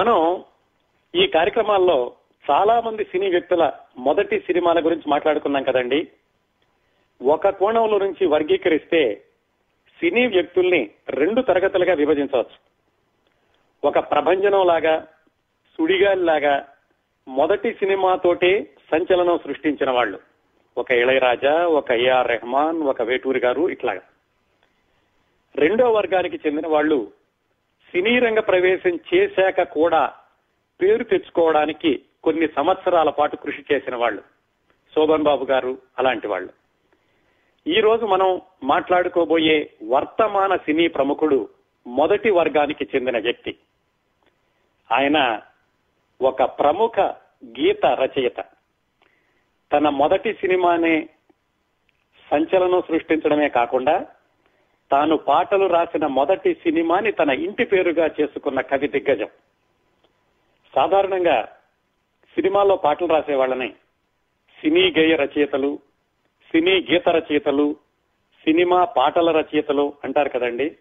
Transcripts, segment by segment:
మనం ఈ కార్యక్రమాల్లో చాలా మంది సినీ వ్యక్తుల మొదటి సినిమాల గురించి మాట్లాడుకున్నాం కదండి. ఒక కోణంలో నుంచి వర్గీకరిస్తే సినీ వ్యక్తుల్ని రెండు తరగతులుగా విభజించవచ్చు. ఒక ప్రభంజనం లాగా సుడిగాలి లాగా మొదటి సినిమాతోటే సంచలనం సృష్టించిన వాళ్ళు. ఒక ఇళయరాజా ఒక ఏఆర్ రెహమాన్ ఒక వేటూరి గారు ఇట్లాగా. రెండో వర్గానికి చెందిన వాళ్ళు సినీ రంగ ప్రవేశం చేశాక కూడా పేరు తెచ్చుకోవడానికి కొన్ని సంవత్సరాల పాటు కృషి చేసిన వాళ్ళు. శోభన్ బాబు గారు అలాంటి వాళ్ళు. ఈ రోజు మనం మాట్లాడుకోబోయే వర్తమాన సినీ ప్రముఖుడు మొదటి వర్గానికి చెందిన వ్యక్తి. ఆయన ఒక ప్రముఖ గీత రచయిత. తన మొదటి సినిమానే సంచలనం సృష్టించడమే కాకుండా తాను పాటలు రాసిన మొదటి సినిమాని తన ఇంటి పేరుగా చేసుకున్న కవి దిగ్గజం. సాధారణంగా సినిమాలో పాటలు రాసే వాళ్ళని సినీ గేయ రచయితలు సినీ గీత రచయితలు సినిమా పాటల రచయితలు అంటారు కదండి.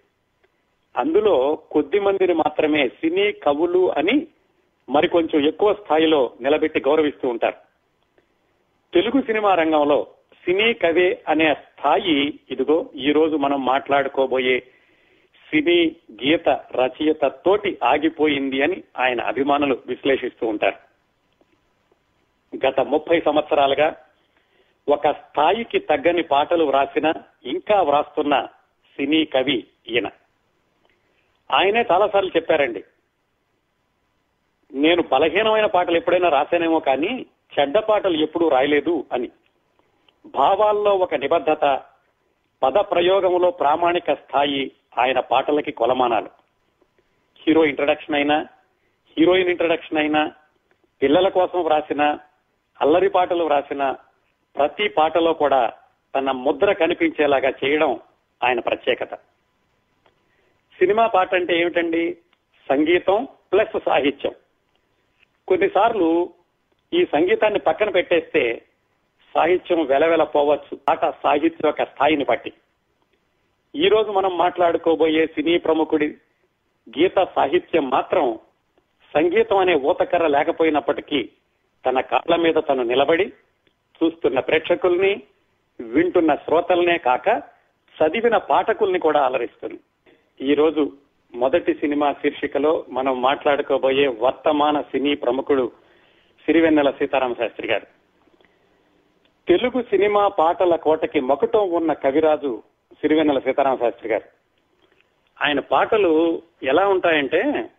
అందులో కొద్ది మందిని మాత్రమే సినీ కవులు అని మరికొంచెం ఎక్కువ స్థాయిలో నిలబెట్టి గౌరవిస్తూ ఉంటారు. తెలుగు సినిమా రంగంలో సినీ కవి అనే స్థాయి ఇదిగో ఈ రోజు మనం మాట్లాడుకోబోయే సినీ గీత రచయిత తోటి ఆగిపోయింది అని ఆయన అభిమానులు విశ్లేషిస్తూ ఉంటారు. గత ముప్పై సంవత్సరాలుగా ఒక స్థాయికి తగ్గని పాటలు వ్రాసిన ఇంకా వ్రాస్తున్న సినీ కవి ఈయన. ఆయనే చాలాసార్లు చెప్పారండి నేను బలహీనమైన పాటలు ఎప్పుడైనా రాశానేమో కానీ చెడ్డ పాటలు ఎప్పుడూ రాయలేదు అని. భావాల్లో ఒక నిబద్ధత పద ప్రయోగంలో ప్రామాణిక స్థాయి ఆయన పాటలకి కొలమానాలు. హీరో ఇంట్రడక్షన్ అయినా హీరోయిన్ ఇంట్రడక్షన్ అయినా పిల్లల కోసం వ్రాసిన అల్లరి పాటలు వ్రాసిన ప్రతి పాటలో కూడా తన ముద్ర కనిపించేలాగా చేయడం ఆయన ప్రత్యేకత. సినిమా పాట అంటే ఏమిటండి? సంగీతం ప్లస్ సాహిత్యం. కొన్నిసార్లు ఈ సంగీతాన్ని పక్కన పెట్టేస్తే సాహిత్యం వెలవెలపోవచ్చు. పాట సాహిత్యం యొక్క స్థాయిని బట్టి. ఈ రోజు మనం మాట్లాడుకోబోయే సినీ ప్రముఖుడి గీత సాహిత్యం మాత్రం సంగీతం అనే ఊతకర్ర లేకపోయినప్పటికీ తన కాళ్ళ మీద తను నిలబడి చూస్తున్న ప్రేక్షకుల్ని వింటున్న శ్రోతల్నే కాక చదివిన పాఠకుల్ని కూడా అలరిస్తుంది. ఈ రోజు మొదటి సినిమా శీర్షికలో మనం మాట్లాడుకోబోయే వర్తమాన సినీ ప్రముఖుడు సిరివెన్నెల సీతారామ శాస్త్రి గారు. తెలుగు సినిమా పాటల కోటకి మకుటం ఉన్న కవిరాజు సిరివెన్నెల సీతారామ శాస్త్రి గారు. ఆయన పాటలు ఎలా ఉంటాయంటే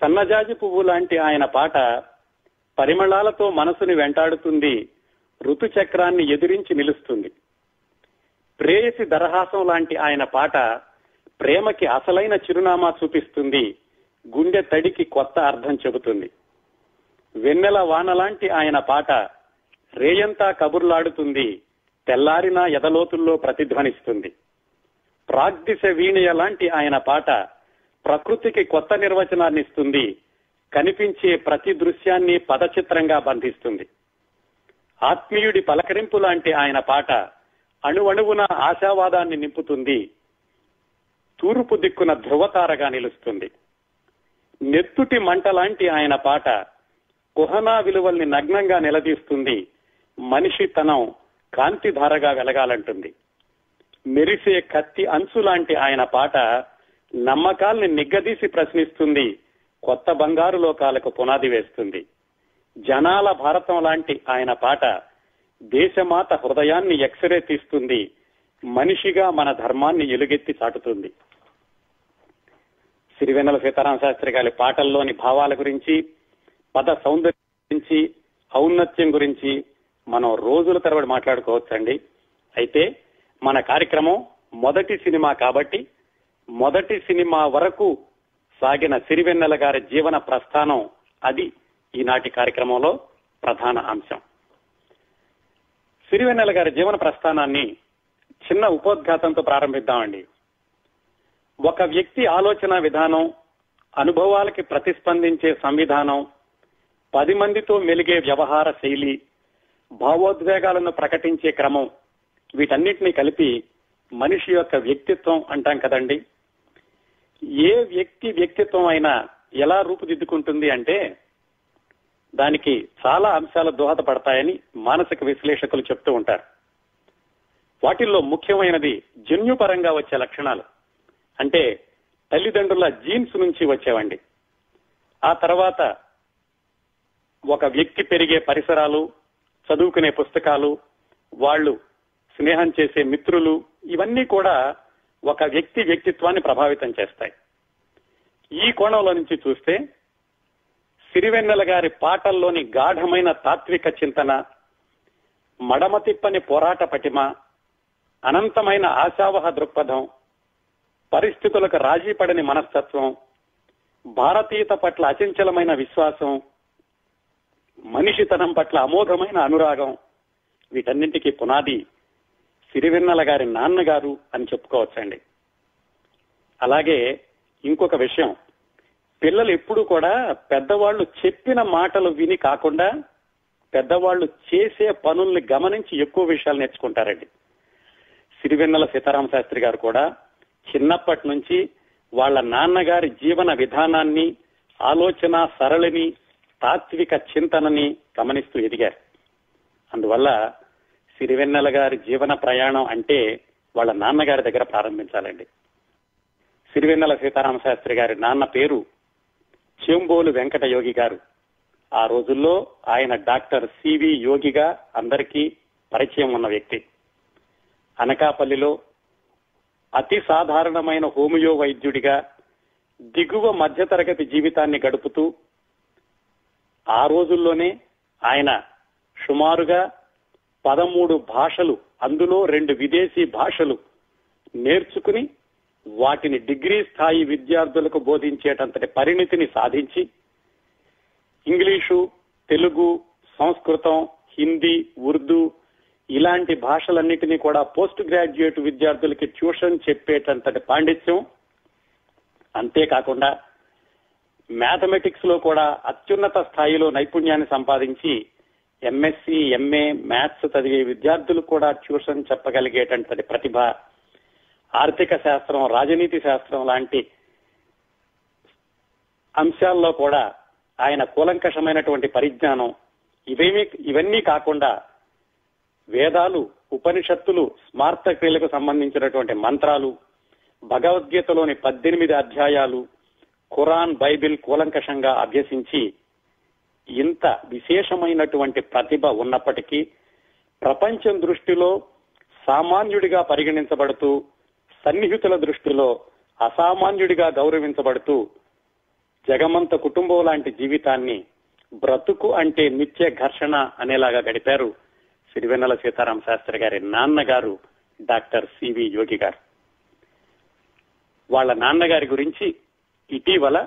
సన్నజాజి పువ్వు లాంటి ఆయన పాట పరిమళాలతో మనసుని వెంటాడుతుంది ఋతుచక్రాన్ని ఎదిరించి నిలుస్తుంది. ప్రేయసి దరహాసం లాంటి ఆయన పాట ప్రేమకి అసలైన చిరునామా చూపిస్తుంది గుండె తడికి కొత్త అర్థం చెబుతుంది. వెన్నెల వాన లాంటి ఆయన పాట రేయంతా కబుర్లాడుతుంది తెల్లారిన ఎదలోతుల్లో ప్రతిధ్వనిస్తుంది. ప్రాగ్దిశ వీణయ లాంటి ఆయన పాట ప్రకృతికి కొత్త నిర్వచనాన్ని ఇస్తుంది కనిపించే ప్రతి దృశ్యాన్ని పదచిత్రంగా బంధిస్తుంది. ఆత్మీయుడి పలకరింపు లాంటి ఆయన పాట అణువణువున ఆశావాదాన్ని నింపుతుంది తూర్పు దిక్కున ధ్రువతారగా నిలుస్తుంది. నెత్తుటి మంట లాంటి ఆయన పాట కుహనా విలువల్ని నగ్నంగా నిలదీస్తుంది మనిషి తనం కాంతిధారగా వెలగాలంటుంది. మెరిసే కత్తి అంచు లాంటి ఆయన పాట నమ్మకాల్ని నిగ్గదీసి ప్రశ్నిస్తుంది కొత్త బంగారు లోకాలకు పునాది వేస్తుంది. జనాల భారతం లాంటి ఆయన పాట దేశమాత హృదయాన్ని ఎక్స్రే తీస్తుంది మనిషిగా మన ధర్మాన్ని ఎలుగెత్తి చాటుతుంది. సిరివెన్నెల సీతారామ శాస్త్రి గారి పాటల్లోని భావాల గురించి పద సౌందర్యం గురించి ఔన్నత్యం గురించి మనం రోజుల తరబడి మాట్లాడుకోవచ్చండి. అయితే మన కార్యక్రమం మొదటి సినిమా కాబట్టి మొదటి సినిమా వరకు సాగిన సిరివెన్నెల గారి జీవన ప్రస్థానం అది ఈనాటి కార్యక్రమంలో ప్రధాన అంశం. సిరివెన్నెల గారి జీవన ప్రస్థానాన్ని చిన్న ఉపోద్ఘాతంతో ప్రారంభిద్దామండి. ఒక వ్యక్తి ఆలోచన విధానం అనుభవాలకి ప్రతిస్పందించే సంవిధానం పది మందితో మెలిగే వ్యవహార శైలి భావోద్వేగాలను ప్రకటించే క్రమం. వీటన్నిటిని కలిపి మనిషి యొక్క వ్యక్తిత్వం అంటాం కదండి. ఏ వ్యక్తి వ్యక్తిత్వం అయినా ఎలా రూపుదిద్దుకుంటుంది అంటే దానికి చాలా అంశాలు దోహదపడతాయని మానసిక విశ్లేషకులు చెప్తూ ఉంటారు. వాటిల్లో ముఖ్యమైనది జన్యుపరంగా వచ్చే లక్షణాలు. అంటే తల్లిదండ్రుల జీన్స్ నుంచి వచ్చేవండి. ఆ తర్వాత ఒక వ్యక్తి పెరిగే పరిసరాలు చదువుకునే పుస్తకాలు వాళ్ళు స్నేహం చేసే మిత్రులు ఇవన్నీ కూడా ఒక వ్యక్తి వ్యక్తిత్వాన్ని ప్రభావితం చేస్తాయి. ఈ కోణంలో నుంచి చూస్తే సిరివెన్నెల గారి పాటల్లోని గాఢమైన తాత్విక చింతన మడమ తిప్పని పోరాట పటిమ అనంతమైన ఆశావహ దృక్పథం పరిస్థితులకు రాజీ పడని మనస్తత్వం భారతీయత పట్ల అచంచలమైన విశ్వాసం మనిషితనం పట్ల అమోఘమైన అనురాగం వీటన్నింటికి పునాది సిరివెన్నెల గారి నాన్నగారు అని చెప్పుకోవచ్చండి. అలాగే ఇంకొక విషయం. పిల్లలు ఎప్పుడూ కూడా పెద్దవాళ్ళు చెప్పిన మాటలు విని కాకుండా పెద్దవాళ్ళు చేసే పనుల్ని గమనించి ఎక్కువ విషయాలు నేర్చుకుంటారండి. సిరివెన్నెల సీతారామ శాస్త్రి గారు కూడా చిన్నప్పటి నుంచి వాళ్ళ నాన్నగారి జీవన విధానాన్ని ఆలోచన సరళిని తాత్విక చింతనని గమనిస్తూ ఎదిగారు. అందువల్ల సిరివెన్నెల గారి జీవన ప్రయాణం అంటే వాళ్ళ నాన్నగారి దగ్గర ప్రారంభించాలండి. సిరివెన్నెల సీతారామ శాస్త్రి గారి నాన్న పేరు చెంబోలు వెంకట యోగి గారు. ఆ రోజుల్లో ఆయన డాక్టర్ సివి యోగిగా అందరికీ పరిచయం ఉన్న వ్యక్తి. అనకాపల్లిలో అతి సాధారణమైన హోమియో వైద్యుడిగా దిగువ మధ్యతరగతి జీవితాన్ని గడుపుతూ ఆ రోజుల్లోనే ఆయన సుమారుగా పదమూడు భాషలు అందులో రెండు విదేశీ భాషలు నేర్చుకుని వాటిని డిగ్రీ స్థాయి విద్యార్థులకు బోధించేటంతటి పరిణితిని సాధించి ఇంగ్లీషు తెలుగు సంస్కృతం హిందీ ఉర్దూ ఇలాంటి భాషలన్నిటినీ కూడా పోస్ట్ గ్రాడ్యుయేట్ విద్యార్థులకి ట్యూషన్ చెప్పేటంతటి పాండిత్యం అంతేకాకుండా మ్యాథమెటిక్స్లో కూడా అత్యున్నత స్థాయిలో నైపుణ్యాన్ని సంపాదించి ఎంఎస్సి ఎంఏ మ్యాథ్స్ చదివే విద్యార్థులు కూడా ట్యూషన్ చెప్పగలిగేటంతటి ప్రతిభ ఆర్థిక శాస్త్రం రాజనీతి శాస్త్రం లాంటి అంశాల్లో కూడా ఆయన కూలంకషమైనటువంటి పరిజ్ఞానం. ఇవేమీ ఇవన్నీ కాకుండా వేదాలు ఉపనిషత్తులు స్మార్త క్రియలకు సంబంధించినటువంటి మంత్రాలు భగవద్గీతలోని పద్దెనిమిది అధ్యాయాలు ఖురాన్ బైబిల్ కూలంకషంగా అభ్యసించి ఇంత విశేషమైనటువంటి ప్రతిభ ఉన్నప్పటికీ ప్రపంచం దృష్టిలో సామాన్యుడిగా పరిగణించబడుతూ సన్నిహితుల దృష్టిలో అసామాన్యుడిగా గౌరవించబడుతూ జగమంత కుటుంబం లాంటి జీవితాన్ని బ్రతుకు అంటే నిత్య ఘర్షణ అనేలాగా గడిపారు సిరివెన్నెల సీతారాం శాస్త్రి గారి నాన్నగారు డాక్టర్ సివి యోగి గారు. వాళ్ళ నాన్నగారి గురించి ఇటీవల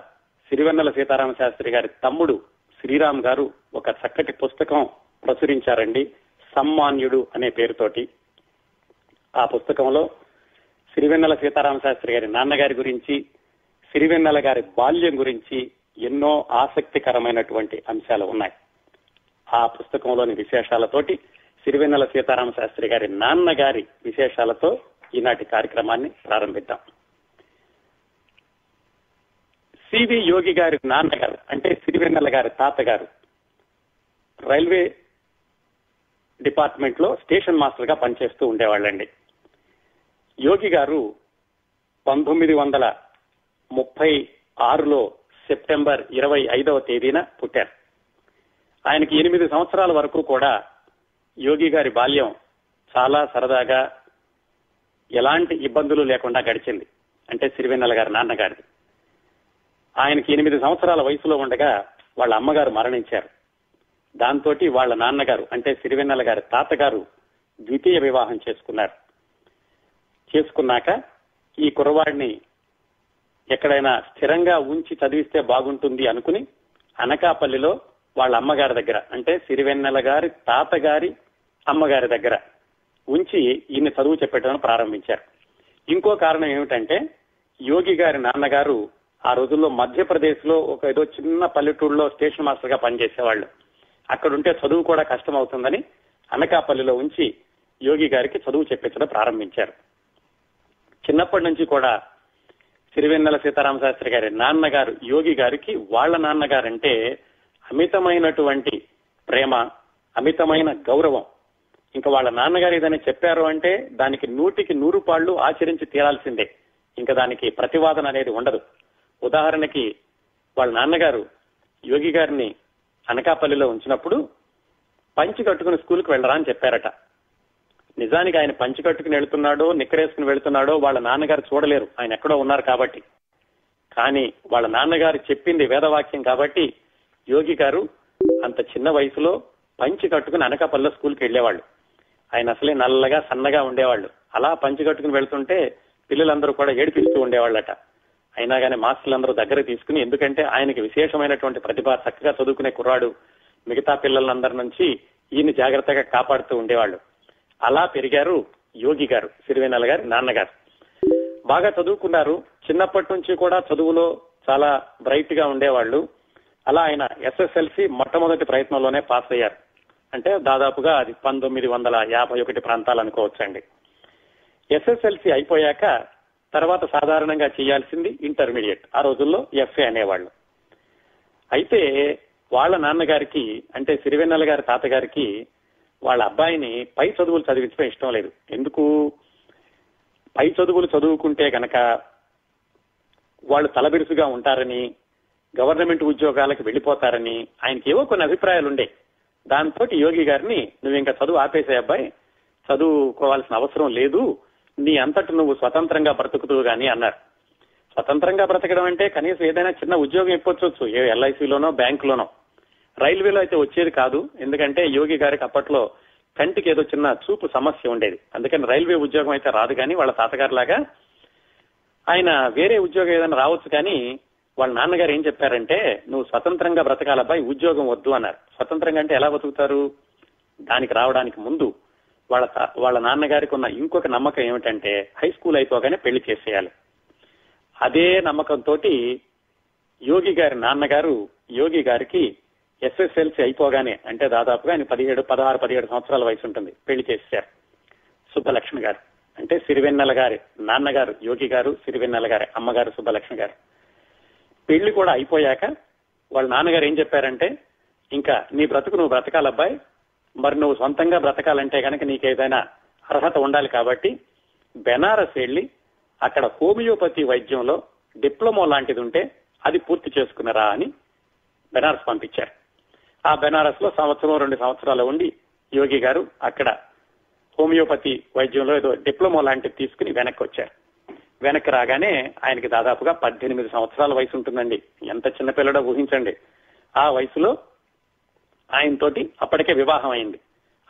సిరివెన్నెల సీతారామ శాస్త్రి గారి తమ్ముడు శ్రీరామ్ గారు ఒక చక్కటి పుస్తకం ప్రచురించారండి సమ్మాన్యుడు అనే పేరుతోటి. ఆ పుస్తకంలో సిరివెన్నెల సీతారామ శాస్త్రి గారి నాన్నగారి గురించి సిరివెన్నెల గారి బాల్యం గురించి ఎన్నో ఆసక్తికరమైనటువంటి అంశాలు ఉన్నాయి. ఆ పుస్తకంలోని విశేషాలతోటి సిరివెన్నెల సీతారామ శాస్త్రి గారి నాన్నగారి విశేషాలతో ఈనాటి కార్యక్రమాన్ని ప్రారంభిద్దాం. సివి యోగి గారి నాన్నగారు అంటే సిరివెన్నెల గారి తాతగారు రైల్వే డిపార్ట్మెంట్లో స్టేషన్ మాస్టర్గా పనిచేస్తూ ఉండేవాళ్ళండి. యోగి గారు పంతొమ్మిది వందల ముప్పై ఆరులో సెప్టెంబర్ ఇరవై ఐదవ తేదీన పుట్టారు. ఆయనకి ఎనిమిది సంవత్సరాల వరకు కూడా యోగి గారి బాల్యం చాలా సరదాగా ఎలాంటి ఇబ్బందులు లేకుండా గడిచింది. అంటే సిరివెన్నెల గారి నాన్నగారిది. ఆయనకి ఎనిమిది సంవత్సరాల వయసులో ఉండగా వాళ్ళ అమ్మగారు మరణించారు. దాంతో వాళ్ళ నాన్నగారు అంటే సిరివెన్నెల గారి తాతగారు ద్వితీయ వివాహం చేసుకున్నారు. చేసుకున్నాక ఈ కుర్రవాడిని ఎక్కడైనా స్థిరంగా ఉంచి చదివిస్తే బాగుంటుంది అనుకుని అనకాపల్లిలో వాళ్ళ అమ్మగారి దగ్గర అంటే సిరివెన్నెల గారి తాతగారి అమ్మగారి దగ్గర ఉంచి ఈయన చదువు చెప్పడం ప్రారంభించారు. ఇంకో కారణం ఏమిటంటే యోగి గారి నాన్నగారు ఆ రోజుల్లో మధ్యప్రదేశ్లో ఒక ఏదో చిన్న పల్లెటూరులో స్టేషన్ మాస్టర్గా పనిచేసేవాళ్ళు. అక్కడుంటే చదువు కూడా కష్టం అవుతుందని అనకాపల్లిలో ఉంచి యోగి గారికి చదువు చెప్పించడం ప్రారంభించారు. చిన్నప్పటి నుంచి కూడా సిరివెన్నెల సీతారామ శాస్త్రి గారి నాన్నగారు యోగి గారికి వాళ్ళ నాన్నగారంటే అమితమైనటువంటి ప్రేమ అమితమైన గౌరవం. ఇంకా వాళ్ళ నాన్నగారు ఏదైనా చెప్పారు అంటే దానికి నూటికి నూరు పాళ్ళు ఆచరించి తీరాల్సిందే. ఇంకా దానికి ప్రతివాదన అనేది ఉండదు. ఉదాహరణకి వాళ్ళ నాన్నగారు యోగి గారిని అనకాపల్లిలో ఉంచినప్పుడు పంచి కట్టుకుని స్కూల్కి వెళ్ళరా అని చెప్పారట. నిజానికి ఆయన పంచి కట్టుకుని వెళ్తున్నాడో నిక్కరేసుకుని వెళ్తున్నాడో వాళ్ళ నాన్నగారు చూడలేరు. ఆయన ఎక్కడో ఉన్నారు కాబట్టి. కానీ వాళ్ళ నాన్నగారు చెప్పింది వేదవాక్యం కాబట్టి యోగి గారు అంత చిన్న వయసులో పంచి కట్టుకుని అనకాపల్లిలో స్కూల్కి వెళ్ళేవాళ్ళు. ఆయన అసలే నల్లగా సన్నగా ఉండేవాళ్ళు. అలా పంచి కట్టుకుని వెళ్తుంటే పిల్లలందరూ కూడా ఏడిపిస్తూ ఉండేవాళ్ళట. అయినా కానీ మాస్టర్లందరూ దగ్గర తీసుకుని ఎందుకంటే ఆయనకి విశేషమైనటువంటి ప్రతిభ చక్కగా చదువుకునే కుర్రాడు మిగతా పిల్లలందరి నుంచి ఈయన జాగ్రత్తగా కాపాడుతూ ఉండేవాళ్ళు. అలా పెరిగారు యోగి గారు సిరివెన్నెల గారి నాన్నగారు. బాగా చదువుకున్నారు. చిన్నప్పటి నుంచి కూడా చదువులో చాలా బ్రైట్గా ఉండేవాళ్ళు. అలా ఆయన ఎస్ఎస్ఎల్సి మొట్టమొదటి ప్రయత్నంలోనే పాస్ అయ్యారు. అంటే దాదాపుగా అది పంతొమ్మిది వందల యాభై ఒకటి ప్రాంతాలు అనుకోవచ్చండి. ఎస్ఎస్ఎల్సి అయిపోయాక తర్వాత సాధారణంగా చేయాల్సింది ఇంటర్మీడియట్ ఆ రోజుల్లో ఎఫ్ఏ అనేవాళ్ళు. అయితే వాళ్ళ నాన్నగారికి అంటే సిరివెన్నెల గారి తాతగారికి వాళ్ళ అబ్బాయిని పై చదువులు చదివించడం ఇష్టం లేదు. ఎందుకు? పై చదువులు చదువుకుంటే గనక వాళ్ళు తలబిరుసుగా ఉంటారని గవర్నమెంట్ ఉద్యోగాలకు వెళ్ళిపోతారని ఆయనకి ఏవో కొన్ని అభిప్రాయాలు ఉండే దాంతో యోగి గారిని నువ్వు ఇంకా చదువు ఆపేసే అబ్బాయి చదువుకోవాల్సిన అవసరం లేదు నీ అంతటి నువ్వు స్వతంత్రంగా బ్రతుకుతువు గాని అన్నారు. స్వతంత్రంగా బ్రతకడం అంటే కనీసం ఏదైనా చిన్న ఉద్యోగం ఇప్పొచ్చు ఏ ఎల్ఐసిలోనో బ్యాంకులోనో. రైల్వేలో అయితే వచ్చేది కాదు. ఎందుకంటే యోగి గారికి అప్పట్లో కంటికి ఏదో చిన్న చూపు సమస్య ఉండేది. అందుకని రైల్వే ఉద్యోగం అయితే రాదు కానీ వాళ్ళ తాతగారు లాగా ఆయన వేరే ఉద్యోగం ఏదైనా రావచ్చు కానీ వాళ్ళ నాన్నగారు ఏం చెప్పారంటే నువ్వు స్వతంత్రంగా బ్రతకాలబ్బాయి ఉద్యోగం వద్దు అన్నారు. స్వతంత్రంగా అంటే ఎలా బతుకుతారు? దానికి రావడానికి ముందు వాళ్ళ వాళ్ళ నాన్నగారికి ఉన్న ఇంకొక నమ్మకం ఏమిటంటే హై స్కూల్ అయిపోగానే పెళ్ళి చేసేయాలి. అదే నమ్మకంతో యోగి గారి నాన్నగారు యోగి గారికి ఎస్ఎస్ఎల్సి అయిపోగానే అంటే దాదాపుగా ఆయన పదిహేడు పదహారు పదిహేడు సంవత్సరాల వయసు ఉంటుంది పెళ్ళి చేశారు సుబ్బలక్ష్మి గారు అంటే సిరివెన్నెల గారి నాన్నగారు యోగి గారు సిరివెన్నెల గారి అమ్మగారు సుబ్బలక్ష్మి గారు. పెళ్ళి కూడా అయిపోయాక వాళ్ళ నాన్నగారు ఏం చెప్పారంటే ఇంకా నీ బ్రతుకు నువ్వు బ్రతకాలబ్బాయి మరి నువ్వు సొంతంగా బ్రతకాలంటే కనుక నీకు ఏదైనా అర్హత ఉండాలి కాబట్టి బెనారస్ వెళ్ళి అక్కడ హోమియోపతి వైద్యంలో డిప్లొమా లాంటిది ఉంటే అది పూర్తి చేసుకున్నారా అని బెనారస్ పంపించారు. ఆ బెనారస్లో సంవత్సరం రెండు సంవత్సరాలు ఉండి యోగి గారు అక్కడ హోమియోపతి వైద్యంలో ఏదో డిప్లొమా లాంటిది తీసుకుని వెనక్కి వచ్చారు వెనక్కి రాగానే ఆయనకి దాదాపుగా పద్దెనిమిది సంవత్సరాల వయసు ఉంటుందండి ఎంత చిన్నపిల్లడో ఊహించండి. ఆ వయసులో ఆయనతోటి అప్పటికే వివాహం అయింది.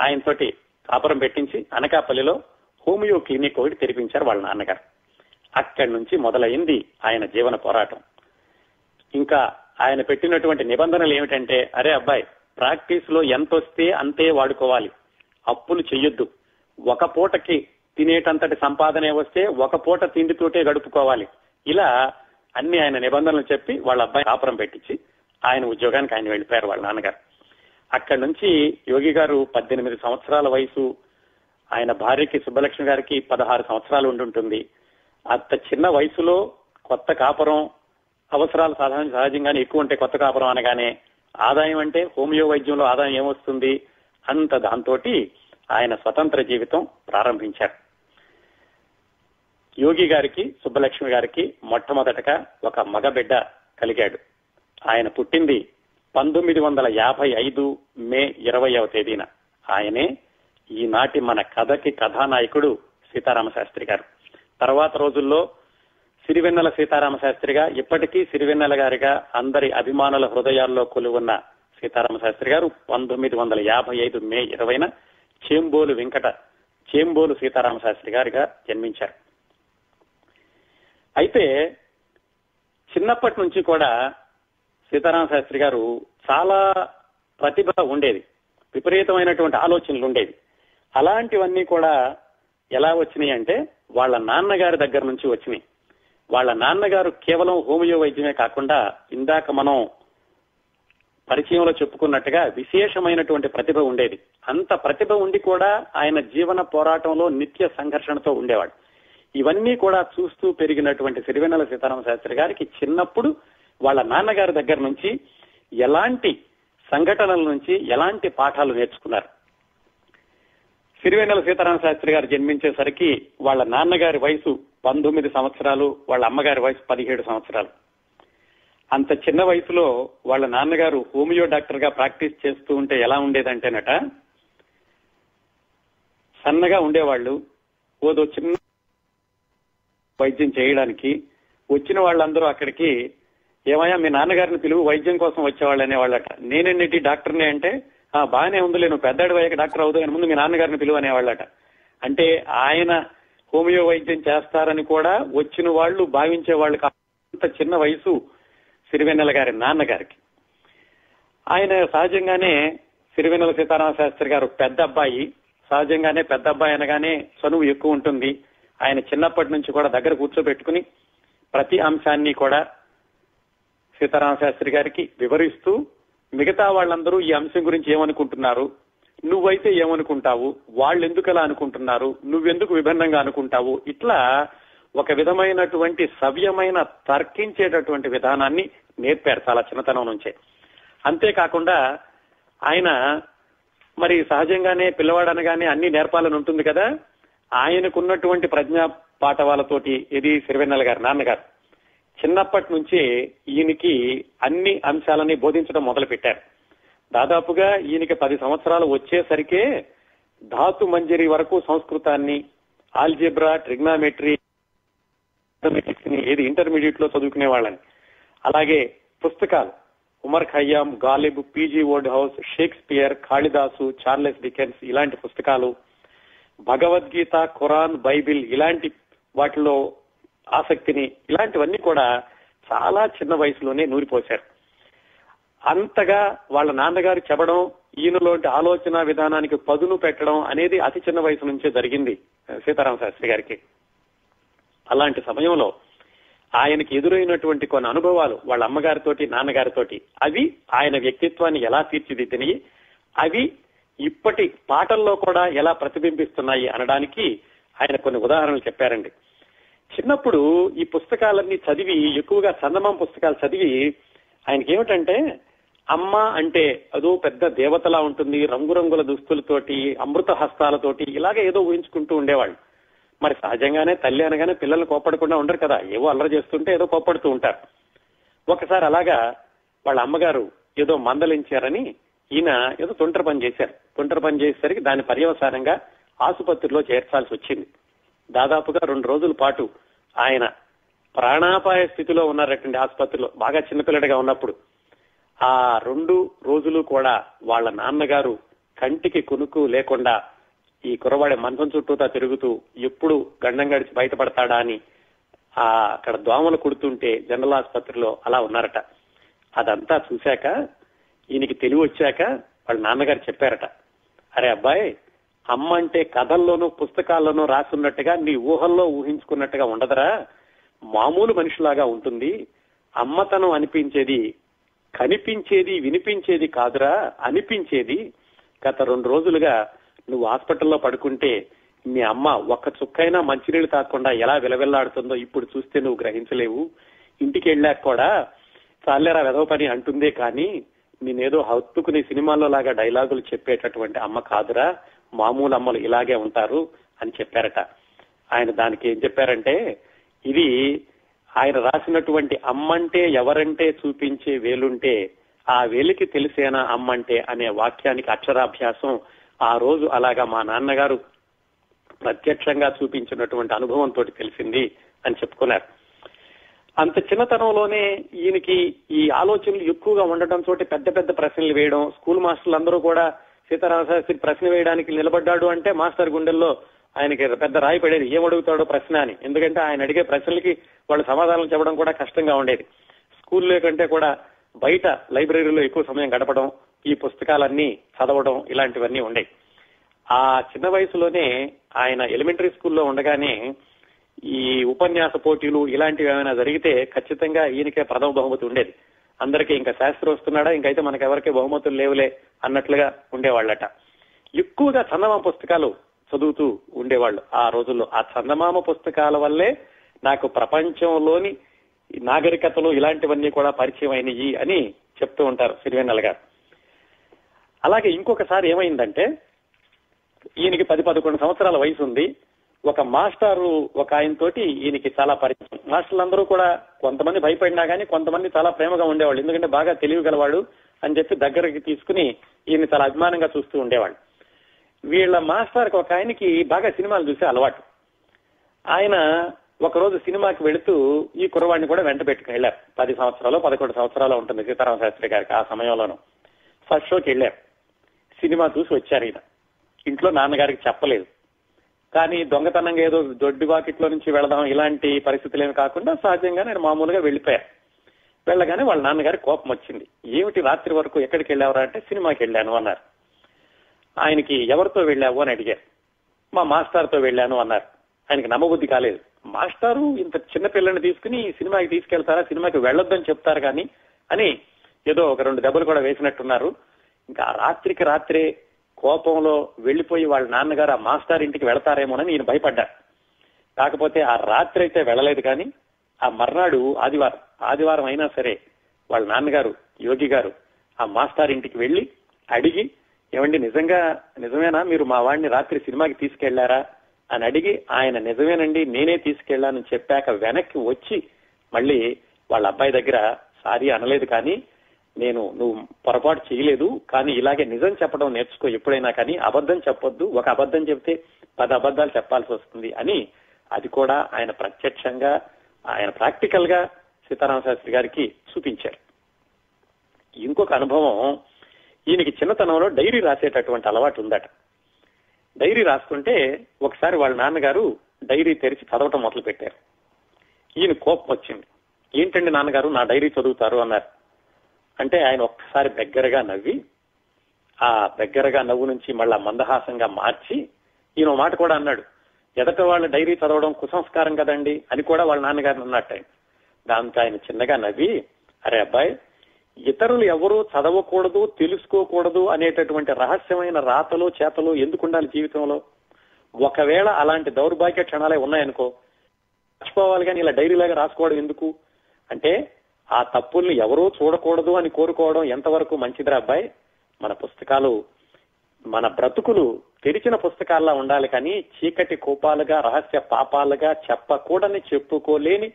ఆయనతోటి కాపురం పెట్టించి అనకాపల్లిలో హోమియో క్లినిక్ ఒకటి తెరిపించారు వాళ్ళ నాన్నగారు. అక్కడి నుంచి మొదలైంది ఆయన జీవన పోరాటం. ఇంకా ఆయన పెట్టినటువంటి నిబంధనలు ఏమిటంటే అరే అబ్బాయి ప్రాక్టీస్లో ఎంత వస్తే అంతే వాడుకోవాలి. అప్పులు చెయ్యొద్దు. ఒక పూటకి తినేటంతటి సంపాదనే వస్తే ఒక పూట తిండితోటే గడుపుకోవాలి. ఇలా అన్ని ఆయన నిబంధనలు చెప్పి వాళ్ళ అబ్బాయి కాపురం పెట్టించి ఆయన ఉద్యోగానికి ఆయన వెళ్ళిపోయారు వాళ్ళ నాన్నగారు. అక్కడి నుంచి యోగి గారు పద్దెనిమిది సంవత్సరాల వయసు ఆయన భార్యకి సుబ్బలక్ష్మి గారికి పదహారు సంవత్సరాలు ఉండుంటుంది. అంత చిన్న వయసులో కొత్త కాపురం అవసరాలు సాధారణ సహజంగానే ఎక్కువ ఉంటే కొత్త కాపురం అనగానే ఆదాయం అంటే హోమియో వైద్యంలో ఆదాయం ఏమొస్తుంది? అంత దాంతో ఆయన స్వతంత్ర జీవితం ప్రారంభించారు. యోగి గారికి సుబ్బలక్ష్మి గారికి మొట్టమొదటగా ఒక మగబిడ్డ కలిగాడు. ఆయన పుట్టింది పంతొమ్మిది వందల యాభై ఐదు మే ఇరవయవ తేదీన ఆయనే ఈనాటి మన కథకి కథానాయకుడు సీతారామ శాస్త్రి గారు. తర్వాత రోజుల్లో సిరివెన్నెల సీతారామ శాస్త్రిగా ఇప్పటికీ సిరివెన్నెల గారిగా అందరి అభిమానుల హృదయాల్లో కొలువున్న సీతారామ శాస్త్రి గారు పంతొమ్మిది వందల యాభై ఐదు మే ఇరవైన చేంబోలు వెంకట చేంబోలు సీతారామ శాస్త్రి గారిగా జన్మించారు. అయితే చిన్నప్పటి నుంచి కూడా సీతారామ శాస్త్రి గారు చాలా ప్రతిభ ఉండేది విపరీతమైనటువంటి ఆలోచనలు ఉండేవి. అలాంటివన్నీ కూడా ఎలా వచ్చినాయి అంటే వాళ్ళ నాన్నగారి దగ్గర నుంచి వచ్చినాయి. వాళ్ళ నాన్నగారు కేవలం హోమియో వైద్యమే కాకుండా ఇందాక మనం పరిచయంలో చెప్పుకున్నట్టుగా విశేషమైనటువంటి ప్రతిభ ఉండేది. అంత ప్రతిభ ఉండి కూడా ఆయన జీవన పోరాటంలో నిత్య సంఘర్షణతో ఉండేవాడు. ఇవన్నీ కూడా చూస్తూ పెరిగినటువంటి సిరివెన్నెల సీతారామ శాస్త్రి గారికి చిన్నప్పుడు వాళ్ళ నాన్నగారి దగ్గర నుంచి ఎలాంటి సంఘటనల నుంచి ఎలాంటి పాఠాలు నేర్చుకున్నారు? సిరివెన్నెల సీతారామ శాస్త్రి గారు జన్మించేసరికి వాళ్ళ నాన్నగారి వయసు పంతొమ్మిది సంవత్సరాలు వాళ్ళ అమ్మగారి వయసు పదిహేడు సంవత్సరాలు. అంత చిన్న వయసులో వాళ్ళ నాన్నగారు హోమియో డాక్టర్గా ప్రాక్టీస్ చేస్తూ ఉంటే ఎలా ఉండేదంటేనట సన్నగా ఉండేవాళ్ళు ఓదో చిన్న వైద్యం చేయడానికి వచ్చిన వాళ్ళందరూ అక్కడికి ఏమయ్యా మీ నాన్నగారిని పిలువు వైద్యం కోసం వచ్చేవాళ్ళు అనేవాళ్ళట. నేనెన్నిటి డాక్టర్ని అంటే ఆ బాగానే ఉందిలే నువ్వు పెద్దాడు అయ్యాక డాక్టర్ అవుతావు అని ముందు మీ నాన్నగారిని పిలువు అనేవాళ్ళట. అంటే ఆయన హోమియో వైద్యం చేస్తారని కూడా వచ్చిన వాళ్ళు భావించే వాళ్ళు అంత చిన్న వయసు సిరివెన్నెల గారి నాన్నగారికి. ఆయన సహజంగానే సిరివెన్నెల సీతారామ శాస్త్రి గారు పెద్ద అబ్బాయి. సహజంగానే పెద్ద అబ్బాయి అనగానే చనువు ఎక్కువ ఉంటుంది. ఆయన చిన్నప్పటి నుంచి కూడా దగ్గర కూర్చోబెట్టుకుని ప్రతి అంశాన్ని కూడా సీతారామ శాస్త్రి గారికి వివరిస్తూ మిగతా వాళ్ళందరూ ఈ అంశం గురించి ఏమనుకుంటున్నారు? నువ్వైతే ఏమనుకుంటావు? వాళ్ళు ఎందుకు అలా అనుకుంటున్నారు? నువ్వెందుకు విభిన్నంగా అనుకుంటావు? ఇట్లా ఒక విధమైనటువంటి సవ్యమైన తర్కించేటటువంటి విధానాన్ని నేర్పారు చాలా చిన్నతనం నుంచే. అంతేకాకుండా ఆయన మరి సహజంగానే పిల్లవాడు అనగానే అన్ని నేర్పాలని ఉంటుంది కదా? ఆయనకున్నటువంటి ప్రజ్ఞా పాఠవాలతోటి ఇది సిరివెన్నెల గారు నాన్నగారు? చిన్నప్పటి నుంచే ఈయనకి అన్ని అంశాలని బోధించడం మొదలు పెట్టారు దాదాపుగా ఈయనకి పది సంవత్సరాలు వచ్చేసరికే ధాతు మంజరి వరకు సంస్కృతాన్ని ఆల్జిబ్రా ట్రిగ్నామెట్రీ ఏది ఇంటర్మీడియట్లో చదువుకునే వాళ్ళని అలాగే పుస్తకాలు Omar Khayyam Ghalib P G Wodehouse Shakespeare Kalidas Charles Dickens ఇలాంటి పుస్తకాలు భగవద్గీత ఖురాన్ బైబిల్ ఇలాంటి వాటిలో ఆసక్తిని ఇలాంటివన్నీ కూడా చాలా చిన్న వయసులోనే నూరిపోశారు. అంతగా వాళ్ళ నాన్నగారు చెప్పడం ఈయనలోంటి ఆలోచన విధానానికి పదును పెట్టడం అనేది అతి చిన్న వయసు నుంచే జరిగింది సీతారామ శాస్త్రి గారికి. అలాంటి సమయంలో ఆయనకి ఎదురైనటువంటి కొన్ని అనుభవాలు వాళ్ళ అమ్మగారితోటి నాన్నగారితోటి అవి ఆయన వ్యక్తిత్వాన్ని ఎలా తీర్చిదిద్దినాయి అవి ఇప్పటి పాటల్లో కూడా ఎలా ప్రతిబింబిస్తున్నాయి అనడానికి ఆయన కొన్ని ఉదాహరణలు చెప్పారండి. చిన్నప్పుడు ఈ పుస్తకాలన్నీ చదివి ఎక్కువగా చందమామ పుస్తకాలు చదివి ఆయనకి ఏమిటంటే అమ్మ అంటే అదో పెద్ద దేవతలా ఉంటుంది రంగురంగుల దుస్తులతోటి అమృత హస్తాలతోటి ఇలాగే ఏదో ఊహించుకుంటూ ఉండేవాళ్ళు. మరి సహజంగానే తల్లి అనగానే పిల్లలు కోపడకుండా ఉండరు కదా ఏవో అల్లరి చేస్తుంటే ఏదో కోపడుతూ ఉంటారు. ఒకసారి అలాగా వాళ్ళ అమ్మగారు ఏదో మందలించారని ఈయన ఏదో తుంటర పని చేశారు. తుంటర పని చేసేసరికి దాని పర్యవసానంగా ఆసుపత్రిలో చేర్చాల్సి వచ్చింది. దాదాపుగా రెండు రోజుల పాటు ఆయన ప్రాణాపాయ స్థితిలో ఉన్నారటండి ఆసుపత్రిలో. బాగా చిన్నపిల్లడిగా ఉన్నప్పుడు. ఆ రెండు రోజులు కూడా వాళ్ళ నాన్నగారు కంటికి కునుకు లేకుండా ఈ కురవాడి మంచం చుట్టూతా తిరుగుతూ ఎప్పుడు గండం గడిచి బయటపడతాడా అని ఆ అక్కడ దోమలు కుడుతుంటే జనరల్ ఆసుపత్రిలో అలా ఉన్నారట. అదంతా చూశాక ఈయనకి తెలివి వచ్చాక వాళ్ళ నాన్నగారు చెప్పారట. అరే అబ్బాయి అమ్మ అంటే కథల్లోనూ పుస్తకాల్లోనూ రాసున్నట్టుగా నీ ఊహల్లో ఊహించుకున్నట్టుగా ఉండదురా. మామూలు మనిషిలాగా ఉంటుంది. అమ్మతనం అనిపించేది కనిపించేది వినిపించేది కాదురా. అనిపించేది గత రెండు రోజులుగా నువ్వు హాస్పిటల్లో పడుకుంటే మీ అమ్మ ఒక్క చుక్కైనా మంచినీళ్ళు తాకుండా ఎలా విలవిల్లాడుతుందో ఇప్పుడు చూస్తే నువ్వు గ్రహించలేవు. ఇంటికి వెళ్ళాక కూడా చాలేరా వెధవ పని అంటుందే కానీ నేనేదో హత్తుకుని సినిమాల్లో లాగా డైలాగులు చెప్పేటటువంటి అమ్మ కాదురా. మామూలు అమ్మలు ఇలాగే ఉంటారు అని చెప్పారట. ఆయన దానికి ఏం చెప్పారంటే ఇది ఆయన రాసినటువంటి అమ్మంటే ఎవరంటే చూపించే వేలుంటే ఆ వేలికి తెలిసేనా అమ్మంటే అనే వాక్యానికి అక్షరాభ్యాసం ఆ రోజు అలాగా మా నాన్నగారు ప్రత్యక్షంగా చూపించినటువంటి అనుభవంతో తెలిసింది అని చెప్పుకున్నారు. అంత చిన్నతనంలోనే ఈయనకి ఈ ఆలోచనలు ఎక్కువగా ఉండటం తోటి పెద్ద పెద్ద ప్రశ్నలు వేయడం స్కూల్ మాస్టర్లు అందరూ కూడా సీతారామ శాస్త్రి ప్రశ్న వేయడానికి నిలబడ్డాడు అంటే మాస్టర్ గుండెల్లో ఆయనకి పెద్ద రాయి పడేది. ఏం అడుగుతాడో ప్రశ్న అని. ఎందుకంటే ఆయన అడిగే ప్రశ్నలకి వాళ్ళు సమాధానం చెప్పడం కూడా కష్టంగా ఉండేది. స్కూల్లో కంటే కూడా బయట లైబ్రరీలో ఎక్కువ సమయం గడపడం ఈ పుస్తకాలన్నీ చదవడం ఇలాంటివన్నీ ఉండేవి. ఆ చిన్న వయసులోనే ఆయన ఎలిమెంటరీ స్కూల్లో ఉండగానే ఈ ఉపన్యాస పోటీలు ఇలాంటివి ఏమైనా జరిగితే ఖచ్చితంగా ఈయనకే ప్రథమ బహుమతి ఉండేది. అందరికీ ఇంకా శాస్త్రి వస్తున్నాడా? ఇంకైతే మనకి ఎవరికి బహుమతులు లేవులే అన్నట్లుగా ఉండేవాళ్ళట. ఎక్కువగా చందమామ పుస్తకాలు చదువుతూ ఉండేవాళ్ళు ఆ రోజుల్లో. ఆ చందమామ పుస్తకాల వల్లే నాకు ప్రపంచంలోని నాగరికతలు ఇలాంటివన్నీ కూడా పరిచయం అయినవి అని చెప్తూ ఉంటారు సిరివెన్నెల గారు. అలాగే ఇంకొకసారి ఏమైందంటే ఈయనకి పది పదకొండు సంవత్సరాల వయసు ఉంది ఒక మాస్టారు ఒక ఆయన తోటి ఈయనకి చాలా పరిచయం. మాస్టర్లందరూ కూడా కొంతమంది భయపడినా కానీ కొంతమంది చాలా ప్రేమగా ఉండేవాళ్ళు. ఎందుకంటే బాగా తెలివి గలవాడు అని చెప్పి దగ్గరికి తీసుకుని ఈయన చాలా అభిమానంగా చూస్తూ ఉండేవాళ్ళు. వీళ్ళ మాస్టర్కి ఒక ఆయనకి బాగా సినిమాలు చూసే అలవాటు. ఆయన ఒకరోజు సినిమాకి వెళుతూ ఈ కురవాడిని కూడా వెంట పెట్టుకుని వెళ్ళారు. పది సంవత్సరాలు పదకొండు సంవత్సరాలు ఉంటుంది సీతారామ శాస్త్రి గారికి ఆ సమయంలోనూ. ఫస్ట్ షోకి వెళ్ళారు. సినిమా చూసి వచ్చారు ఈయన. ఇంట్లో నాన్నగారికి చెప్పలేదు. కానీ దొంగతనంగా ఏదో దొడ్డి వాకిట్లో నుంచి వెళదాం ఇలాంటి పరిస్థితులు ఏమి కాకుండా సహజంగా నేను మామూలుగా వెళ్ళిపోయాను. వెళ్ళగానే వాళ్ళ నాన్నగారి కోపం వచ్చింది. ఏమిటి రాత్రి వరకు ఎక్కడికి వెళ్ళావరా అంటే సినిమాకి వెళ్ళాను అన్నారు. ఆయనకి ఎవరితో వెళ్ళావు అని అడిగారు. మా మాస్టర్తో వెళ్ళాను అన్నారు. ఆయనకి నమ్మబుద్ధి కాలేదు. మాస్టారు ఇంత చిన్న పిల్లని తీసుకుని సినిమాకి తీసుకెళ్తారా సినిమాకి వెళ్ళొద్దని చెప్తారు కానీ అని ఏదో ఒక రెండు దెబ్బలు కూడా వేసినట్టున్నారు. ఇంకా రాత్రికి రాత్రే కోపంలో వెళ్ళిపోయి వాళ్ళ నాన్నగారు ఆ మాస్టర్ ఇంటికి వెళతారేమోనని ఈయన భయపడ్డారు కాకపోతే ఆ రాత్రి అయితే వెళ్ళలేదు కానీ ఆ మర్నాడు ఆదివారం ఆదివారం అయినా సరే వాళ్ళ నాన్నగారు యోగి గారు ఆ మాస్టర్ ఇంటికి వెళ్ళి అడిగి ఏమండి నిజంగా నిజమేనా? మీరు మా వాడిని రాత్రి సినిమాకి తీసుకెళ్ళారా? అని అడిగి ఆయన నిజమేనండి నేనే తీసుకెళ్ళానని చెప్పాక వెనక్కి వచ్చి మళ్ళీ వాళ్ళ అబ్బాయి దగ్గర సారీ అనలేదు కానీ నేను నువ్వు పొరపాటు చేయలేదు కానీ ఇలాగే నిజం చెప్పడం నేర్చుకో ఎప్పుడైనా కానీ అబద్ధం చెప్పొద్దు. ఒక అబద్ధం చెప్తే పది అబద్ధాలు చెప్పాల్సి వస్తుంది అని అది కూడా ఆయన ప్రత్యక్షంగా ఆయన ప్రాక్టికల్గా సీతారామ శాస్త్రి గారికి చూపించారు. ఇంకొక అనుభవం ఈయనకి చిన్నతనంలో డైరీ రాసేటటువంటి అలవాటు ఉందట. డైరీ రాసుకుంటే ఒకసారి వాళ్ళ నాన్నగారు డైరీ తెరిచి చదవటం మొదలు పెట్టారు ఈయన కోపం వచ్చింది. ఏంటండి నాన్నగారు నా డైరీ చదువుతారు అన్నారు. అంటే ఆయన ఒక్కసారి బెగ్గరగా నవ్వి ఆ బెగ్గరగా నవ్వు నుంచి మళ్ళా మందహాసంగా మార్చి ఈయన ఓ మాట కూడా అన్నాడు ఎదట వాళ్ళ డైరీ చదవడం కుసంస్కారం కదండి అని కూడా వాళ్ళ నాన్నగారిని అన్నట్టు. ఆయన దాంతో ఆయన చిన్నగా నవ్వి అరే అబ్బాయి ఇతరులు ఎవరూ చదవకూడదు తెలుసుకోకూడదు అనేటటువంటి రహస్యమైన రాతలు చేతలు ఎందుకు ఉండాలి జీవితంలో? ఒకవేళ అలాంటి దౌర్భాగ్య క్షణాలే ఉన్నాయనుకో మర్చిపోవాలి కానీ ఇలా డైరీలాగా రాసుకోవడం ఎందుకు? అంటే ఆ తప్పుల్ని ఎవరూ చూడకూడదు అని కోరుకోవడం ఎంతవరకు మంచిదిరా అబ్బాయి? మన పుస్తకాలు మన బ్రతుకులు తెరిచిన పుస్తకాల్లా ఉండాలి కానీ చీకటి కోపాలుగా రహస్య పాపాలుగా చెప్పకూడని చెప్పుకోలేని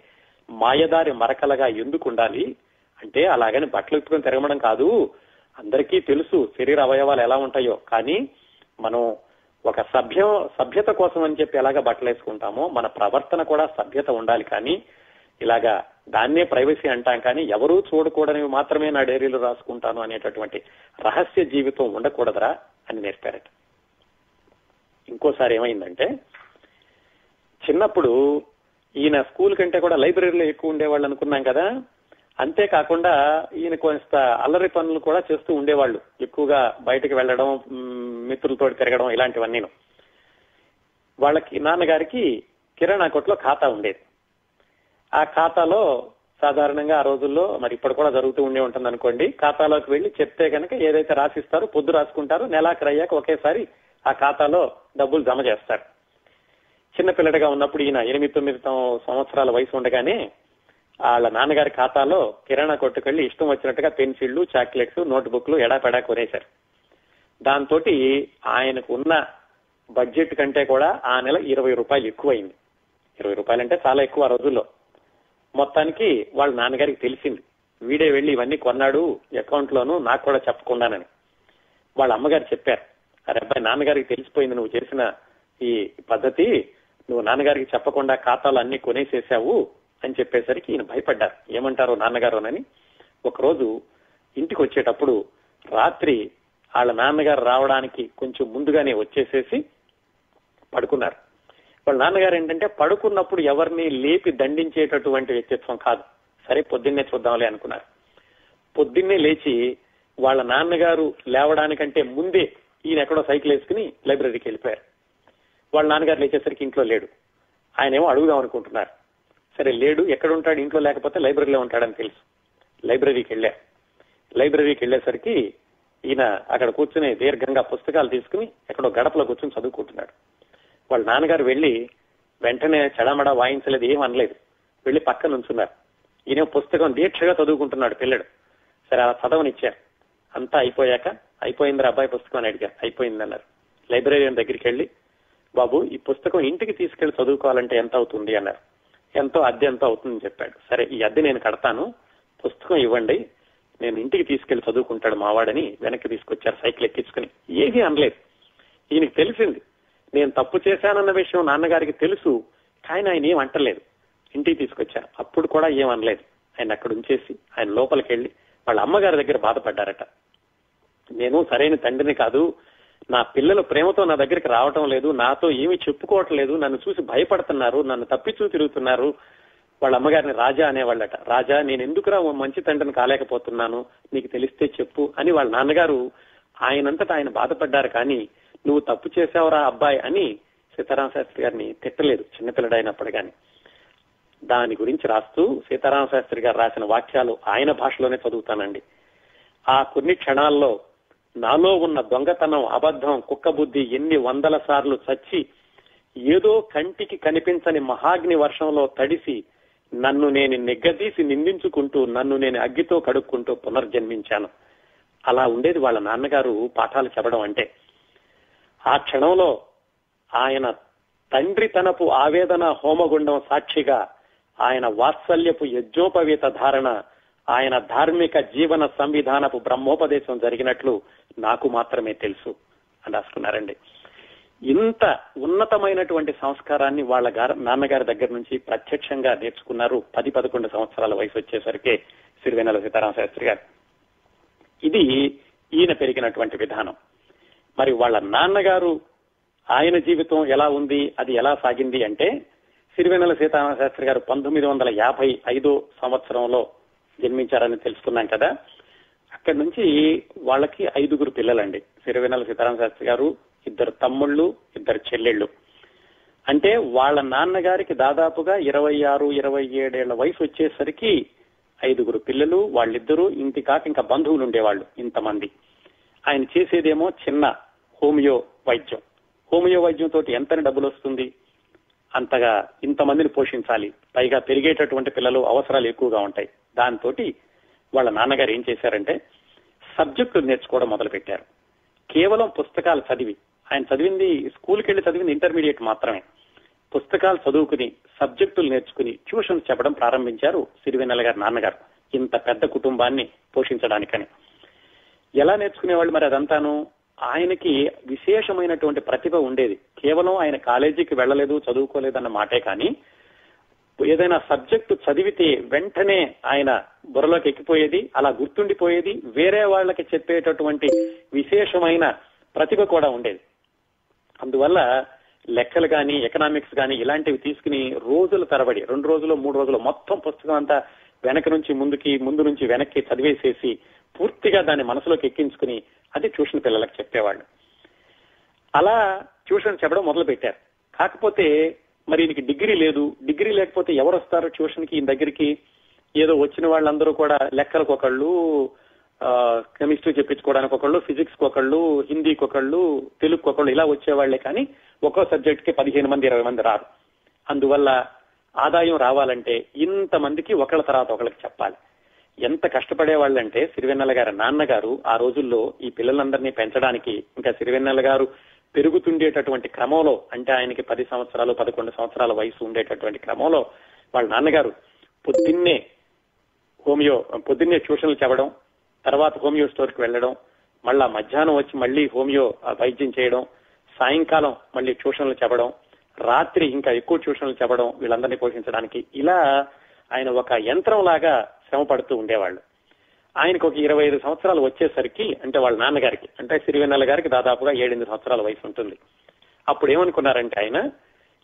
మాయదారి మరకలుగా ఎందుకు ఉండాలి? అంటే అలాగని బట్టలు ఎత్తుకొని తిరగడం కాదు. అందరికీ తెలుసు శరీర అవయవాలు ఎలా ఉంటాయో. కానీ మనం ఒక సభ్య సభ్యత కోసం అని చెప్పి ఎలాగ బట్టలు వేసుకుంటామో మన ప్రవర్తన కూడా సభ్యత ఉండాలి కానీ ఇలాగా దాన్నే ప్రైవసీ అంటాం కానీ ఎవరూ చూడకూడనివి మాత్రమే నా డైరీలో రాసుకుంటాను అనేటటువంటి రహస్య జీవితం ఉండకూడదురా అని నేర్పారట. ఇంకోసారి ఏమైందంటే చిన్నప్పుడు ఈయన స్కూల్ కంటే కూడా లైబ్రరీలో ఎక్కువ ఉండేవాళ్ళు అనుకున్నాం కదా. అంతేకాకుండా ఈయన కొంత అల్లరి పనులు కూడా చేస్తూ ఉండేవాళ్ళు. ఎక్కువగా బయటకు వెళ్ళడం మిత్రులతో తిరగడం ఇలాంటివన్నీను. వాళ్ళకి నాన్నగారికి కిరాణా కొట్లో ఖాతా ఉండేది. ఆ ఖాతాలో సాధారణంగా ఆ రోజుల్లో మరి ఇప్పుడు కూడా జరుగుతూ ఉండే ఉంటుంది అనుకోండి ఖాతాలోకి వెళ్ళి చెప్తే కనుక ఏదైతే రాసిస్తారో పొద్దు రాసుకుంటారో నెలాఖరు అయ్యాక ఒకేసారి ఆ ఖాతాలో డబ్బులు జమ చేస్తారు. చిన్నపిల్లడిగా ఉన్నప్పుడు ఈయన ఎనిమిది తొమ్మిది సంవత్సరాల వయసు ఉండగానే వాళ్ళ నాన్నగారి ఖాతాలో కిరాణా కొట్టుకెళ్ళి ఇష్టం వచ్చినట్టుగా పెన్సిళ్ళు చాక్లెట్స్ నోట్ బుక్లు ఎడాపెడా కొనేశారు. దాంతో ఆయనకు ఉన్న బడ్జెట్ కంటే కూడా ఆ నెల ఇరవై రూపాయలు ఎక్కువైంది. ఇరవై రూపాయలు అంటే చాలా ఎక్కువ ఆ రోజుల్లో. మొత్తానికి వాళ్ళ నాన్నగారికి తెలిసింది. వీడే వెళ్ళి ఇవన్నీ కొన్నాడు అకౌంట్ లోను నాకు కూడా చెప్పకుండానని. వాళ్ళ అమ్మగారు చెప్పారు అరే అబ్బాయి నాన్నగారికి తెలిసిపోయింది నువ్వు చేసిన ఈ పద్ధతి నువ్వు నాన్నగారికి చెప్పకుండా ఖాతాలు అన్ని కొనేసేసావు అని చెప్పేసరికి ఈయన భయపడ్డారు. ఏమంటారు నాన్నగారు అని ఒకరోజు ఇంటికి వచ్చేటప్పుడు రాత్రి వాళ్ళ నాన్నగారు రావడానికి కొంచెం ముందుగానే వచ్చేసేసి పడుకున్నారు. వాళ్ళ నాన్నగారు ఏంటంటే పడుకున్నప్పుడు ఎవరిని లేపి దండించేటటువంటి వ్యక్తిత్వం కాదు. సరే పొద్దున్నే చూద్దాంలే అనుకున్నారు. పొద్దున్నే లేచి వాళ్ళ నాన్నగారు లేవడానికంటే ముందే ఈయన ఎక్కడో సైకిల్ వేసుకుని లైబ్రరీకి వెళ్ళిపోయారు. వాళ్ళ నాన్నగారు లేచేసరికి ఇంట్లో లేడు. ఆయన ఏమో అడుగుదాం అనుకుంటున్నారు. సరే లేడు ఎక్కడ ఉంటాడు ఇంట్లో లేకపోతే లైబ్రరీలో ఉంటాడని తెలుసు. లైబ్రరీకి వెళ్ళా. లైబ్రరీకి వెళ్ళేసరికి ఈయన అక్కడ కూర్చుని దీర్ఘంగా పుస్తకాలు తీసుకుని ఎక్కడో గడపలో కూర్చుని చదువుకుంటున్నాడు. వాళ్ళ నాన్నగారు వెళ్ళి వెంటనే చడమడ వాయించలేదు ఏం అనలేదు. వెళ్ళి పక్కన ఉంచున్నారు. ఈయన పుస్తకం దీక్షగా చదువుకుంటున్నాడు పిల్లడు. సరే అలా చదవనిచ్చారు. అంతా అయిపోయాక అయిపోయిందిరా అబ్బాయి పుస్తకం అని అడిగారు. అయిపోయింది అన్నారు లైబ్రరీయన్ దగ్గరికి వెళ్ళి బాబు ఈ పుస్తకం ఇంటికి తీసుకెళ్ళి చదువుకోవాలంటే ఎంత అవుతుంది? అన్నారు. ఎంతో అద్దె ఎంతో అవుతుందని చెప్పాడు. సరే ఈ అద్దె నేను కడతాను. పుస్తకం ఇవ్వండి. నేను ఇంటికి తీసుకెళ్ళి చదువుకుంటాడు మావాడని వెనక్కి తీసుకొచ్చారు సైకిల్ ఎక్కించుకుని. ఏమీ అనలేదు. ఈయనకి తెలిసింది నేను తప్పు చేశానన్న విషయం నాన్నగారికి తెలుసు కానీ ఆయన ఏం అంటలేదు. ఇంటికి తీసుకొచ్చారు. అప్పుడు కూడా ఏం అనలేదు. ఆయన అక్కడ ఉంచేసి ఆయన లోపలికి వెళ్ళి వాళ్ళ అమ్మగారి దగ్గర బాధపడ్డారట. నేను సరైన తండ్రిని కాదు నా పిల్లలు ప్రేమతో నా దగ్గరికి రావటం లేదు నాతో ఏమి చెప్పుకోవటం లేదు నన్ను చూసి భయపడుతున్నారు నన్ను తప్పిచూ తిరుగుతున్నారు. వాళ్ళ అమ్మగారిని రాజా అనేవాళ్ళట. రాజా నేను ఎందుకురా మంచి తండ్రిని కాలేకపోతున్నాను? నీకు తెలిస్తే చెప్పు అని వాళ్ళ నాన్నగారు ఆయనంతటా ఆయన బాధపడ్డారు కానీ నువ్వు తప్పు చేసావురా అబ్బాయి అని సీతారామ శాస్త్రి గారిని తిట్టలేదు చిన్నపిల్లడు అయినప్పుడు కానీ దాని గురించి రాస్తూ సీతారామ శాస్త్రి గారు రాసిన వాక్యాలు ఆయన భాషలోనే చదువుతానండి. ఆ కొన్ని క్షణాల్లో నాలో ఉన్న దొంగతనం అబద్ధం కుక్క బుద్ధి ఎన్ని వందల సార్లు చచ్చి ఏదో కంటికి కనిపించని మహాగ్ని వర్షంలో తడిసి నన్ను నేను నిగ్గదీసి నిందించుకుంటూ నన్ను నేను అగ్గితో కడుక్కుంటూ పునర్జన్మించాను. అలా ఉండేది వాళ్ళ నాన్నగారు పాఠాలు చెప్పడం అంటే. ఆ క్షణంలో ఆయన తండ్రి తనపు ఆవేదన హోమగుండం సాక్షిగా ఆయన వాత్సల్యపు యజ్ఞోపవీత ధారణ ఆయన ధార్మిక జీవన సంవిధానపు బ్రహ్మోపదేశం జరిగినట్లు నాకు మాత్రమే తెలుసు అని రాసుకున్నారండి. ఇంత ఉన్నతమైనటువంటి సంస్కారాన్ని వాళ్ళ గారు నాన్నగారి దగ్గర నుంచి ప్రత్యక్షంగా నేర్చుకున్నారు పది పదకొండు సంవత్సరాల వయసు వచ్చేసరికి సిరివెన్నెల సీతారామ శాస్త్రి గారు. ఇది ఈయన పెరిగినటువంటి విధానం. మరి వాళ్ళ నాన్నగారు ఆయన జీవితం ఎలా ఉంది అది ఎలా సాగింది అంటే సిరివెన్నెల సీతారామ శాస్త్రి గారు పంతొమ్మిది వందల యాభై ఐదో సంవత్సరంలో జన్మించారని తెలుసుకున్నాం కదా. అక్కడి నుంచి వాళ్ళకి ఐదుగురు పిల్లలండి. సిరివెన్నెల సీతారామ శాస్త్రి గారు ఇద్దరు తమ్ముళ్ళు ఇద్దరు చెల్లెళ్ళు. అంటే వాళ్ళ నాన్నగారికి దాదాపుగా ఇరవై ఆరు ఇరవై ఏడేళ్ళ వయసు వచ్చేసరికి ఐదుగురు పిల్లలు వాళ్ళిద్దరూ ఇంటి కాక ఇంకా బంధువులు ఉండేవాళ్ళు ఇంతమంది. ఆయన చేసేదేమో చిన్న హోమియో వైద్యం హోమియో వైద్యం తోటి ఎంత డబ్బులు వస్తుంది అంతగా ఇంతమందిని పోషించాలి. పైగా పెరిగేటటువంటి పిల్లలు అవసరాలు ఎక్కువగా ఉంటాయి. దాంతో వాళ్ళ నాన్నగారు ఏం చేశారంటే సబ్జెక్టులు నేర్చుకోవడం మొదలు పెట్టారు కేవలం పుస్తకాలు చదివి ఆయన చదివింది స్కూల్కి వెళ్ళి చదివింది ఇంటర్మీడియట్ మాత్రమే. పుస్తకాలు చదువుకుని సబ్జెక్టులు నేర్చుకుని ట్యూషన్స్ చెప్పడం ప్రారంభించారు సిరివెన్నెల గారి నాన్నగారు. ఇంత పెద్ద కుటుంబాన్ని పోషించడానికని. ఎలా నేర్చుకునేవాళ్ళు మరి అదంతాను? ఆయనకి విశేషమైనటువంటి ప్రతిభ ఉండేది. కేవలం ఆయన కాలేజీకి వెళ్ళలేదు చదువుకోలేదన్న మాటే కానీ ఏదైనా సబ్జెక్టు చదివితే వెంటనే ఆయన బుర్రలోకి ఎక్కిపోయేది అలా గుర్తుండిపోయేది వేరే వాళ్ళకి చెప్పేటటువంటి విశేషమైన ప్రతిభ కూడా ఉండేది. అందువల్ల లెక్కలు కానీ ఎకనామిక్స్ కానీ ఇలాంటివి తీసుకుని రోజుల తరబడి రెండు రోజులు మూడు రోజులు మొత్తం పుస్తకం అంతా వెనక నుంచి ముందుకి ముందు నుంచి వెనక్కి చదివేసేసి పూర్తిగా దాన్ని మనసులోకి ఎక్కించుకుని అది ట్యూషన్ పిల్లలకు చెప్పేవాళ్ళు. అలా ట్యూషన్ చెప్పడం మొదలు పెట్టారు కాకపోతే మరి ఈయనకి డిగ్రీ లేదు. డిగ్రీ లేకపోతే ఎవరు వస్తారు ట్యూషన్కి ఈయన దగ్గరికి ఏదో వచ్చిన వాళ్ళందరూ కూడా లెక్కలకు ఒకళ్ళు కెమిస్ట్రీ చెప్పించుకోవడానికి ఒకళ్ళు ఫిజిక్స్ ఒకళ్ళు హిందీకి ఒకళ్ళు తెలుగుకి ఒకళ్ళు ఇలా వచ్చేవాళ్ళే కానీ ఒక్కో సబ్జెక్ట్కి పదిహేను మంది ఇరవై మంది రారు. అందువల్ల ఆదాయం రావాలంటే ఇంతమందికి ఒకళ్ళ తర్వాత ఒకళ్ళకి చెప్పాలి. ఎంత కష్టపడే వాళ్ళంటే సిరివెన్నెల గారి నాన్నగారు ఆ రోజుల్లో ఈ పిల్లలందరినీ పెంచడానికి ఇంకా సిరివెన్నెల గారు పెరుగుతుండేటటువంటి క్రమంలో అంటే ఆయనకి పది సంవత్సరాలు పదకొండు సంవత్సరాల వయసు ఉండేటటువంటి క్రమంలో వాళ్ళ నాన్నగారు పొద్దున్నే హోమియో పొద్దున్నే ట్యూషన్లు చెప్పడం తర్వాత హోమియో స్టోర్కి వెళ్ళడం మళ్ళా మధ్యాహ్నం వచ్చి మళ్ళీ హోమియో వైద్యం చేయడం సాయంకాలం మళ్ళీ ట్యూషన్లు చెప్పడం రాత్రి ఇంకా ఎక్కువ ట్యూషన్లు చెప్పడం వీళ్ళందరినీ పోషించడానికి ఇలా ఆయన ఒక యంత్రం లాగా శ్రమ పడుతూ ఉండేవాళ్ళు. ఆయనకు ఒక ఇరవై ఐదు సంవత్సరాలు వచ్చేసరికి అంటే వాళ్ళ నాన్నగారికి అంటే సిరివెన్నెల గారికి దాదాపుగా ఏడెనిమిది సంవత్సరాల వయసు ఉంటుంది. అప్పుడు ఏమనుకున్నారంటే ఆయన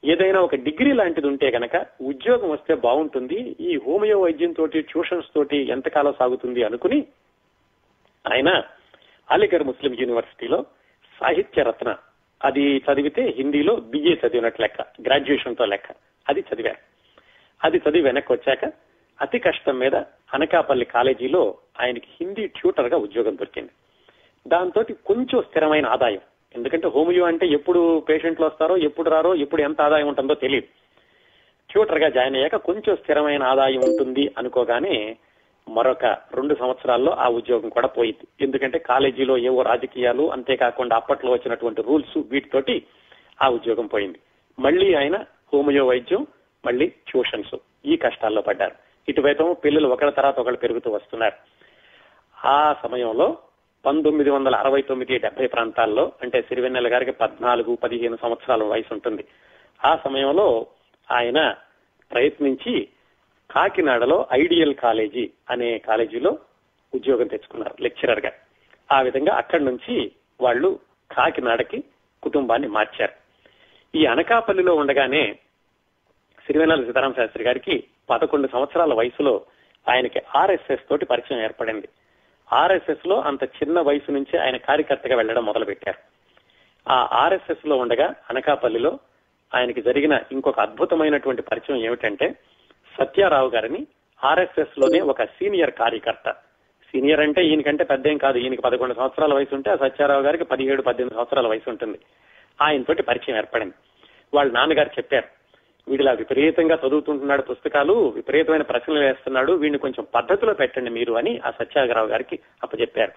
ఏదైనా ఒక డిగ్రీ లాంటిది ఉంటే గనక ఉద్యోగం వస్తే బాగుంటుంది ఈ హోమియో వైద్యం తోటి ట్యూషన్స్ తోటి ఎంతకాలం సాగుతుంది అనుకుని ఆయన అలీగఢ్ ముస్లిం యూనివర్సిటీలో సాహిత్య రత్న అది చదివితే హిందీలో బిఏ చదివినట్టు లెక్క గ్రాడ్యుయేషన్తో లెక్క అది చదివారు. అది చదివి వెనక్కి వచ్చాక అతి కష్టం మీద అనకాపల్లి కాలేజీలో ఆయనకి హిందీ ట్యూటర్గా ఉద్యోగం దొరికింది. దాంతో కొంచెం స్థిరమైన ఆదాయం. ఎందుకంటే హోమియో అంటే ఎప్పుడు పేషెంట్లు వస్తారో ఎప్పుడు రారో ఎప్పుడు ఎంత ఆదాయం ఉంటుందో తెలియదు. ట్యూటర్గా జాయిన్ అయ్యాక కొంచెం స్థిరమైన ఆదాయం ఉంటుంది అనుకోగానే మరొక రెండు సంవత్సరాల్లో ఆ ఉద్యోగం కూడా పోయింది. ఎందుకంటే కాలేజీలో ఏవో రాజకీయాలు అంతేకాకుండా అప్పట్లో వచ్చినటువంటి రూల్స్ వీటితోటి ఆ ఉద్యోగం పోయింది. మళ్ళీ ఆయన హోమియో వైద్యం మళ్ళీ ట్యూషన్స్ ఈ కష్టాల్లో పడ్డారు. ఇటువైపు పిల్లలు ఒకరి తర్వాత ఒకరు పెరుగుతూ వస్తున్నారు. ఆ సమయంలో పంతొమ్మిది వందల అరవై తొమ్మిది డెబ్బై ప్రాంతాల్లో అంటే సిరివెన్నెల గారికి పద్నాలుగు పదిహేను సంవత్సరాల వయసు ఉంటుంది. ఆ సమయంలో ఆయన ప్రయత్నించి కాకినాడలో ఐడియల్ కాలేజీ అనే కాలేజీలో ఉద్యోగం తెచ్చుకున్నారు లెక్చరర్గా ఆ విధంగా అక్కడి నుంచి వాళ్ళు కాకినాడకి కుటుంబాన్ని మార్చారు. ఈ అనకాపల్లిలో ఉండగానే సిరివెన్నెల సీతారామ శాస్త్రి గారికి పదకొండు సంవత్సరాల వయసులో ఆయనకి ఆర్ఎస్ఎస్ తోటి పరిచయం ఏర్పడింది. ఆర్ఎస్ఎస్లో అంత చిన్న వయసు నుంచే ఆయన కార్యకర్తగా వెళ్ళడం మొదలు పెట్టారు ఆ ఆర్ఎస్ఎస్లో ఉండగా అనకాపల్లిలో ఆయనకి జరిగిన ఇంకొక అద్భుతమైనటువంటి పరిచయం ఏమిటంటే సత్యారావు గారిని ఆర్ఎస్ఎస్లోనే ఒక సీనియర్ కార్యకర్త. సీనియర్ అంటే ఈయనకంటే పెద్ద ఏం కాదు. ఈయనకి పదకొండు సంవత్సరాల వయసు ఉంటే ఆ సత్యారావు గారికి పదిహేడు పద్దెనిమిది సంవత్సరాల వయసు ఉంటుంది. ఆయనతోటి పరిచయం ఏర్పడింది. వాళ్ళ నాన్నగారు చెప్పారు వీడిలా విపరీతంగా చదువుతుంటున్నాడు పుస్తకాలు విపరీతమైన ప్రశ్నలు వేస్తున్నాడు వీడిని కొంచెం పద్ధతిలో పెట్టండి మీరు అని ఆ సత్యారావు గారికి అప్పచెప్పారు.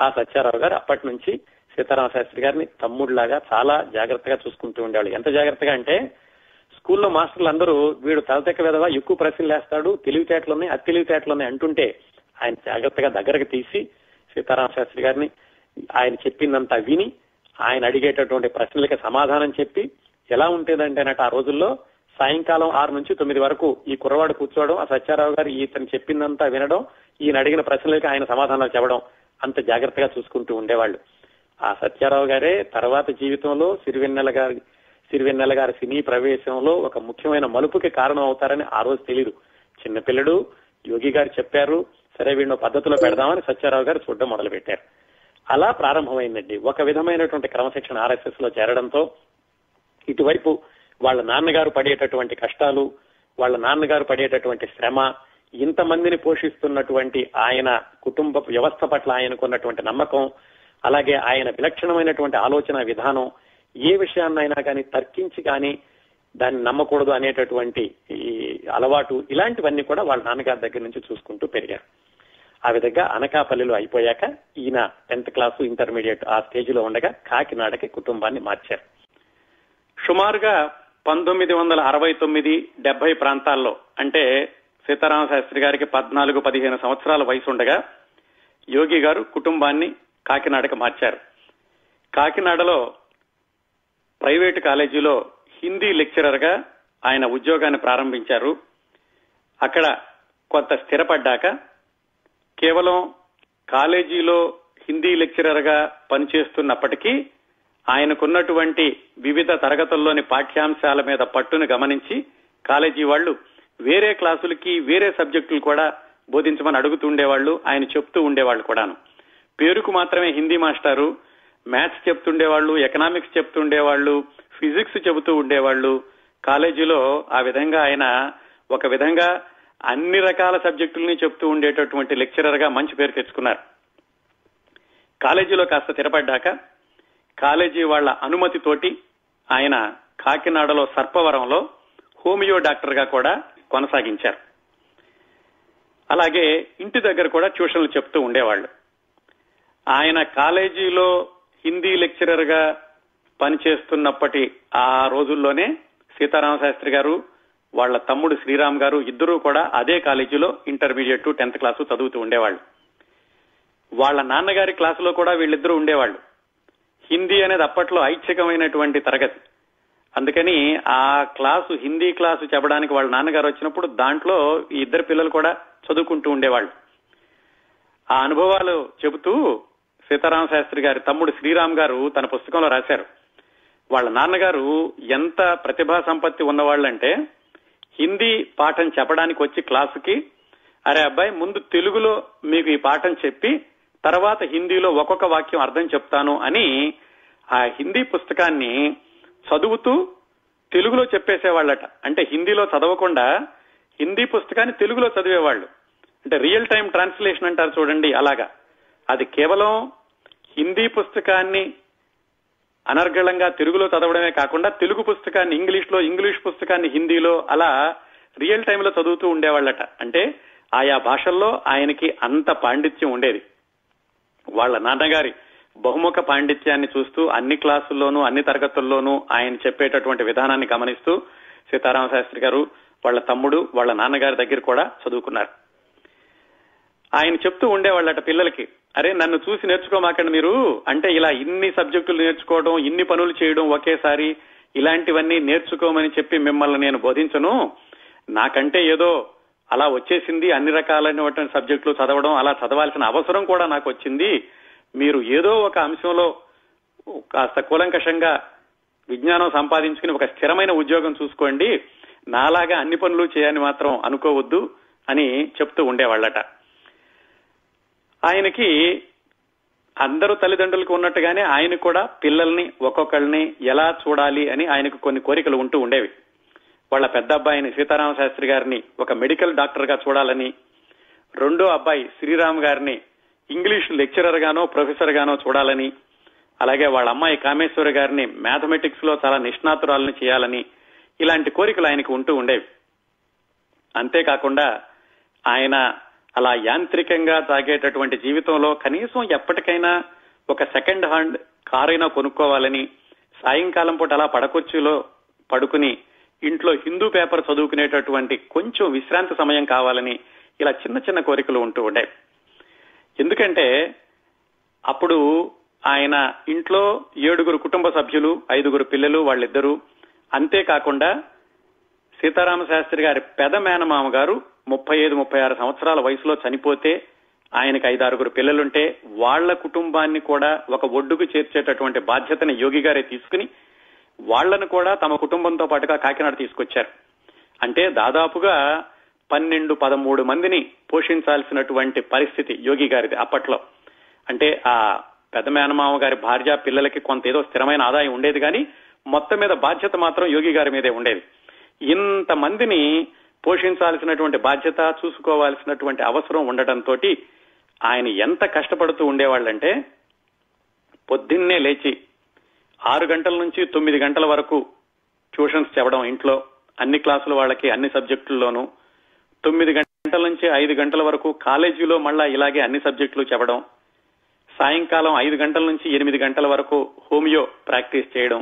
ఆ సత్యారావు గారు అప్పటి నుంచి సీతారామ శాస్త్రి గారిని తమ్ముడిలాగా చాలా జాగ్రత్తగా చూసుకుంటూ ఉండేవాళ్ళు. ఎంత జాగ్రత్తగా అంటే స్కూల్లో మాస్టర్లు అందరూ వీడు తలతెక్క విధవా ఎక్కువ ప్రశ్నలు వేస్తాడు తెలివితేటలు ఉన్నాయి అతి ఉన్నాయి అంటుంటే ఆయన జాగ్రత్తగా దగ్గరకు తీసి సీతారామ శాస్త్రి గారిని ఆయన చెప్పిందంతా విని ఆయన అడిగేటటువంటి ప్రశ్నలకి సమాధానం చెప్పి ఎలా ఉంటేదంటేనట ఆ రోజుల్లో సాయంకాలం ఆరు నుంచి తొమ్మిది వరకు ఈ కుర్రవాడు కూర్చోవడం ఆ సత్యారావు గారు ఇతను చెప్పిందంతా వినడం ఈయన అడిగిన ప్రశ్నలకి ఆయన సమాధానాలు చెప్పడం అంత జాగ్రత్తగా చూసుకుంటూ ఉండేవాళ్ళు. ఆ సత్యారావు గారే తర్వాత జీవితంలో సిరివెన్నెల గారి సిరివెన్నెల గారి సినీ ప్రవేశంలో ఒక ముఖ్యమైన మలుపుకి కారణం అవుతారని ఆ రోజు తెలియదు చిన్నపిల్లడు యోగి గారు చెప్పారు సరే వీడిని పద్ధతిలో పెడదామని సత్యారావు గారు చూడడం మొదలు పెట్టారు అలా ప్రారంభమైందండి. ఒక విధమైనటువంటి క్రమశిక్షణ ఆర్ఎస్ఎస్లో చేరడంతో ఇటువైపు వాళ్ళ నాన్నగారు పడేటటువంటి కష్టాలు వాళ్ళ నాన్నగారు పడేటటువంటి శ్రమ ఇంతమందిని పోషిస్తున్నటువంటి ఆయన కుటుంబ వ్యవస్థ పట్ల ఆయనకున్నటువంటి నమ్మకం అలాగే ఆయన విలక్షణమైనటువంటి ఆలోచన విధానం ఏ విషయాన్నైనా కానీ తర్కించి కానీ దాన్ని నమ్మకూడదు అనేటటువంటి ఈ అలవాటు ఇలాంటివన్నీ కూడా వాళ్ళ నాన్నగారి దగ్గర నుంచి చూసుకుంటూ పెరిగారు. ఆ విధంగా అనకాపల్లిలో అయిపోయాక ఈయన టెన్త్ క్లాసు ఇంటర్మీడియట్ ఆ స్టేజ్లో ఉండగా కాకినాడకి కుటుంబాన్ని మార్చారు. సుమారుగా పంతొమ్మిది వందల అరవై తొమ్మిది డెబ్బై ప్రాంతాల్లో అంటే సీతారామ శాస్త్రి గారికి పద్నాలుగు పదిహేను సంవత్సరాల వయసు ఉండగా యోగి గారు కుటుంబాన్ని కాకినాడకి మార్చారు. కాకినాడలో ప్రైవేటు కాలేజీలో హిందీ లెక్చరర్గా ఆయన ఉద్యోగాన్ని ప్రారంభించారు. అక్కడ కొంత స్థిరపడ్డాక కేవలం కాలేజీలో హిందీ లెక్చరర్గా పనిచేస్తున్నప్పటికీ ఆయనకున్నటువంటి వివిధ తరగతుల్లోని పాఠ్యాంశాల మీద పట్టును గమనించి కాలేజీ వాళ్ళు వేరే క్లాసులకి వేరే సబ్జెక్టులు కూడా బోధించమని అడుగుతూ ఉండేవాళ్ళు ఆయన చెప్తూ ఉండేవాళ్ళు కూడాను. పేరుకు మాత్రమే హిందీ మాస్టారు మ్యాథ్స్ చెప్తుండేవాళ్ళు ఎకనామిక్స్ చెప్తుండేవాళ్ళు ఫిజిక్స్ చెబుతూ ఉండేవాళ్ళు. కాలేజీలో ఆ విధంగా ఆయన ఒక విధంగా అన్ని రకాల సబ్జెక్టుల్ని చెప్తూ ఉండేటటువంటి లెక్చరర్గా మంచి పేరు తెచ్చుకున్నారు. కాలేజీలో కాస్త స్థిరపడ్డాక కాలేజీ వాళ్ళ అనుమతితోటి ఆయన కాకినాడలో సర్పవరంలో హోమియో డాక్టర్గా కూడా కొనసాగించారు. అలాగే ఇంటి దగ్గర కూడా ట్యూషన్లు చెప్తూ ఉండేవాళ్ళు. ఆయన కాలేజీలో హిందీ లెక్చరర్గా పనిచేస్తున్నప్పటి ఆ రోజుల్లోనే సీతారామ శాస్త్రి గారు వాళ్ళ తమ్ముడు శ్రీరామ్ గారు ఇద్దరూ కూడా అదే కాలేజీలో ఇంటర్మీడియట్ టెన్త్ క్లాసు చదువుతూ ఉండేవాళ్ళు. వాళ్ళ నాన్నగారి క్లాసులో కూడా వీళ్ళిద్దరూ ఉండేవాళ్ళు. హిందీ అనేది అప్పట్లో ఐచ్ఛికమైనటువంటి తరగతి. అందుకని ఆ క్లాసు హిందీ క్లాసు చెప్పడానికి వాళ్ళ నాన్నగారు వచ్చినప్పుడు దాంట్లో ఈ ఇద్దరు పిల్లలు కూడా చదువుకుంటూ ఉండేవాళ్ళు. ఆ అనుభవాలు చెబుతూ సీతారామ శాస్త్రి గారి తమ్ముడు శ్రీరామ్ గారు తన పుస్తకంలో రాశారు. వాళ్ళ నాన్నగారు ఎంత ప్రతిభా సంపత్తి ఉన్నవాళ్ళంటే హిందీ పాఠం చెప్పడానికి వచ్చి క్లాసుకి అరే అబ్బాయి ముందు తెలుగులో మీకు ఈ పాఠం చెప్పి తర్వాత హిందీలో ఒక్కొక్క వాక్యం అర్థం చెప్తాను అని ఆ హిందీ పుస్తకాన్ని చదువుతూ తెలుగులో చెప్పేసేవాళ్ళట. అంటే హిందీలో చదవకుండా హిందీ పుస్తకాన్ని తెలుగులో చదివేవాళ్ళు. అంటే రియల్ టైం ట్రాన్స్లేషన్ అంటారు చూడండి అలాగా. అది కేవలం హిందీ పుస్తకాన్ని అనర్గళంగా తెలుగులో చదవడమే కాకుండా తెలుగు పుస్తకాన్ని ఇంగ్లీష్లో ఇంగ్లీష్ పుస్తకాన్ని హిందీలో అలా రియల్ టైంలో చదువుతూ ఉండేవాళ్ళట. అంటే ఆయా భాషల్లో ఆయనకి అంత పాండిత్యం ఉండేది. వాళ్ళ నాన్నగారి బహుముఖ పాండిత్యాన్ని చూస్తూ అన్ని క్లాసుల్లోనూ అన్ని తరగతుల్లోనూ ఆయన చెప్పేటటువంటి విధానాన్ని గమనిస్తూ సీతారామ శాస్త్రి గారు వాళ్ళ తమ్ముడు వాళ్ళ నాన్నగారి దగ్గర కూడా చదువుకున్నారు. ఆయన చెప్తూ ఉండేవాళ్ళట పిల్లలకి అరే నన్ను చూసి నేర్చుకోమాకండి మీరు. అంటే ఇలా ఇన్ని సబ్జెక్టులు నేర్చుకోవడం ఇన్ని పనులు చేయడం ఒకేసారి ఇలాంటివన్నీ నేర్చుకోమని చెప్పి మిమ్మల్ని నేను బోధించను. నాకంటే ఏదో అలా వచ్చేసింది అన్ని రకాలైనటువంటి సబ్జెక్టులు చదవడం అలా చదవాల్సిన అవసరం కూడా నాకు వచ్చింది. మీరు ఏదో ఒక అంశంలో కాస్త కూలంకషంగా విజ్ఞానం సంపాదించుకుని ఒక స్థిరమైన ఉద్యోగం చూసుకోండి. నాలాగా అన్ని పనులు చేయని మాత్రం అనుకోవద్దు అని చెప్తూ ఉండేవాళ్ళట. ఆయనకి అందరూ తల్లిదండ్రులకు ఉన్నట్టుగానే ఆయన కూడా పిల్లల్ని ఒక్కొక్కళ్ళని ఎలా చూడాలి అని ఆయనకు కొన్ని కోరికలు ఉంటూ ఉండేవి. వాళ్ళ పెద్ద అబ్బాయిని సీతారామ శాస్త్రి గారిని ఒక మెడికల్ డాక్టర్గా చూడాలని రెండో అబ్బాయి శ్రీరామ్ గారిని ఇంగ్లీష్ లెక్చరర్ గానో ప్రొఫెసర్ గానో చూడాలని అలాగే వాళ్ళ అమ్మాయి కామేశ్వరి గారిని మ్యాథమెటిక్స్లో చాలా నిష్ణాతురాలని చేయాలని ఇలాంటి కోరికలు ఆయనకు ఉంటూ ఉండేవి. అంతేకాకుండా ఆయన అలా యాంత్రికంగా సాగేటటువంటి జీవితంలో కనీసం ఎప్పటికైనా ఒక సెకండ్ హ్యాండ్ కారైనా కొనుక్కోవాలని సాయంకాలం పూట అలా పడకొచ్చులో పడుకుని ఇంట్లో హిందూ పేపర్ చదువుకునేటటువంటి కొంచెం విశ్రాంతి సమయం కావాలని ఇలా చిన్న చిన్న కోరికలు ఉంటూ ఉండేవి. ఎందుకంటే అప్పుడు ఆయన ఇంట్లో ఏడుగురు కుటుంబ సభ్యులు ఐదుగురు పిల్లలు వాళ్ళిద్దరూ. అంతేకాకుండా సీతారామ శాస్త్రి గారి పెద మేనమామ గారు ముప్పై ఐదు ముప్పై ఆరు సంవత్సరాల వయసులో చనిపోతే ఆయనకి ఐదారుగురు పిల్లలుంటే వాళ్ళ కుటుంబాన్ని కూడా ఒక ఒడ్డుకు చేర్చేటటువంటి బాధ్యతని యోగి గారే తీసుకుని వాళ్ళను కూడా తమ కుటుంబంతో పాటుగా కాకినాడ తీసుకొచ్చారు. అంటే దాదాపుగా పన్నెండు పదమూడు మందిని పోషించాల్సినటువంటి పరిస్థితి యోగి గారిది అప్పట్లో. అంటే ఆ పెద్ద మేనమామ గారి భార్య పిల్లలకి కొంత ఏదో స్థిరమైన ఆదాయం ఉండేది కానీ మొత్తం మీద బాధ్యత మాత్రం యోగి గారి మీదే ఉండేది. ఇంత మందిని పోషించాల్సినటువంటి బాధ్యత చూసుకోవాల్సినటువంటి అవసరం ఉండటంతో ఆయన ఎంత కష్టపడుతూ ఉండేవాళ్ళంటే పొద్దున్నే లేచి ఆరు గంటల నుంచి తొమ్మిది గంటల వరకు ట్యూషన్స్ చెప్పడం ఇంట్లో అన్ని క్లాసుల వాళ్ళకి అన్ని సబ్జెక్టుల్లోనూ తొమ్మిది గంటల నుంచి ఐదు గంటల వరకు కాలేజీలో మళ్ళా ఇలాగే అన్ని సబ్జెక్టులు చెప్పడం సాయంకాలం ఐదు గంటల నుంచి ఎనిమిది గంటల వరకు హోమియో ప్రాక్టీస్ చేయడం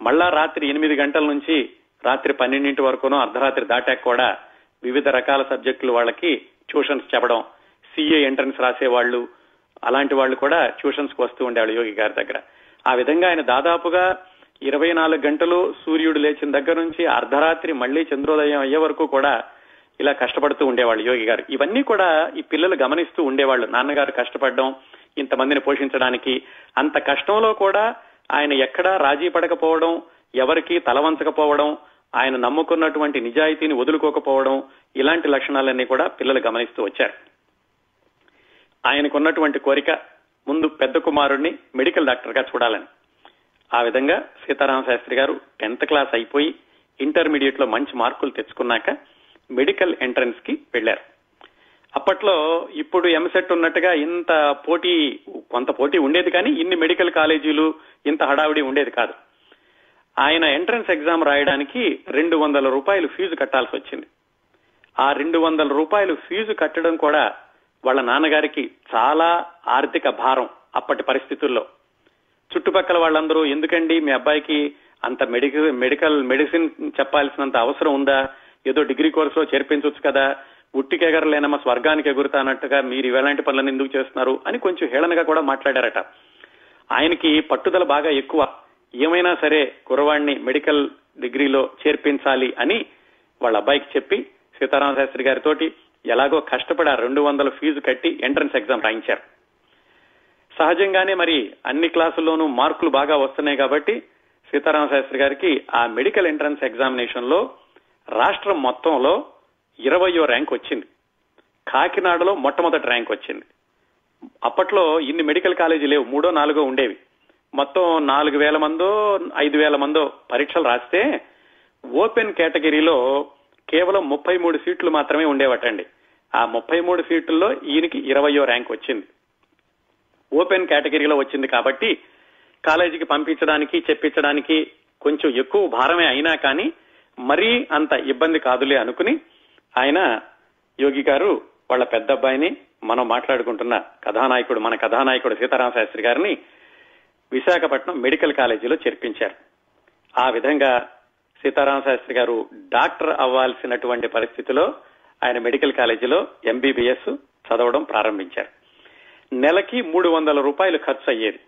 మళ్ళా రాత్రి ఎనిమిది గంటల నుంచి రాత్రి పన్నెండింటి వరకునో అర్ధరాత్రి దాటాక కూడా వివిధ రకాల సబ్జెక్టులు వాళ్ళకి ట్యూషన్స్ చెప్పడం సిఏ ఎంట్రన్స్ రాసేవాళ్ళు అలాంటి వాళ్ళు కూడా ట్యూషన్స్కు వస్తూ ఉండేవాళ్ళు యోగి గారి దగ్గర. ఆ విధంగా ఆయన దాదాపుగా ఇరవై నాలుగు గంటలు సూర్యుడు లేచిన దగ్గర నుంచి అర్ధరాత్రి మళ్ళీ చంద్రోదయం అయ్యే వరకు కూడా ఇలా కష్టపడుతూ ఉండేవాళ్ళు యోగి గారు. ఇవన్నీ కూడా ఈ పిల్లలు గమనిస్తూ ఉండేవాళ్ళు. నాన్నగారు కష్టపడడం ఇంతమందిని పోషించడానికి అంత కష్టంలో కూడా ఆయన ఎక్కడా రాజీ పడకపోవడం ఎవరికి తలవంచకపోవడం ఆయన నమ్ముకున్నటువంటి నిజాయితీని వదులుకోకపోవడం ఇలాంటి లక్షణాలన్నీ కూడా పిల్లలు గమనిస్తూ వచ్చారు. ఆయనకున్నటువంటి కోరిక ముందు పెద్ద కుమారుణ్ణి మెడికల్ డాక్టర్గా చూడాలని. ఆ విధంగా సీతారామ శాస్త్రి గారు టెన్త్ క్లాస్ అయిపోయి ఇంటర్మీడియట్లో మంచి మార్కులు తెచ్చుకున్నాక మెడికల్ ఎంట్రన్స్కి వెళ్ళారు అప్పట్లో ఇప్పుడు ఎంసెట్ ఉన్నట్టుగా ఇంత పోటీ కొంత పోటీ ఉండేది కానీ ఇన్ని మెడికల్ కాలేజీలు ఇంత హడావిడి ఉండేది కాదు. ఆయన ఎంట్రన్స్ ఎగ్జామ్ రాయడానికి రెండు వందల రూపాయలు ఫీజు కట్టాల్సి వచ్చింది. ఆ రెండు వందల రూపాయలు ఫీజు కట్టడం కూడా వాళ్ళ నాన్నగారికి చాలా ఆర్థిక భారం అప్పటి పరిస్థితుల్లో. చుట్టుపక్కల వాళ్ళందరూ ఎందుకండి మీ అబ్బాయికి అంత మెడికల్ మెడికల్ మెడిసిన్ చెప్పాల్సినంత అవసరం ఉందా? ఏదో డిగ్రీ కోర్సులో చేర్పించవచ్చు కదా ఉట్టికెగరలేనమ్మా స్వర్గానికి ఎగురుతానట్టుగా మీరు ఇవేలాంటి పనులను ఎందుకు చేస్తున్నారు అని కొంచెం హేళనగా కూడా మాట్లాడారట. ఆయనకి పట్టుదల బాగా ఎక్కువ. ఏమైనా సరే కురవాణ్ణి మెడికల్ డిగ్రీలో చేర్పించాలి అని వాళ్ళ అబ్బాయికి చెప్పి సీతారామ శాస్త్రి గారితోటి ఎలాగో కష్టపడి ఆ రెండు వందల ఫీజు కట్టి ఎంట్రన్స్ ఎగ్జామ్ రాయించారు. సహజంగానే మరి అన్ని క్లాసుల్లోనూ మార్కులు బాగా వస్తున్నాయి కాబట్టి సీతారామ శాస్త్రి గారికి ఆ మెడికల్ ఎంట్రన్స్ ఎగ్జామినేషన్లో రాష్ట్రం మొత్తంలో ఇరవయో ర్యాంక్ వచ్చింది. కాకినాడలో మొట్టమొదటి ర్యాంక్ వచ్చింది. అప్పట్లో ఇన్ని మెడికల్ కాలేజీ లేవు మూడో నాలుగో ఉండేవి. మొత్తం నాలుగు వేల మందో ఐదు వేల మందో పరీక్షలు రాస్తే ఓపెన్ కేటగిరీలో కేవలం ముప్పై మూడు సీట్లు మాత్రమే ఉండేవటండి. ఆ ముప్పై మూడు సీట్లలో ఈయనకి ఇరవయో ర్యాంక్ వచ్చింది. ఓపెన్ కేటగిరీలో వచ్చింది కాబట్టి కాలేజీకి పంపించడానికి చెప్పించడానికి కొంచెం ఎక్కువ భారమే అయినా కానీ మరీ అంత ఇబ్బంది కాదులే అనుకుని ఆయన యోగి గారు వాళ్ళ పెద్ద అబ్బాయిని మనం మాట్లాడుకుంటున్న కథానాయకుడు మన కథానాయకుడు సీతారామ శాస్త్రి గారిని విశాఖపట్నం మెడికల్ కాలేజీలో చేర్పించారు. ఆ విధంగా సీతారామ శాస్త్రి గారు డాక్టర్ అవ్వాల్సినటువంటి పరిస్థితిలో ఆయన మెడికల్ కాలేజీలో ఎంబీబీఎస్ చదవడం ప్రారంభించారు. నెలకి మూడు వందల రూపాయలు ఖర్చు అయ్యేది.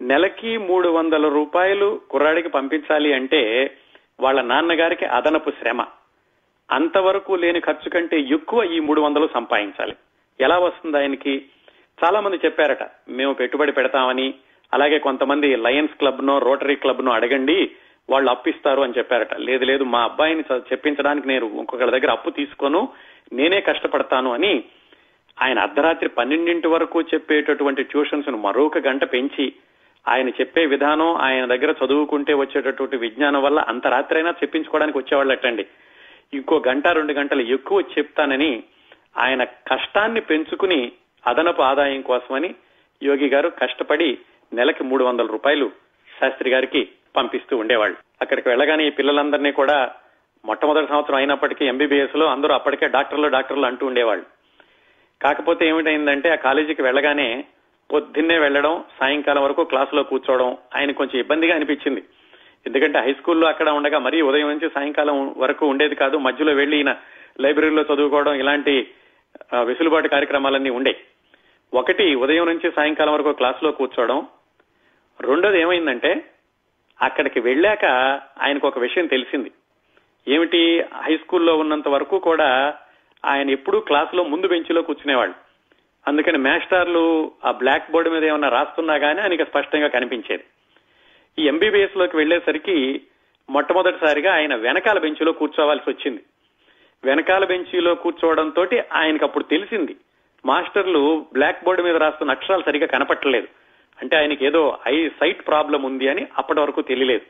నెలకి మూడు వందల రూపాయలు కుర్రాడికి పంపించాలి అంటే వాళ్ళ నాన్నగారికి అదనపు శ్రమ. అంతవరకు లేని ఖర్చు కంటే ఎక్కువ ఈ మూడు వందలు సంపాదించాలి. ఎలా వస్తుంది ఆయనకి? చాలా మంది చెప్పారట మేము పెట్టుబడి పెడతామని. అలాగే కొంతమంది లయన్స్ క్లబ్ నో రోటరీ క్లబ్ నో అడగండి వాళ్ళు అప్పిస్తారు అని చెప్పారట. లేదు లేదు మా అబ్బాయిని చెప్పించడానికి నేను ఇంకొకరి దగ్గర అప్పు తీసుకోను నేనే కష్టపడతాను అని ఆయన అర్ధరాత్రి పన్నెండింటి వరకు చెప్పేటటువంటి ట్యూషన్స్ను మరొక గంట పెంచి ఆయన చెప్పే విధానం ఆయన దగ్గర చదువుకుంటే వచ్చేటటువంటి విజ్ఞానం వల్ల అంత రాత్రైనా అయినా చెప్పించుకోవడానికి వచ్చేవాళ్ళటండి. ఇంకో గంట రెండు గంటలు ఎక్కువ చెప్తానని ఆయన కష్టాన్ని పెంచుకుని అదనపు ఆదాయం కోసమని యోగి గారు కష్టపడి నెలకి మూడు వందల రూపాయలు శాస్త్రి గారికి పంపిస్తూ ఉండేవాళ్ళు. అక్కడికి వెళ్ళగానే ఈ పిల్లలందరినీ కూడా మొట్టమొదటి సంవత్సరం అయినప్పటికీ ఎంబీబీఎస్లో అందరూ అప్పటికే డాక్టర్లు డాక్టర్లు అంటూ ఉండేవాళ్ళు. కాకపోతే ఏమిటైందంటే ఆ కాలేజీకి వెళ్ళగానే పొద్దున్నే వెళ్ళడం సాయంకాలం వరకు క్లాసులో కూర్చోవడం ఆయన కొంచెం ఇబ్బందిగా అనిపించింది. ఎందుకంటే హై స్కూల్లో అక్కడ ఉండగా మరీ ఉదయం నుంచి సాయంకాలం వరకు ఉండేది కాదు మధ్యలో వెళ్ళి ఈయన లైబ్రరీలో చదువుకోవడం ఇలాంటి వెసులుబాటు కార్యక్రమాలన్నీ ఉండే. ఒకటి ఉదయం నుంచి సాయంకాలం వరకు క్లాసులో కూర్చోవడం. రెండోది ఏమైందంటే అక్కడికి వెళ్ళాక ఆయనకు ఒక విషయం తెలిసింది. ఏమిటి హై స్కూల్లో ఉన్నంత వరకు కూడా ఆయన ఎప్పుడూ క్లాసులో ముందు బెంచ్లో కూర్చునేవాళ్ళు. అందుకని మాస్టర్లు ఆ బ్లాక్ బోర్డు మీద ఏమైనా రాస్తున్నా కానీ ఆయనకి స్పష్టంగా కనిపించేది. ఈ ఎంబీబీఎస్లోకి వెళ్ళేసరికి మొట్టమొదటిసారిగా ఆయన వెనకాల బెంచ్లో కూర్చోవాల్సి వచ్చింది. వెనకాల బెంచీలో కూర్చోవడంతో ఆయనకు అప్పుడు తెలిసింది మాస్టర్లు బ్లాక్ బోర్డు మీద రాస్తున్న అక్షరాలు సరిగా కనపట్టలేదు. అంటే ఆయనకి ఏదో ఐ సైట్ ప్రాబ్లం ఉంది అని అప్పటి వరకు తెలియలేదు.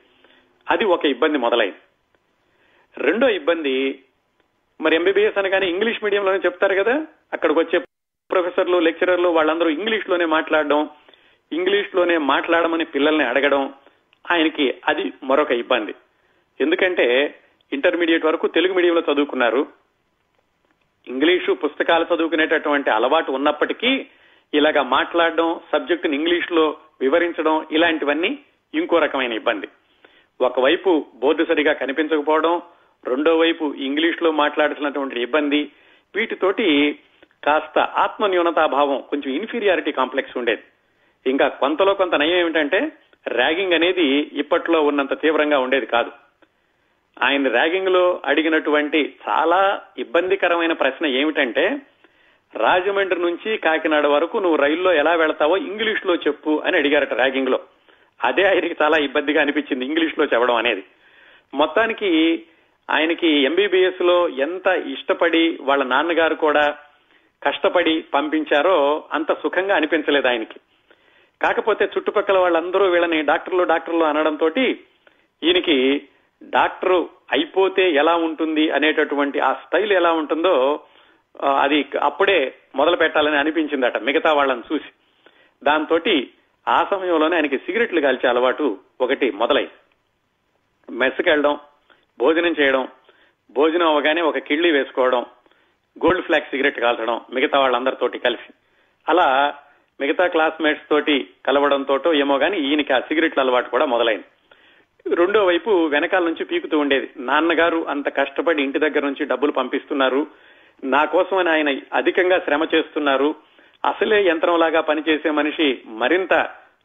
అది ఒక ఇబ్బంది మొదలైంది. రెండో ఇబ్బంది మరి ఎంబీబీఎస్ అనగానే ఇంగ్లీష్ మీడియంలోనే చెప్తారు కదా అక్కడికి వచ్చే ప్రొఫెసర్లు లెక్చరర్లు వాళ్ళందరూ ఇంగ్లీష్లోనే మాట్లాడడం ఇంగ్లీష్లోనే మాట్లాడమని పిల్లల్ని అడగడం ఆయనకి అది మరొక ఇబ్బంది. ఎందుకంటే ఇంటర్మీడియట్ వరకు తెలుగు మీడియంలో చదువుకున్నారు. ఇంగ్లీషు పుస్తకాలు చదువుకునేటటువంటి అలవాటు ఉన్నప్పటికీ ఇలాగా మాట్లాడడం సబ్జెక్టుని ఇంగ్లీష్లో వివరించడం ఇలాంటివన్నీ ఇంకో రకమైన ఇబ్బంది. ఒకవైపు బోర్డు సరిగా కనిపించకపోవడం రెండో వైపు ఇంగ్లీష్లో మాట్లాడుతున్నటువంటి ఇబ్బంది వీటితోటి కాస్త ఆత్మ న్యూనతాభావం కొంచెం ఇన్ఫీరియారిటీ కాంప్లెక్స్ ఉండేది. ఇంకా కొంతలో కొంత నయం ఏమిటంటే ర్యాగింగ్ అనేది ఇప్పట్లో ఉన్నంత తీవ్రంగా ఉండేది కాదు. ఆయన ర్యాగింగ్లో అడిగినటువంటి చాలా ఇబ్బందికరమైన ప్రశ్న ఏమిటంటే రాజమండ్రి నుంచి కాకినాడ వరకు నువ్వు రైల్లో ఎలా వెళతావో ఇంగ్లీష్లో చెప్పు అని అడిగారట ర్యాగింగ్లో అదే ఆయనకి చాలా ఇబ్బందిగా అనిపించింది ఇంగ్లీష్లో చెప్పడం అనేది. మొత్తానికి ఆయనకి ఎంబీబీఎస్లో ఎంత ఇష్టపడి వాళ్ళ నాన్నగారు కూడా కష్టపడి పంపించారో అంత సుఖంగా అనిపించలేదు ఆయనకి. కాకపోతే చుట్టుపక్కల వాళ్ళందరూ వీళ్ళని డాక్టర్లు డాక్టర్లు అనడంతో ఈయనకి డాక్టరు అయిపోతే ఎలా ఉంటుంది అనేటటువంటి ఆ స్టైల్ ఎలా ఉంటుందో అది అప్పుడే మొదలు పెట్టాలని అనిపించిందట మిగతా వాళ్ళని చూసి. దాంతో ఆ సమయంలోనే ఆయనకి సిగరెట్లు కాల్చే అలవాటు ఒకటి మొదలై. మెస్సుకెళ్ళడం భోజనం చేయడం భోజనం అవగానే ఒక కిళ్ళి వేసుకోవడం గోల్డ్ ఫ్లాగ్ సిగరెట్ కాల్చడం మిగతా వాళ్ళందరితోటి కలిసి. అలా మిగతా క్లాస్మేట్స్ తోటి కలవడంతోటో ఏమో గాని ఈయనకి ఆ సిగరెట్ల అలవాటు కూడా మొదలైంది. రెండో వైపు వెనకాల నుంచి పీకుతూ ఉండేది. నాన్నగారు అంత కష్టపడి ఇంటి దగ్గర నుంచి డబ్బులు పంపిస్తున్నారు. నా కోసమని ఆయన అధికంగా శ్రమ చేస్తున్నారు. అసలే యంత్రంలాగా పనిచేసే మనిషి మరింత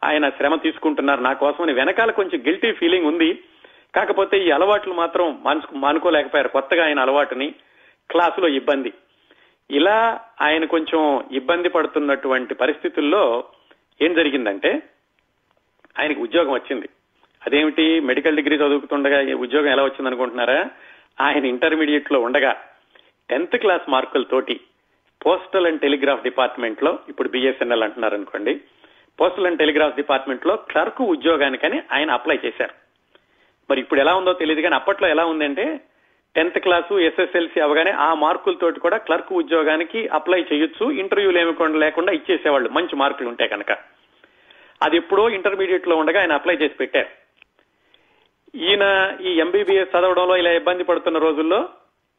ఆయన శ్రమ తీసుకుంటున్నారు. నా కోసమని వెనకాల కొంచెం గిల్టీ ఫీలింగ్ ఉంది. కాకపోతే ఈ అలవాట్లు మాత్రం మానుకోలేకపోయారు కొత్తగా ఆయన అలవాటుని. క్లాసులో ఇబ్బంది. ఇలా ఆయన కొంచెం ఇబ్బంది పడుతున్నటువంటి పరిస్థితుల్లో ఏం జరిగిందంటే ఆయనకు ఉద్యోగం వచ్చింది. అదేమిటి మెడికల్ డిగ్రీ చదువుతుండగా ఉద్యోగం ఎలా వచ్చింది అనుకుంటున్నారా? ఆయన ఇంటర్మీడియట్లో ఉండగా టెన్త్ క్లాస్ మార్కులతోటి పోస్టల్ అండ్ టెలిగ్రాఫ్ డిపార్ట్మెంట్లో ఇప్పుడు బిఎస్ఎన్ఎల్ అంటున్నారు అనుకోండి పోస్టల్ అండ్ టెలిగ్రాఫ్ డిపార్ట్మెంట్లో క్లర్క్ ఉద్యోగానికని ఆయన అప్లై చేశారు. మరి ఇప్పుడు ఎలా ఉందో తెలియదు కానీ అప్పట్లో ఎలా ఉందంటే టెన్త్ క్లాసు ఎస్ఎస్ఎల్సీ అవగానే ఆ మార్కులతోటి కూడా క్లర్క్ ఉద్యోగానికి అప్లై చేయొచ్చు. ఇంటర్వ్యూలు ఏమి కూడా లేకుండా ఇచ్చేసేవాళ్ళు. మంచి మార్కులు ఉంటే కనుక. అది ఎప్పుడో ఇంటర్మీడియట్లో ఉండగా ఆయన అప్లై చేసి పెట్టారు. ఈయన ఈ ఎంబీబీఎస్ చదవడంలో ఇలా ఇబ్బంది పడుతున్న రోజుల్లో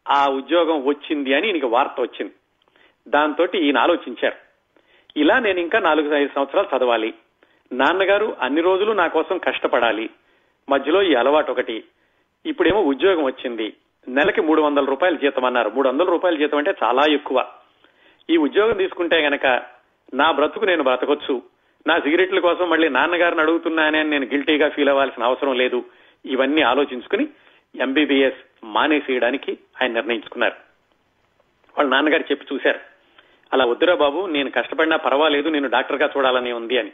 ఆ ఉద్యోగం వచ్చింది అని ఈయనకి వార్త వచ్చింది. దాంతో ఈయన ఆలోచించారు. ఇలా నేను ఇంకా నాలుగు ఐదు సంవత్సరాలు చదవాలి. నాన్నగారు అన్ని రోజులు నా కోసం కష్టపడాలి. మధ్యలో ఈ అలవాటు ఒకటి. ఇప్పుడేమో ఉద్యోగం వచ్చింది. నెలకి మూడు వందల రూపాయల జీతం అన్నారు. మూడు వందల రూపాయల జీతం అంటే చాలా ఎక్కువ. ఈ ఉద్యోగం తీసుకుంటే గనక నా బ్రతుకు నేను బ్రతకొచ్చు నా సిగరెట్ల కోసం మళ్ళీ నాన్నగారిని అడుగుతున్నానే నేను గిల్టీగా ఫీల్ అవ్వాల్సిన అవసరం లేదు. ఇవన్నీ ఆలోచించుకుని ఎంబీబీఎస్ మానేసేయడానికి ఆయన నిర్ణయించుకున్నారు. వాళ్ళ నాన్నగారు చెప్పి చూశారు. అలా వద్దురా బాబు నేను కష్టపడినా పర్వాలేదు నేను డాక్టర్గా చూడాలని ఉంది అని.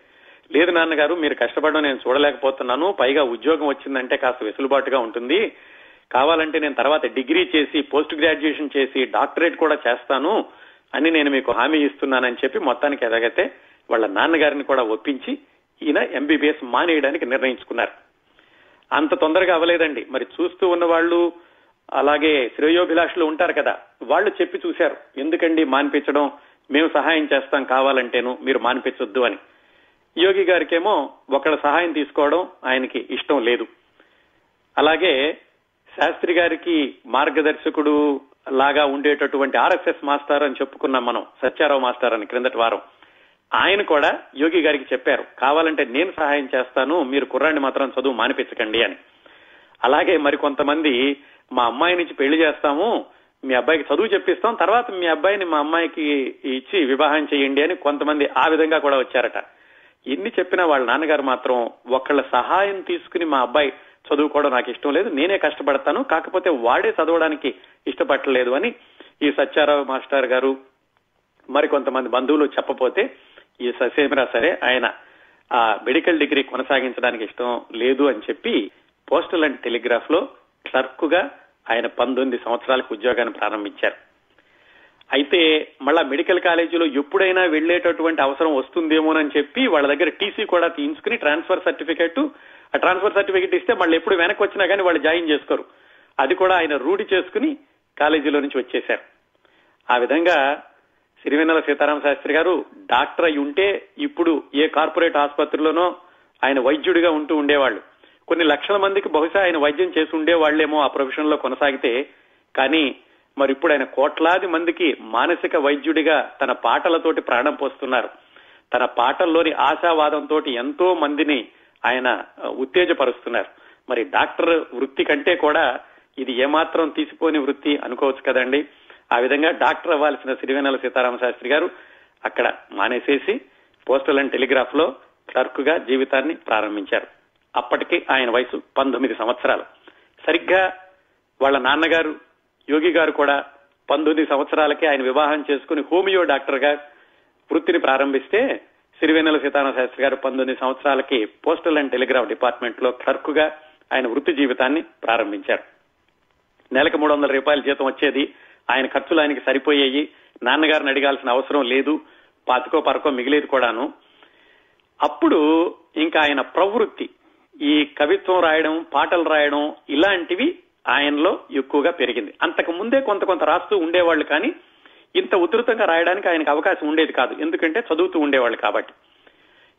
లేదు నాన్నగారు మీరు కష్టపడడం నేను చూడలేకపోతున్నాను. పైగా ఉద్యోగం వచ్చిందంటే కాస్త వెసులుబాటుగా ఉంటుంది. కావాలంటే నేను తర్వాత డిగ్రీ చేసి పోస్ట్ గ్రాడ్యుయేషన్ చేసి డాక్టరేట్ కూడా చేస్తాను అని నేను మీకు హామీ ఇస్తున్నానని చెప్పి మొత్తానికి ఎదగతే వాళ్ళ నాన్నగారిని కూడా ఒప్పించి ఈయన ఎంబీబీఎస్ మానేయడానికి నిర్ణయించుకున్నారు. అంత తొందరగా అవ్వలేదండి. మరి చూస్తూ ఉన్న వాళ్ళు అలాగే శ్రేయోభిలాషులు ఉంటారు కదా వాళ్ళు చెప్పి చూశారు. ఎందుకండి మాన్పించడం? మేము సహాయం చేస్తాం కావాలంటేను మీరు మానిపించొద్దు అని. యోగి గారికేమో ఒకళ్ళ సహాయం తీసుకోవడం ఆయనకి ఇష్టం లేదు. అలాగే శాస్త్రి గారికి మార్గదర్శకుడు లాగా ఉండేటటువంటి ఆర్ఎస్ఎస్ మాస్టర్ అని చెప్పుకున్నాం మనం సత్యారావు మాస్టర్ అని క్రిందటి వారం. ఆయన కూడా యోగి గారికి చెప్పారు కావాలంటే నేను సహాయం చేస్తాను మీరు కుర్రాన్ని మాత్రం చదువు మానిపించకండి అని. అలాగే మరి కొంతమంది మా అమ్మాయి నుంచి పెళ్ళి చేస్తాము మీ అబ్బాయికి చదువు చెప్పిస్తాం తర్వాత మీ అబ్బాయిని మా అమ్మాయికి ఇచ్చి వివాహం చేయండి అని కొంతమంది ఆ విధంగా కూడా వచ్చారట. ఎన్ని చెప్పినా వాళ్ళ నాన్నగారు మాత్రం ఒకళ్ళ సహాయం తీసుకుని మా అబ్బాయి చదువుకోవడం నాకు ఇష్టం లేదు నేనే కష్టపడతాను కాకపోతే వాడే చదవడానికి ఇష్టపడలేదు అని ఈ సత్యారావు మాస్టర్ గారు మరి కొంతమంది బంధువులు చెప్పపోతే ఈ ససేమిరా సరే ఆయన ఆ మెడికల్ డిగ్రీ కొనసాగించడానికి ఇష్టం లేదు అని చెప్పి పోస్టల్ అండ్ టెలిగ్రాఫ్లో క్లర్క్గా ఆయన పంతొమ్మిది సంవత్సరాలకు ఉద్యోగాన్ని ప్రారంభించారు. అయితే మళ్ళా మెడికల్ కాలేజీలో ఎప్పుడైనా వెళ్ళేటటువంటి అవసరం వస్తుందేమోనని చెప్పి వాళ్ళ దగ్గర టీసీ కూడా తీయించుకుని ట్రాన్స్ఫర్ సర్టిఫికెట్ ఆ ట్రాన్స్ఫర్ సర్టిఫికెట్ ఇస్తే మళ్ళీ ఎప్పుడు వెనక్కి వచ్చినా కానీ వాళ్ళు జాయిన్ చేసుకోరు. అది కూడా ఆయన రూఢి చేసుకుని కాలేజీలో నుంచి వచ్చేశారు. ఆ విధంగా సిరివెన్నెల సీతారామ శాస్త్రి గారు డాక్టర్ అయి ఉంటే ఇప్పుడు ఏ కార్పొరేట్ ఆసుపత్రిలోనో ఆయన వైద్యుడిగా ఉంటూ ఉండేవాళ్ళు. కొన్ని లక్షల మందికి బహుశా ఆయన వైద్యం చేసి ఉండేవాళ్ళేమో ఆ ప్రొఫెషన్లో కొనసాగితే కానీ మరి ఇప్పుడు ఆయన కోట్లాది మందికి మానసిక వైద్యుడిగా తన పాటలతోటి ప్రాణం పోస్తున్నారు. తన పాటల్లోని ఆశావాదంతో ఎంతో మందిని ఆయన ఉత్తేజపరుస్తున్నారు. మరి డాక్టర్ వృత్తి కంటే కూడా ఇది ఏమాత్రం తీసిపోని వృత్తి అనుకోవచ్చు కదండి. ఆ విధంగా డాక్టర్ అవ్వాల్సిన సిరివెన్నెల సీతారామ శాస్త్రి గారు అక్కడ మానేసేసి పోస్టల్ అండ్ టెలిగ్రాఫ్లో క్లర్క్గా జీవితాన్ని ప్రారంభించారు. అప్పటికి ఆయన వయసు పంతొమ్మిది సంవత్సరాలు. సరిగ్గా వాళ్ళ నాన్నగారు యోగి గారు కూడా పంతొమ్మిది సంవత్సరాలకే ఆయన వివాహం చేసుకుని హోమియో డాక్టర్గా వృత్తిని ప్రారంభిస్తే సిరివెన్నెల సీతారామ శాస్త్రి గారు పంతొమ్మిది సంవత్సరాలకి పోస్టల్ అండ్ టెలిగ్రాఫ్ డిపార్ట్మెంట్లో క్లర్క్గా ఆయన వృత్తి జీవితాన్ని ప్రారంభించారు. నెలకు మూడు వందల రూపాయల జీతం వచ్చేది ఆయన ఖర్చులు ఆయనకి సరిపోయేవి నాన్నగారిని అడగాల్సిన అవసరం లేదు. పాతికో పరకో మిగిలేదు కూడాను. అప్పుడు ఇంకా ఆయన ప్రవృత్తి ఈ కవిత్వం రాయడం పాటలు రాయడం ఇలాంటివి ఆయనలో ఎక్కువగా పెరిగింది. అంతకు ముందే కొంత కొంత రాస్తూ ఉండేవాళ్ళు కానీ ఇంత ఉధృతంగా రాయడానికి ఆయనకు అవకాశం ఉండేది కాదు. ఎందుకంటే చదువుతూ ఉండేవాళ్ళు కాబట్టి.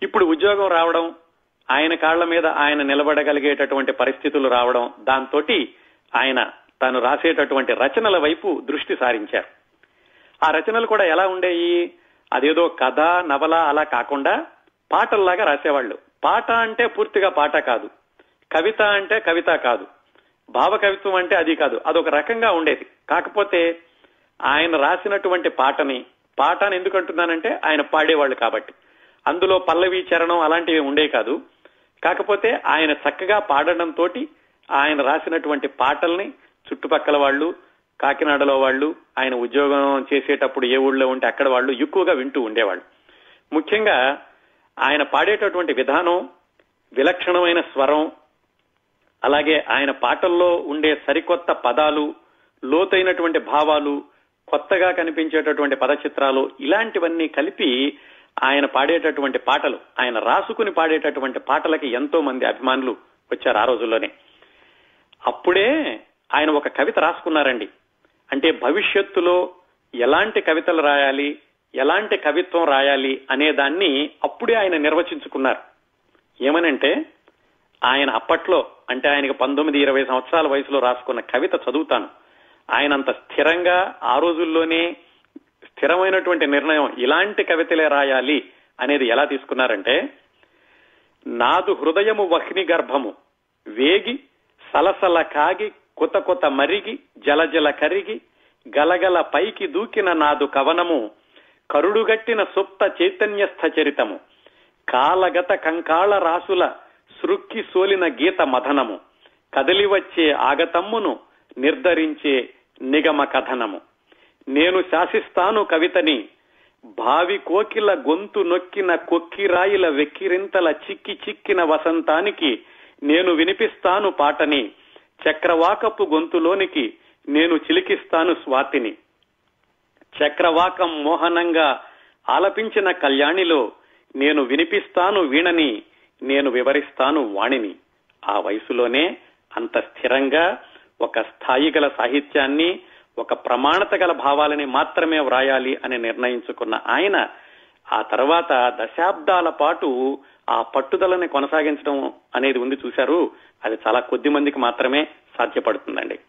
ఇప్పుడు ఉద్యోగం రావడం ఆయన కాళ్ళ మీద ఆయన నిలబడగలిగేటటువంటి పరిస్థితులు రావడం దాంతో ఆయన తాను రాసేటటువంటి రచనల వైపు దృష్టి సారించారు. ఆ రచనలు కూడా ఎలా ఉండేవి అదేదో కథ నవల అలా కాకుండా పాటల్లాగా రాసేవాళ్ళు. పాట అంటే పూర్తిగా పాట కాదు. కవిత అంటే కవిత కాదు. భావ కవిత్వం అంటే అది కాదు అదొక రకంగా ఉండేది. కాకపోతే ఆయన రాసినటువంటి పాటని పాట అని ఎందుకు అంటున్నానంటే ఆయన పాడేవాళ్ళు కాబట్టి. అందులో పల్లవి చరణం అలాంటివి ఉండే కాదు. కాకపోతే ఆయన చక్కగా పాడడంతో ఆయన రాసినటువంటి పాటల్ని చుట్టుపక్కల వాళ్ళు కాకినాడలో వాళ్ళు ఆయన ఉద్యోగం చేసేటప్పుడు ఏ ఊళ్ళో ఉంటే అక్కడ వాళ్ళు ఎక్కువగా వింటూ ఉండేవాళ్ళు. ముఖ్యంగా ఆయన పాడేటటువంటి విధానం విలక్షణమైన స్వరం అలాగే ఆయన పాటల్లో ఉండే సరికొత్త పదాలు లోతైనటువంటి భావాలు కొత్తగా కనిపించేటటువంటి పదచిత్రాలు ఇలాంటివన్నీ కలిపి ఆయన పాడేటటువంటి పాటలు ఆయన రాసుకుని పాడేటటువంటి పాటలకి ఎంతో మంది అభిమానులు వచ్చారు ఆ రోజుల్లోనే. అప్పుడే ఆయన ఒక కవిత రాసుకున్నారండి. అంటే భవిష్యత్తులో ఎలాంటి కవితలు రాయాలి ఎలాంటి కవిత్వం రాయాలి అనే దాన్ని అప్పుడే ఆయన నిర్వచించుకున్నారు. ఏమనంటే ఆయన అప్పట్లో అంటే ఆయనకి పంతొమ్మిది ఇరవై సంవత్సరాల వయసులో రాసుకున్న కవిత చదువుతాను. ఆయన అంత స్థిరంగా ఆ రోజుల్లోనే స్థిరమైనటువంటి నిర్ణయం ఇలాంటి కవితలే రాయాలి అనేది ఎలా తీసుకున్నారంటే నాదు హృదయము వహ్ని గర్భము వేగి సలసల కాగి కొత కొత మరిగి జలజల కరిగి గలగల పైకి దూకిన నాదు కవనము కరుడుగట్టిన సుప్త చైతన్యస్థ చరితము కాలగత కంకాళ రాసుల సృక్కి సోలిన గీత మథనము. కదిలి వచ్చే ఆగతమ్మును నిర్ధరించే నిగమ కథనము. నేను శాసిస్తాను కవితని. భావి కోకిల గొంతు నొక్కిన కొక్కిరాయిల వెక్కిరింతల చిక్కి చిక్కిన వసంతానికి నేను వినిపిస్తాను పాటని. చక్రవాకపు గొంతులోనికి నేను చిలికిస్తాను స్వాతిని. చక్రవాకం మోహనంగా ఆలపించిన కళ్యాణిలో నేను వినిపిస్తాను వీణని. నేను వివరిస్తాను వాణిని. ఆ వయసులోనే అంత స్థిరంగా ఒక స్థాయి గల సాహిత్యాన్ని ఒక ప్రమాణత గల భావాలని మాత్రమే వ్రాయాలి అని నిర్ణయించుకున్న ఆయన ఆ తర్వాత దశాబ్దాల పాటు ఆ పట్టుదలని కొనసాగించడం అనేది ఉంది చూశారు. అది చాలా కొద్ది మందికి మాత్రమే సాధ్యపడుతుందండి.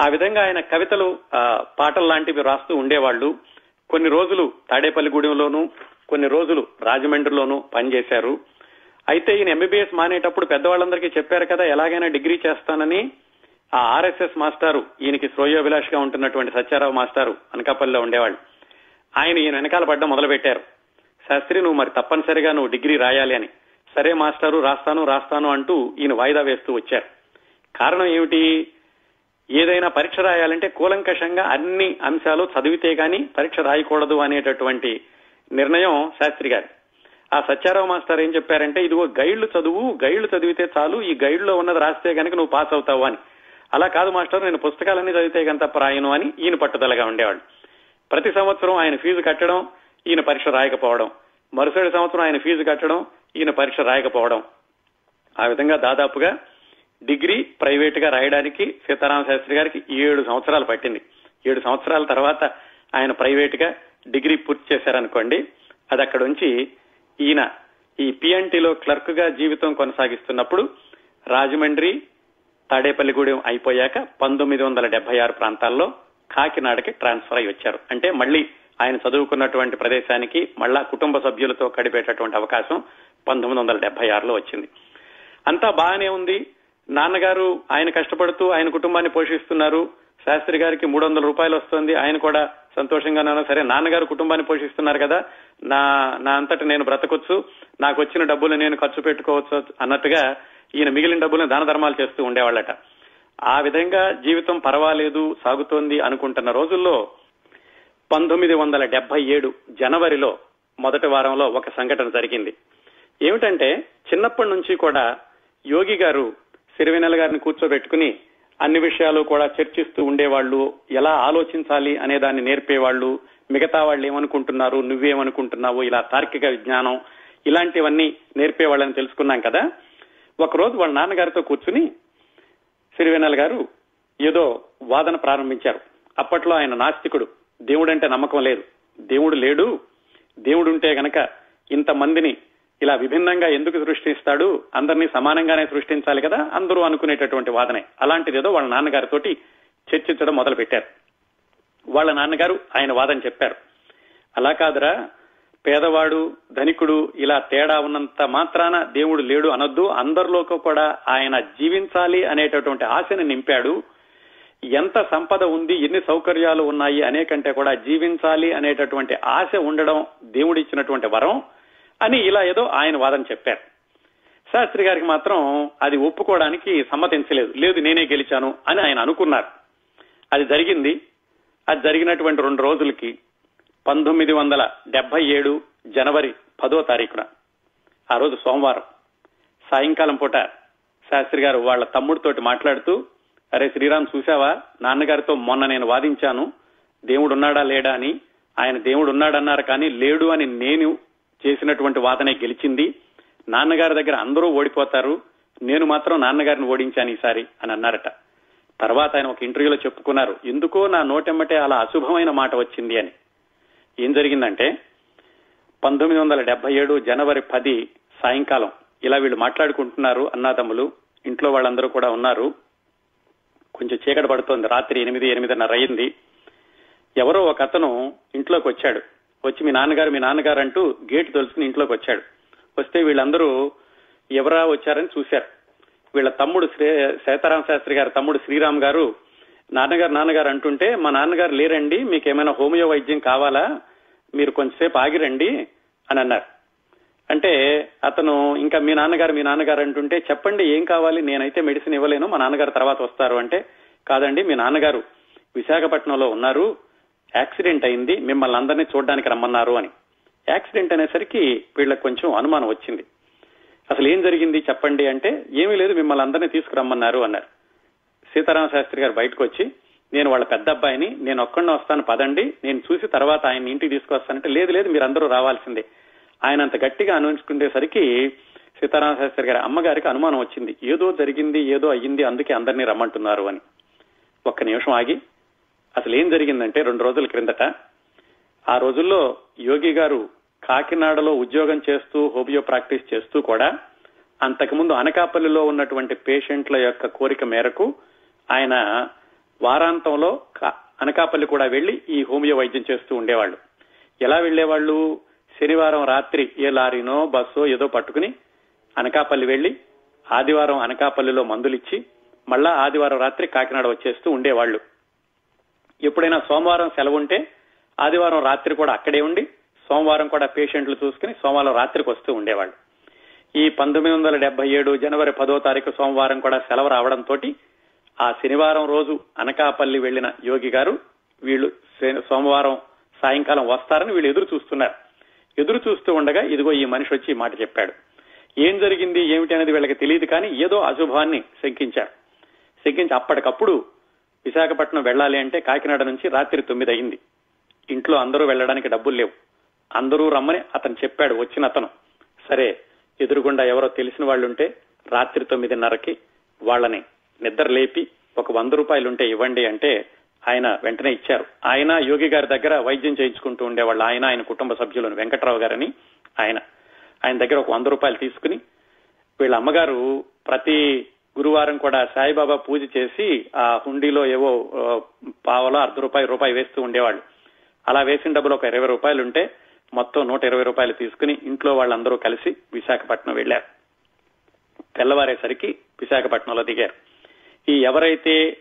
ఆ విధంగా ఆయన కవితలు పాటలు లాంటివి రాస్తూ ఉండేవాళ్ళు కొన్ని రోజులు తాడేపల్లిగూడెంలోను కొన్ని రోజులు రాజమండ్రిలోనూ పనిచేశారు. అయితే ఈయన ఎంబీబీఎస్ మానేటప్పుడు పెద్దవాళ్ళందరికీ చెప్పారు కదా ఎలాగైనా డిగ్రీ చేస్తానని. ఆ ఆర్ఎస్ఎస్ మాస్టారు ఈయనకి శ్రోయోభిలాష్గా ఉంటున్నటువంటి సత్యారావు మాస్టారు అనకాపల్లిలో ఉండేవాళ్ళు. ఆయన ఈయన వెనకాల పడ్డం మొదలు పెట్టారు శాస్త్రి నువ్వు మరి తప్పనిసరిగా నువ్వు డిగ్రీ రాయాలి అని. సరే మాస్టారు రాస్తాను రాస్తాను అంటూ ఈయన వాయిదా వేస్తూ వచ్చారు. కారణం ఏమిటి? ఏదైనా పరీక్ష రాయాలంటే కూలంకషంగా అన్ని అంశాలు చదివితే గాని పరీక్ష రాయకూడదు అనేటటువంటి నిర్ణయం శాస్త్రి గారి. ఆ సత్యారావు మాస్టర్ ఏం చెప్పారంటే ఇదిగో గైడ్లు చదువు గైడ్లు చదివితే చాలు ఈ గైడ్లో ఉన్నది రాస్తే కనుక నువ్వు పాస్ అవుతావు అని. అలా కాదు మాస్టర్ నేను పుస్తకాలన్నీ చదివితే గంత ప్రాయను అని ఈయన పట్టుదలగా ఉండేవాడు. ప్రతి సంవత్సరం ఆయన ఫీజు కట్టడం ఈయన పరీక్ష రాయకపోవడం. మరుసటి సంవత్సరం ఆయన ఫీజు కట్టడం ఈయన పరీక్ష రాయకపోవడం. ఆ విధంగా దాదాపుగా డిగ్రీ ప్రైవేట్గా రాయడానికి సీతారామ శాస్త్రి గారికి ఏడు సంవత్సరాలు పట్టింది. ఏడు సంవత్సరాల తర్వాత ఆయన ప్రైవేట్గా డిగ్రీ పూర్తి చేశారనుకోండి అది అక్కడ ఉంచి ఈయన ఈ పిఎన్టీలో క్లర్క్గా జీవితం కొనసాగిస్తున్నప్పుడు రాజమండ్రి తాడేపల్లిగూడెం అయిపోయాక పంతొమ్మిది వందల డెబ్బై ఆరు ప్రాంతాల్లో కాకినాడకి ట్రాన్స్ఫర్ అయి వచ్చారు. అంటే మళ్ళీ ఆయన చదువుకున్నటువంటి ప్రదేశానికి మళ్ళా కుటుంబ సభ్యులతో గడిపేటటువంటి అవకాశం పంతొమ్మిది వందల డెబ్బై ఆరులో వచ్చింది. అంతా బాగానే ఉంది. నాన్నగారు ఆయన కష్టపడుతూ ఆయన కుటుంబాన్ని పోషిస్తున్నారు. శాస్త్రి గారికి మూడు వందల రూపాయలు వస్తుంది. ఆయన కూడా సంతోషంగానే సరే నాన్నగారు కుటుంబాన్ని పోషిస్తున్నారు కదా. నా నా అంతటి నేను బ్రతకొచ్చు నాకు వచ్చిన డబ్బులు నేను ఖర్చు పెట్టుకోవచ్చు అన్నట్టుగా ఈయన మిగిలిన డబ్బులను దాన ధర్మాలు చేస్తూ ఉండేవాళ్ళట. ఆ విధంగా జీవితం పర్వాలేదు సాగుతోంది అనుకుంటున్న రోజుల్లో పంతొమ్మిది వందల డెబ్బై ఏడు జనవరిలో మొదటి వారంలో ఒక సంఘటన జరిగింది. ఏమిటంటే చిన్నప్పటి నుంచి కూడా యోగి గారు సిరివెనెల గారిని కూర్చోబెట్టుకుని అన్ని విషయాలు కూడా చర్చిస్తూ ఉండేవాళ్ళు ఎలా ఆలోచించాలి అనే దాన్ని నేర్పేవాళ్ళు మిగతా వాళ్ళు ఏమనుకుంటున్నారు నువ్వేమనుకుంటున్నావు ఇలా తార్కిక విజ్ఞానం ఇలాంటివన్నీ నేర్పేవాళ్ళని తెలుసుకున్నాం కదా. ఒకరోజు వాళ్ళ నాన్నగారితో కూర్చుని సిరివెన్నెల గారు ఏదో వాదన ప్రారంభించారు. అప్పట్లో ఆయన నాస్తికుడు దేవుడంటే నమ్మకం లేదు. దేవుడు లేడు. దేవుడుంటే గనక ఇంతమందిని ఇలా విభిన్నంగా ఎందుకు సృష్టిస్తాడు? అందరినీ సమానంగానే సృష్టించాలి కదా? అందరూ అనుకునేటటువంటి వాదనే. అలాంటిదేదో వాళ్ళ నాన్నగారితోటి చర్చించడం మొదలు పెట్టారు వాళ్ళ నాన్నగారు ఆయన వాదన చెప్పారు. అలా కాదురా పేదవాడు ధనికుడు ఇలా తేడా ఉన్నంత మాత్రాన దేవుడు లేడు అనొద్దు అందరిలోకి కూడా ఆయన జీవించాలి అనేటటువంటి ఆశని నింపాడు. ఎంత సంపద ఉంది ఎన్ని సౌకర్యాలు ఉన్నాయి అనేకంటే కూడా జీవించాలి అనేటటువంటి ఆశ ఉండడం దేవుడిచ్చినటువంటి వరం అని ఇలా ఏదో ఆయన వాదన చెప్పారు. శాస్త్రి గారికి మాత్రం అది ఒప్పుకోవడానికి సమ్మతించలేదు. లేదు నేనే గెలిచాను అని ఆయన అనుకున్నారు. అది జరిగింది. అది జరిగినటువంటి రెండు రోజులకి పంతొమ్మిది వందల డెబ్బై ఏడు జనవరి పదో తారీఖున ఆ రోజు సోమవారం. సాయంకాలం పూట శాస్త్రి గారు వాళ్ళ తమ్ముడితోటి మాట్లాడుతూ అరే శ్రీరామ్ చూశావా? నాన్నగారితో మొన్న నేను వాదించాను. దేవుడు ఉన్నాడా లేడా అని. ఆయన దేవుడు ఉన్నాడన్నారు కానీ లేడు అని నేను చేసినటువంటి వాదనే గెలిచింది. నాన్నగారి దగ్గర అందరూ ఓడిపోతారు. నేను మాత్రం నాన్నగారిని ఓడించాను ఈసారి అని అన్నారట. తర్వాత ఆయన ఒక ఇంటర్వ్యూలో చెప్పుకున్నారు ఎందుకో నా నోటెమ్మటే అలా అశుభమైన మాట వచ్చింది అని. ఏం జరిగిందంటే పంతొమ్మిది వందల డెబ్బై ఏడు జనవరి పది సాయంకాలం ఇలా వీళ్ళు మాట్లాడుకుంటున్నారు అన్నాదమ్ములు ఇంట్లో వాళ్ళందరూ కూడా ఉన్నారు. కొంచెం చీకటి పడుతోంది రాత్రి ఎనిమిది ఎనిమిదిన్నర అయింది. ఎవరో ఒక అతను ఇంట్లోకి వచ్చాడు. వచ్చి మీ నాన్నగారు మీ నాన్నగారు అంటూ గేట్ తొలుచుకుని ఇంట్లోకి వచ్చాడు. వస్తే వీళ్ళందరూ ఎవరా వచ్చారని చూశారు. వీళ్ళ తమ్ముడు శ్రీ సీతారామ శాస్త్రి గారు తమ్ముడు శ్రీరామ్ గారు నాన్నగారు నాన్నగారు అంటుంటే మా నాన్నగారు లేరండి మీకు ఏమైనా హోమియో వైద్యం కావాలా? మీరు కొంచెంసేపు ఆగిరండి అని అన్నారు. అంటే అతను ఇంకా మీ నాన్నగారు మీ నాన్నగారు అంటుంటే చెప్పండి ఏం కావాలి? నేనైతే మెడిసిన్ ఇవ్వలేను మా నాన్నగారు తర్వాత వస్తారు అంటే కాదండి మీ నాన్నగారు విశాఖపట్నంలో ఉన్నారు యాక్సిడెంట్ అయింది మిమ్మల్ని అందరినీ చూడడానికి రమ్మన్నారు అని. యాక్సిడెంట్ అనేసరికి వీళ్ళకి కొంచెం అనుమానం వచ్చింది. అసలు ఏం జరిగింది చెప్పండి అంటే ఏమీ లేదు మిమ్మల్ని అందరినీ తీసుకురమ్మన్నారు అన్నారు. సీతారామ శాస్త్రి గారు బయటకు వచ్చి నేను వాళ్ళ పెద్ద అబ్బాయిని నేను ఒక్కడిని వస్తాను పదండి నేను చూసి తర్వాత ఆయన ఇంటికి తీసుకొస్తానంటే లేదు లేదు మీరందరూ రావాల్సిందే. ఆయన అంత గట్టిగా అనుకుంటేసరికి సీతారామ శాస్త్రి గారి అమ్మగారికి అనుమానం వచ్చింది. ఏదో జరిగింది ఏదో అయ్యింది అందుకే అందరినీ రమ్మంటున్నారు అని. ఒక్క నిమిషం ఆగి అసలు ఏం జరిగిందంటే రెండు రోజుల క్రిందట ఆ రోజుల్లో యోగి గారు కాకినాడలో ఉద్యోగం చేస్తూ హోమియో ప్రాక్టీస్ చేస్తూ కూడా అంతకుముందు అనకాపల్లిలో ఉన్నటువంటి పేషెంట్ల యొక్క కోరిక మేరకు ఆయన వారాంతంలో అనకాపల్లి కూడా వెళ్ళి ఈ హోమియో వైద్యం చేస్తూ ఉండేవాళ్ళు. ఎలా వెళ్ళేవాళ్ళు శనివారం రాత్రి ఏ లారీనో బస్సో ఏదో పట్టుకుని అనకాపల్లి వెళ్ళి ఆదివారం అనకాపల్లిలో మందులిచ్చి మళ్ళా ఆదివారం రాత్రి కాకినాడ వచ్చేస్తూ ఉండేవాళ్ళు ఎప్పుడైనా సోమవారం సెలవు ఉంటే ఆదివారం రాత్రి కూడా అక్కడే ఉండి సోమవారం కూడా పేషెంట్లు చూసుకుని సోమవారం రాత్రికి వస్తూ ఉండేవాళ్ళు. ఈ పంతొమ్మిది వందల డెబ్బై ఏడు జనవరి పదో తారీఖు సోమవారం కూడా సెలవు రావడంతో ఆ శనివారం రోజు అనకాపల్లి వెళ్ళిన యోగి గారు వీళ్ళు సోమవారం సాయంకాలం వస్తారని వీళ్ళు ఎదురు చూస్తున్నారు. ఎదురు చూస్తూ ఉండగా ఇదిగో ఈ మనిషి వచ్చి ఈ మాట చెప్పాడు. ఏం జరిగింది ఏమిటి అనేది వీళ్ళకి తెలియదు కానీ ఏదో అశుభాన్ని శంకించారు. శంకించి అప్పటికప్పుడు విశాఖపట్నం వెళ్ళాలి అంటే కాకినాడ నుంచి రాత్రి తొమ్మిది అయింది. ఇంట్లో అందరూ వెళ్ళడానికి డబ్బులు లేవు. అందరూ రమ్మని అతను చెప్పాడు వచ్చిన అతను సరే ఎదురుగుండా ఎవరో తెలిసిన వాళ్ళుంటే రాత్రి తొమ్మిదిన్నరకి వాళ్ళని నిద్ర లేపి ఒక వంద రూపాయలు ఉంటే ఇవ్వండి అంటే ఆయన వెంటనే ఇచ్చారు. ఆయన యోగి గారి దగ్గర వైద్యం చేయించుకుంటూ ఉండేవాళ్ళు. ఆయన ఆయన కుటుంబ సభ్యులను వెంకట్రావు గారని ఆయన. ఆయన దగ్గర ఒక వంద రూపాయలు తీసుకుని వీళ్ళ అమ్మగారు ప్రతి గురువారం కూడా సాయిబాబా పూజ చేసి ఆ హుండీలో ఏవో పావలో అర్ధ రూపాయి రూపాయి వేస్తూ ఉండేవాళ్ళు. అలా వేసిన డబ్బులు ఒక ఇరవై రూపాయలు ఉంటే మొత్తం నూట ఇరవై రూపాయలు తీసుకుని ఇంట్లో వాళ్ళందరూ కలిసి విశాఖపట్నం వెళ్ళారు తెల్లవారేసరికి విశాఖపట్నంలో దిగారు. ఈ ఎవరైతే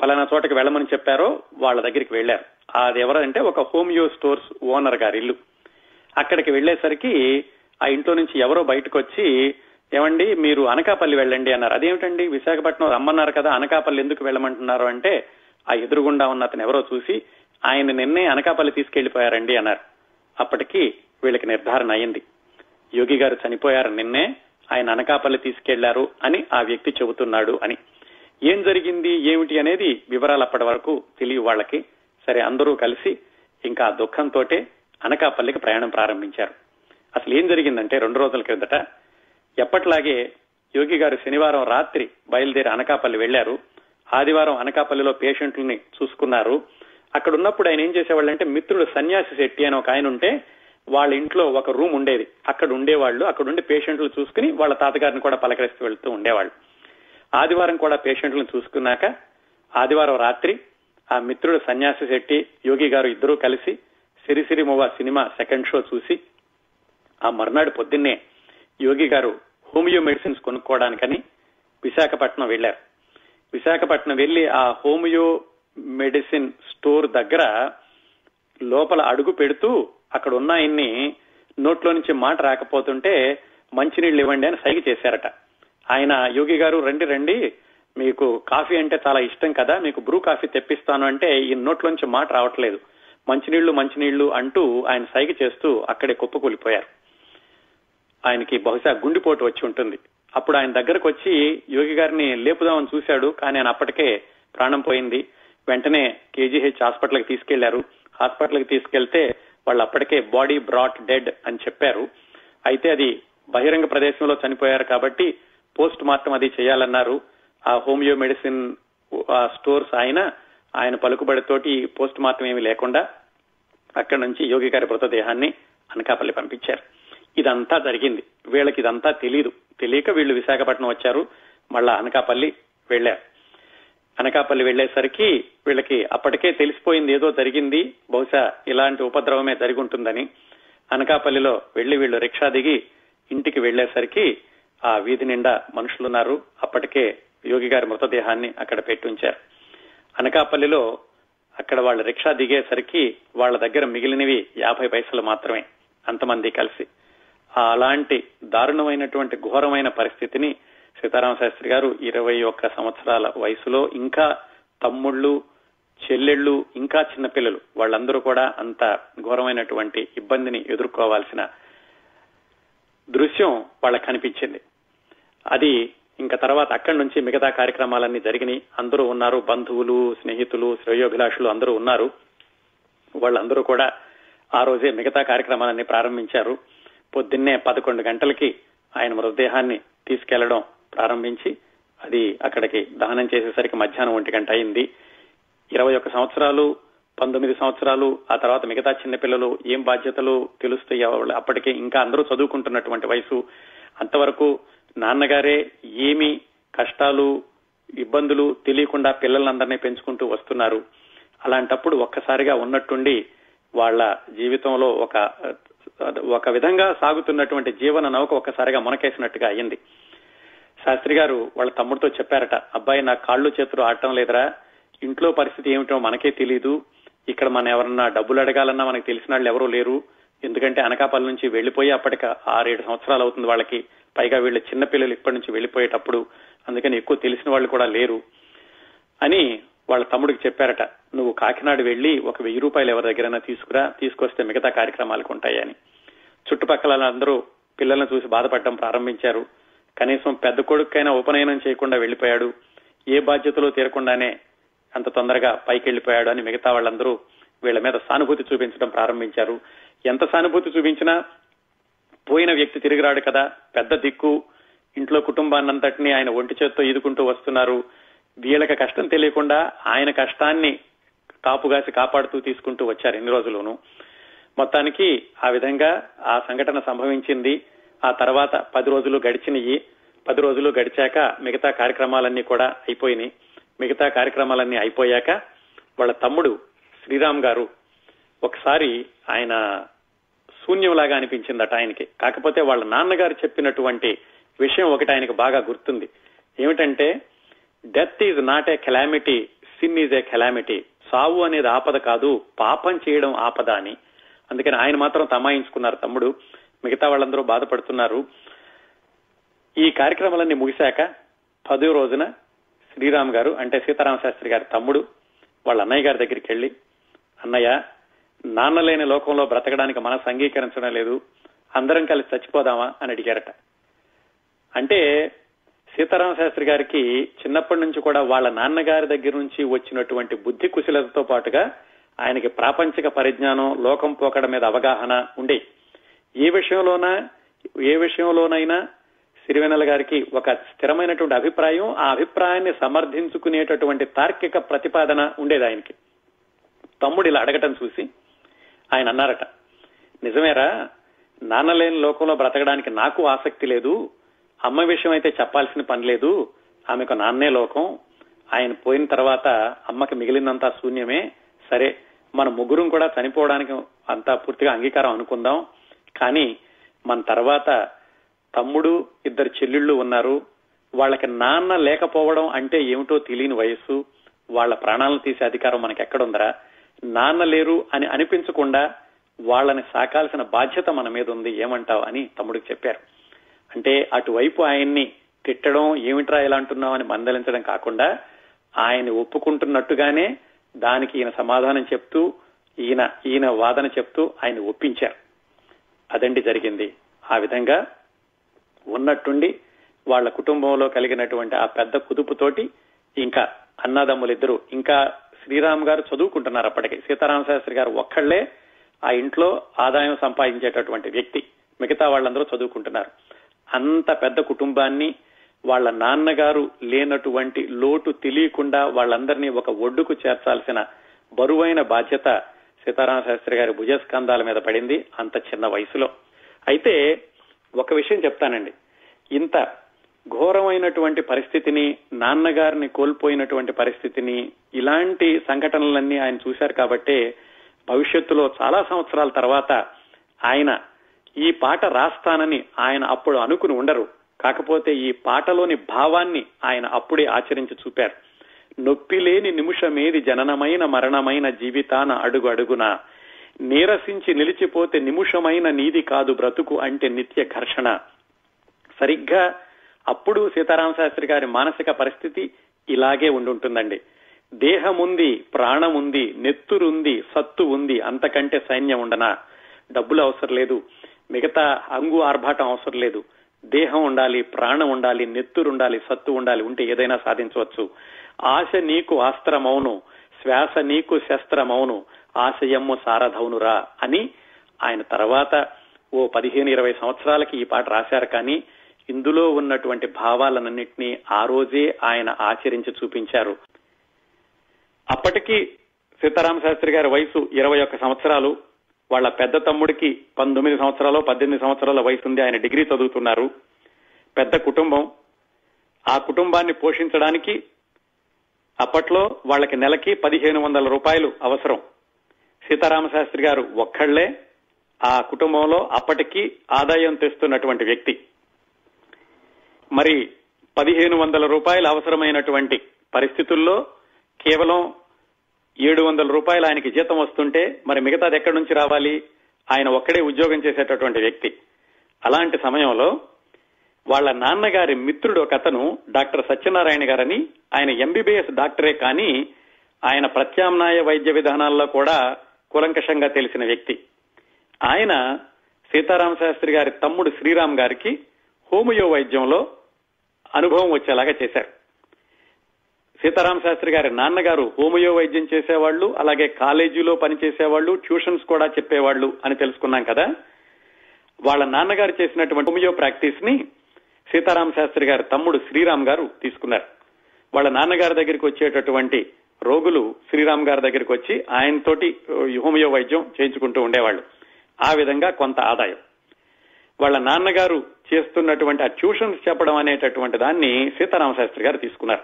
పలానా చోటకి వెళ్ళమని చెప్పారో వాళ్ళ దగ్గరికి వెళ్ళారు అది ఎవరంటే ఒక హోమియో స్టోర్స్ ఓనర్ గారి ఇల్లు. అక్కడికి వెళ్ళేసరికి ఆ ఇంట్లో నుంచి ఎవరో బయటకు వచ్చి ఏమండి మీరు అనకాపల్లి వెళ్ళండి అన్నారు. అదేమిటండి విశాఖపట్నం రమ్మన్నారు కదా అనకాపల్లి ఎందుకు వెళ్ళమంటున్నారు అంటే ఆ ఎదురుగుండా ఉన్న అతను ఎవరో చూసి ఆయన నిన్నే అనకాపల్లి తీసుకెళ్ళిపోయారండి అన్నారు. అప్పటికి వీళ్ళకి నిర్ధారణ అయింది. యోగి గారు చనిపోయారు నిన్నే ఆయన అనకాపల్లి తీసుకెళ్ళారు అని ఆ వ్యక్తి చెబుతున్నాడు అని. ఏం జరిగింది ఏమిటి అనేది వివరాలు అప్పటి వరకు తెలియ వాళ్ళకి. సరే అందరూ కలిసి ఇంకా దుఃఖంతో అనకాపల్లికి ప్రయాణం ప్రారంభించారు. అసలు ఏం జరిగిందంటే రెండు రోజుల క్రిందట ఎప్పట్లాగే యోగి గారు శనివారం రాత్రి బయలుదేరి అనకాపల్లి వెళ్ళారు ఆదివారం అనకాపల్లిలో పేషెంట్లని చూసుకున్నారు. అక్కడ ఉన్నప్పుడు ఆయన ఏం చేసేవాళ్ళు అంటే మిత్రుడు సన్యాసి శెట్టి అని ఒక ఆయన ఉంటే వాళ్ళ ఇంట్లో ఒక రూమ్ ఉండేది. అక్కడ ఉండేవాళ్ళు అక్కడ ఉండి పేషెంట్లు చూసుకుని వాళ్ళ తాతగారిని కూడా పలకరిస్తూ వెళ్తూ ఉండేవాళ్ళు. ఆదివారం కూడా పేషెంట్లను చూసుకున్నాక ఆదివారం రాత్రి ఆ మిత్రుడు సన్యాసి శెట్టి యోగి గారు ఇద్దరూ కలిసి సిరిసిరిమువ సినిమా సెకండ్ షో చూసి ఆ మర్నాడు పొద్దున్నే యోగి గారు హోమియో మెడిసిన్స్ కొనుక్కోవడానికని విశాఖపట్నం వెళ్ళారు విశాఖపట్నం వెళ్ళి ఆ హోమియో మెడిసిన్ స్టోర్ దగ్గర లోపల అడుగు పెడుతూ అక్కడ ఉన్న ఆయన్ని నోట్లో నుంచి మాట రాకపోతుంటే మంచినీళ్ళు ఇవ్వండి అని సైగ చేశారట. ఆయన యోగి గారు రండి రండి. మీకు కాఫీ అంటే చాలా ఇష్టం కదా. మీకు బ్రూ కాఫీ తెప్పిస్తాను. అంటే ఈ నోట్లోంచి మాట రావట్లేదు. మంచినీళ్ళు మంచినీళ్ళు అంటూ ఆయన సైగ చేస్తూ అక్కడే కుప్పకూలిపోయారు. ఆయనకి బహుశా గుండెపోటు వచ్చి ఉంటుంది. అప్పుడు ఆయన దగ్గరకు వచ్చి యోగి గారిని లేపుదామని చూశాడు. కానీ ఆయన అప్పటికే ప్రాణం పోయింది. వెంటనే కేజీహెచ్ హాస్పిటల్కి తీసుకెళ్ళారు. హాస్పిటల్కి తీసుకెళ్తే వాళ్ళు అప్పటికే బాడీ బ్రాట్ డెడ్ అని చెప్పారు. అయితే అది బహిరంగ ప్రదేశంలో చనిపోయారు కాబట్టి పోస్ట్ మార్టం అది చేయాలన్నారు. ఆ హోమియో మెడిసిన్ స్టోర్స్ ఆయన ఆయన పలుకుబడితోటి పోస్ట్ మార్టం ఏమీ లేకుండా అక్కడి నుంచి యోగి గారి మృతదేహాన్ని అనకాపల్లి పంపించారు. ఇదంతా జరిగింది. వీళ్ళకి ఇదంతా తెలియదు తెలియక వీళ్ళు విశాఖపట్నం వచ్చారు. మళ్ళా అనకాపల్లి వెళ్ళారు అనకాపల్లి వెళ్ళేసరికి వీళ్ళకి అప్పటికే తెలిసిపోయింది ఏదో జరిగింది. బహుశా ఇలాంటి ఉపద్రవమే జరిగి ఉంటుందని అనకాపల్లిలో వెళ్ళి వీళ్ళు రిక్షా దిగి ఇంటికి వెళ్ళేసరికి ఆ వీధి నిండా మనుషులున్నారు. అప్పటికే యోగి గారి మృతదేహాన్ని అక్కడ పెట్టి ఉంచారు అనకాపల్లిలో అక్కడ వాళ్ళ రిక్షా దిగేసరికి వాళ్ళ దగ్గర మిగిలినవి యాభై పైసలు మాత్రమే అంతమంది కలిసి. అలాంటి దారుణమైనటువంటి ఘోరమైన పరిస్థితిని సీతారామ శాస్త్రి గారు ఇరవై ఒక్క సంవత్సరాల వయసులో ఇంకా తమ్ముళ్ళు చెల్లెళ్ళు ఇంకా చిన్నపిల్లలు వాళ్ళందరూ కూడా అంత ఘోరమైనటువంటి ఇబ్బందిని ఎదుర్కోవాల్సిన దృశ్యం వాళ్ళకి కనిపించింది. అది ఇంకా తర్వాత అక్కడి నుంచి మిగతా కార్యక్రమాలన్నీ జరిగినాయి. అందరూ ఉన్నారు బంధువులు స్నేహితులు శ్రేయోభిలాషులు అందరూ ఉన్నారు. వాళ్ళందరూ కూడా ఆ రోజే మిగతా కార్యక్రమాలన్నీ ప్రారంభించారు. పొద్దున్నే పదకొండు గంటలకి ఆయన మృతదేహాన్ని తీసుకెళ్ళడం ప్రారంభించి అది అక్కడికి దహనం చేసేసరికి మధ్యాహ్నం ఒంటి గంట అయింది. ఇరవై ఒక్క సంవత్సరాలు పంతొమ్మిది సంవత్సరాలు ఆ తర్వాత మిగతా చిన్నపిల్లలు ఏం బాధ్యతలు తెలుస్తాయి అప్పటికే ఇంకా అందరూ చదువుకుంటున్నటువంటి వయసు. అంతవరకు నాన్నగారే ఏమి కష్టాలు ఇబ్బందులు తెలియకుండా పిల్లలందరినీ పెంచుకుంటూ వస్తున్నారు. అలాంటప్పుడు ఒక్కసారిగా ఉన్నట్టుండి వాళ్ళ జీవితంలో ఒక ఒక విధంగా సాగుతున్నటువంటి జీవన నౌక ఒక్కసారిగా మునకేసినట్టుగా అయ్యింది. శాస్త్రి గారు వాళ్ళ తమ్ముడితో చెప్పారట అబ్బాయి నా కాళ్ళు చేతులు ఆడటం లేదురా. ఇంట్లో పరిస్థితి ఏమిటో మనకే తెలియదు ఇక్కడ మన ఎవరన్నా డబ్బులు అడగాలన్నా మనకు తెలిసిన వాళ్ళు ఎవరూ లేరు. ఎందుకంటే అనకాపల్లి నుంచి వెళ్ళిపోయి అప్పటికి ఆరేడు సంవత్సరాలు అవుతుంది వాళ్ళకి. పైగా వీళ్ళ చిన్నపిల్లలు ఇప్పటి నుంచి వెళ్ళిపోయేటప్పుడు అందుకని ఎక్కువ తెలిసిన వాళ్ళు కూడా లేరు. అని వాళ్ళ తమ్ముడికి చెప్పారట నువ్వు కాకినాడ వెళ్ళి ఒక వెయ్యి రూపాయలు ఎవరి దగ్గరైనా తీసుకురా. తీసుకొస్తే మిగతా కార్యక్రమాలకు ఉంటాయని. చుట్టుపక్కల అందరూ పిల్లలను చూసి బాధపడడం ప్రారంభించారు. కనీసం పెద్ద కొడుకైనా ఉపనయనం చేయకుండా వెళ్ళిపోయాడు ఏ బాధ్యతలో తీరకుండానే అంత తొందరగా పైకి వెళ్ళిపోయాడు అని మిగతా వాళ్ళందరూ వీళ్ళ మీద సానుభూతి చూపించడం ప్రారంభించారు. ఎంత సానుభూతి చూపించినా పోయిన వ్యక్తి తిరిగిరాడు కదా. పెద్ద దిక్కు. ఇంట్లో కుటుంబాన్నంతటిని ఆయన ఒంటి చేత్తో ఈదుకుంటూ వస్తున్నారు. వీళ్ళకి కష్టం తెలియకుండా ఆయన కష్టాన్ని కాపుగాసి కాపాడుతూ తీసుకుంటూ వచ్చారు ఎన్ని రోజులును మొత్తానికి ఆ విధంగా ఆ సంఘటన సంభవించింది. ఆ తర్వాత పది రోజులు గడిచినయి. పది రోజులు గడిచాక మిగతా కార్యక్రమాలన్నీ కూడా అయిపోయినాయి. మిగతా కార్యక్రమాలన్నీ అయిపోయాక వాళ్ళ తమ్ముడు శ్రీరామ్ గారు ఒకసారి ఆయన శూన్యంలాగా అనిపించిందట ఆయనకి. కాకపోతే వాళ్ళ నాన్నగారు చెప్పినటువంటి విషయం ఒకటి ఆయనకు బాగా గుర్తుంది. ఏమిటంటే death is not a calamity sin is a calamity. సావు అనేది ఆపద కాదు పాపం చేయడం ఆపద అని. అందుకని ఆయన మాత్రం తమాయించుకున్నారు తమ్ముడు. మిగతా వాళ్ళందరూ బాధపడుతున్నారు. ఈ కార్యక్రమాలన్నీ ముగిశాక పదో రోజున శ్రీరామ్ గారు అంటే సీతారామ శాస్త్రి గారి తమ్ముడు వాళ్ళ అన్నయ్య గారి దగ్గరికి వెళ్ళి అన్నయ్య నాన్న లేని లోకంలో బ్రతకడానికి మనసు అంగీకరించడం లేదు అందరం కలిసి చచ్చిపోదామా? అని అడిగారట. అంటే సీతారామ శాస్త్రి గారికి చిన్నప్పటి నుంచి కూడా వాళ్ళ నాన్నగారి దగ్గర నుంచి వచ్చినటువంటి బుద్ధి కుశలతతో పాటుగా ఆయనకి ప్రాపంచిక పరిజ్ఞానం లోకం పోకడ మీద అవగాహన ఉండే. ఏ విషయంలోనా ఏ విషయంలోనైనా సిరివెన్నెల గారికి ఒక స్థిరమైనటువంటి అభిప్రాయం ఆ అభిప్రాయాన్ని సమర్థించుకునేటటువంటి తార్కిక ప్రతిపాదన ఉండేది ఆయనకి. తమ్ముడు ఇలా అడగటం చూసి ఆయన అన్నారట నిజమేరా నాన్నలేని లోకంలో బ్రతకడానికి నాకు ఆసక్తి లేదు అమ్మ విషయం అయితే చెప్పాల్సిన పని లేదు ఆమెకు నాన్నే లోకం ఆయన పోయిన తర్వాత అమ్మకి మిగిలినంతా శూన్యమే సరే మన ముగ్గురం కూడా చనిపోవడానికి అంతా పూర్తిగా అంగీకారం అనుకుందాం కానీ మన తర్వాత తమ్ముడు ఇద్దరు చెల్లెళ్ళు ఉన్నారు. వాళ్ళకి నాన్న లేకపోవడం అంటే ఏమిటో తెలియని వయస్సు. వాళ్ళ ప్రాణాలను తీసే అధికారం మనకి ఎక్కడుందరా నాన్న లేరు అని అనిపించకుండా వాళ్ళని సాకాల్సిన బాధ్యత మన మీద ఉంది ఏమంటావు అని తమ్ముడికి చెప్పారు. అంటే అటువైపు ఆయన్ని తిట్టడం ఏమిట్రా ఇలా అంటున్నావు అని మందలించడం కాకుండా ఆయన ఒప్పుకుంటున్నట్టుగానే దానికి ఈయన సమాధానం చెప్తూ ఈయన ఈయన వాదన చెప్తూ ఆయన ఒప్పించారు. అదండి జరిగింది. ఆ విధంగా ఉన్నట్టుండి వాళ్ళ కుటుంబంలో కలిగినటువంటి ఆ పెద్ద కుదుపుతోటి ఇంకా అన్నదమ్ములిద్దరూ ఇంకా శ్రీరామ్ గారు చదువుకుంటున్నారు అప్పటికి. సీతారామ శాస్త్రి గారు ఒక్కళ్ళే ఆ ఇంట్లో ఆదాయం సంపాదించేటటువంటి వ్యక్తి. మిగతా వాళ్ళందరూ చదువుకుంటున్నారు. అంత పెద్ద కుటుంబాన్ని వాళ్ళ నాన్నగారు లేనటువంటి లోటు తెలియకుండా వాళ్ళందరినీ ఒక ఒడ్డుకు చేర్చాల్సిన బరువైన బాధ్యత సీతారామ శాస్త్రి గారి భుజస్కంధాల మీద పడింది అంత చిన్న వయసులో. అయితే ఒక విషయం చెప్తానండి. ఇంత ఘోరమైనటువంటి పరిస్థితిని నాన్నగారిని కోల్పోయినటువంటి పరిస్థితిని ఇలాంటి సంఘటనలన్నీ ఆయన చూశారు కాబట్టే భవిష్యత్తులో చాలా సంవత్సరాల తర్వాత ఆయన ఈ పాట రాస్తానని ఆయన అప్పుడు అనుకుని ఉండరు. కాకపోతే ఈ పాటలోని భావాన్ని ఆయన అప్పుడే ఆచరించి చూపారు. నొప్పిలేని నిమిషమేది జననమైన మరణమైన జీవితాన అడుగు అడుగున. నీరసించి నిలిచిపోతే నిమిషమైన నీది కాదు బ్రతుకు అంటే నిత్య ఘర్షణ. సరిగ్గా అప్పుడు సీతారామ శాస్త్రి గారి మానసిక పరిస్థితి ఇలాగే ఉండుంటుందండి. దేహముంది ప్రాణముంది నెత్తురుంది సత్తు ఉంది అంతకంటే సైన్యం ఉండనా? డబ్బులు అవసరం లేదు. మిగతా అంగు ఆర్భాటం అవసరం లేదు. దేహం ఉండాలి ప్రాణం ఉండాలి నెత్తురు ఉండాలి సత్తు ఉండాలి ఉంటే ఏదైనా సాధించవచ్చు. ఆశ నీకు అస్త్రమౌను శ్వాస నీకు శస్త్రమౌను ఆశయమ్ము సారధౌనురా అని ఆయన తర్వాత ఓ పదిహేను ఇరవై సంవత్సరాలకి ఈ పాట రాశారు. కానీ ఇందులో ఉన్నటువంటి భావాలన్నింటినీ ఆ రోజే ఆయన ఆచరించి చూపించారు. అప్పటికి సీతారామ శాస్త్రి గారి వయసు ఇరవై ఒక్క సంవత్సరాలు. వాళ్ళ పెద్ద తమ్ముడికి పంతొమ్మిది సంవత్సరాలు పద్దెనిమిది సంవత్సరాల వయసు ఉంది. ఆయన డిగ్రీ చదువుతున్నారు. పెద్ద కుటుంబం. ఆ కుటుంబాన్ని పోషించడానికి అప్పట్లో వాళ్ళకి నెలకి పదిహేను వందల రూపాయలు అవసరం. సీతారామ శాస్త్రి గారు ఒక్కళ్ళే ఆ కుటుంబంలో అప్పటికి ఆదాయం తెస్తున్నటువంటి వ్యక్తి. మరి పదిహేను వందల రూపాయలు అవసరమైనటువంటి పరిస్థితుల్లో కేవలం ఏడు వందల రూపాయలు ఆయనకి జీతం వస్తుంటే మరి మిగతాది ఎక్కడి నుంచి రావాలి? ఆయన ఒక్కడే ఉద్యోగం చేసేటటువంటి వ్యక్తి. అలాంటి సమయంలో వాళ్ళ నాన్నగారి మిత్రుడు ఒక అతను డాక్టర్ సత్యనారాయణ గారని ఆయన ఎంబీబీఎస్ డాక్టరే కానీ ఆయన ప్రత్యామ్నాయ వైద్య విధానాల్లో కూడా కూలంకషంగా తెలిసిన వ్యక్తి. ఆయన సీతారామ శాస్త్రి గారి తమ్ముడు శ్రీరామ్ గారికి హోమియో వైద్యంలో అనుభవం వచ్చేలాగా చేశారు. సీతారామ శాస్త్రి గారి నాన్నగారు హోమియో వైద్యం చేసేవాళ్ళు అలాగే కాలేజీలో పనిచేసేవాళ్ళు ట్యూషన్స్ కూడా చెప్పేవాళ్ళు అని తెలుసుకున్నాం కదా. వాళ్ళ నాన్నగారు చేసినటువంటి హోమియో ప్రాక్టీస్ని సీతారామ శాస్త్రి గారి తమ్ముడు శ్రీరామ్ గారు తీసుకున్నారు. వాళ్ళ నాన్నగారి దగ్గరికి వచ్చేటటువంటి రోగులు శ్రీరామ్ గారి దగ్గరికి వచ్చి ఆయనతోటి హోమియో వైద్యం చేయించుకుంటూ ఉండేవాళ్ళు. ఆ విధంగా కొంత ఆదాయం. వాళ్ళ నాన్నగారు చేస్తున్నటువంటి ఆ ట్యూషన్స్ చెప్పడం అనేటటువంటి దాన్ని సీతారామ శాస్త్రి గారు తీసుకున్నారు.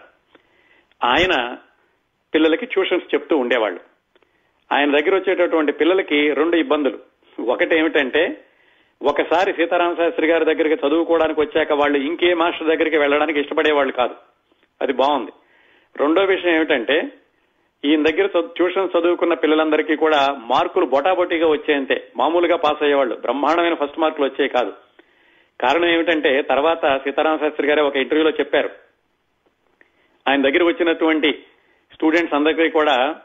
ఆయన పిల్లలకి ట్యూషన్స్ చెప్తూ ఉండేవాళ్ళు. ఆయన దగ్గర వచ్చేటటువంటి పిల్లలకి రెండు ఇబ్బందులు. ఒకటి ఏమిటంటే ఒకసారి సీతారామ శాస్త్రి గారి దగ్గరికి చదువుకోవడానికి వచ్చాక వాళ్ళు ఇంకే మాస్టర్ దగ్గరికి వెళ్ళడానికి ఇష్టపడేవాళ్ళు కాదు. అది బాగుంది. రెండో విషయం ఏమిటంటే ఈయన దగ్గర ట్యూషన్ చదువుకున్న పిల్లలందరికీ కూడా మార్కులు బొటాబొటీగా వచ్చాయంతే మామూలుగా పాస్ అయ్యేవాళ్ళు బ్రహ్మాండమైన ఫస్ట్ మార్కులు వచ్చాయి కాదు. కారణం ఏమిటంటే తర్వాత సీతారామ శాస్త్రి గారే ఒక ఇంటర్వ్యూలో చెప్పారు. ఆయన దగ్గర వచ్చినటువంటి స్టూడెంట్స్ అందరికీ కూడా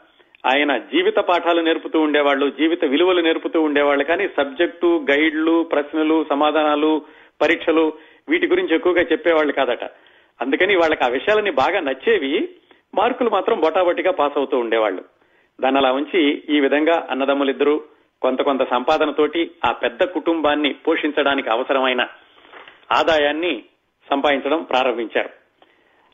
ఆయన జీవిత పాఠాలు నేర్పుతూ ఉండేవాళ్ళు జీవిత విలువలు నేర్పుతూ ఉండేవాళ్ళు కానీ సబ్జెక్టు గైడ్లు ప్రశ్నలు సమాధానాలు పరీక్షలు వీటి గురించి ఎక్కువగా చెప్పేవాళ్ళు కాదట. అందుకని వాళ్ళకి ఆ విషయాలని బాగా నచ్చేవి మార్కులు మాత్రం బొటాబొటిగా పాస్ అవుతూ ఉండేవాళ్ళు. దాన్ని అలా ఉంచి ఈ విధంగా అన్నదమ్ములిద్దరూ కొంత కొంత సంపాదనతోటి ఆ పెద్ద కుటుంబాన్ని పోషించడానికి అవసరమైన ఆదాయాన్ని సంపాదించడం ప్రారంభించారు.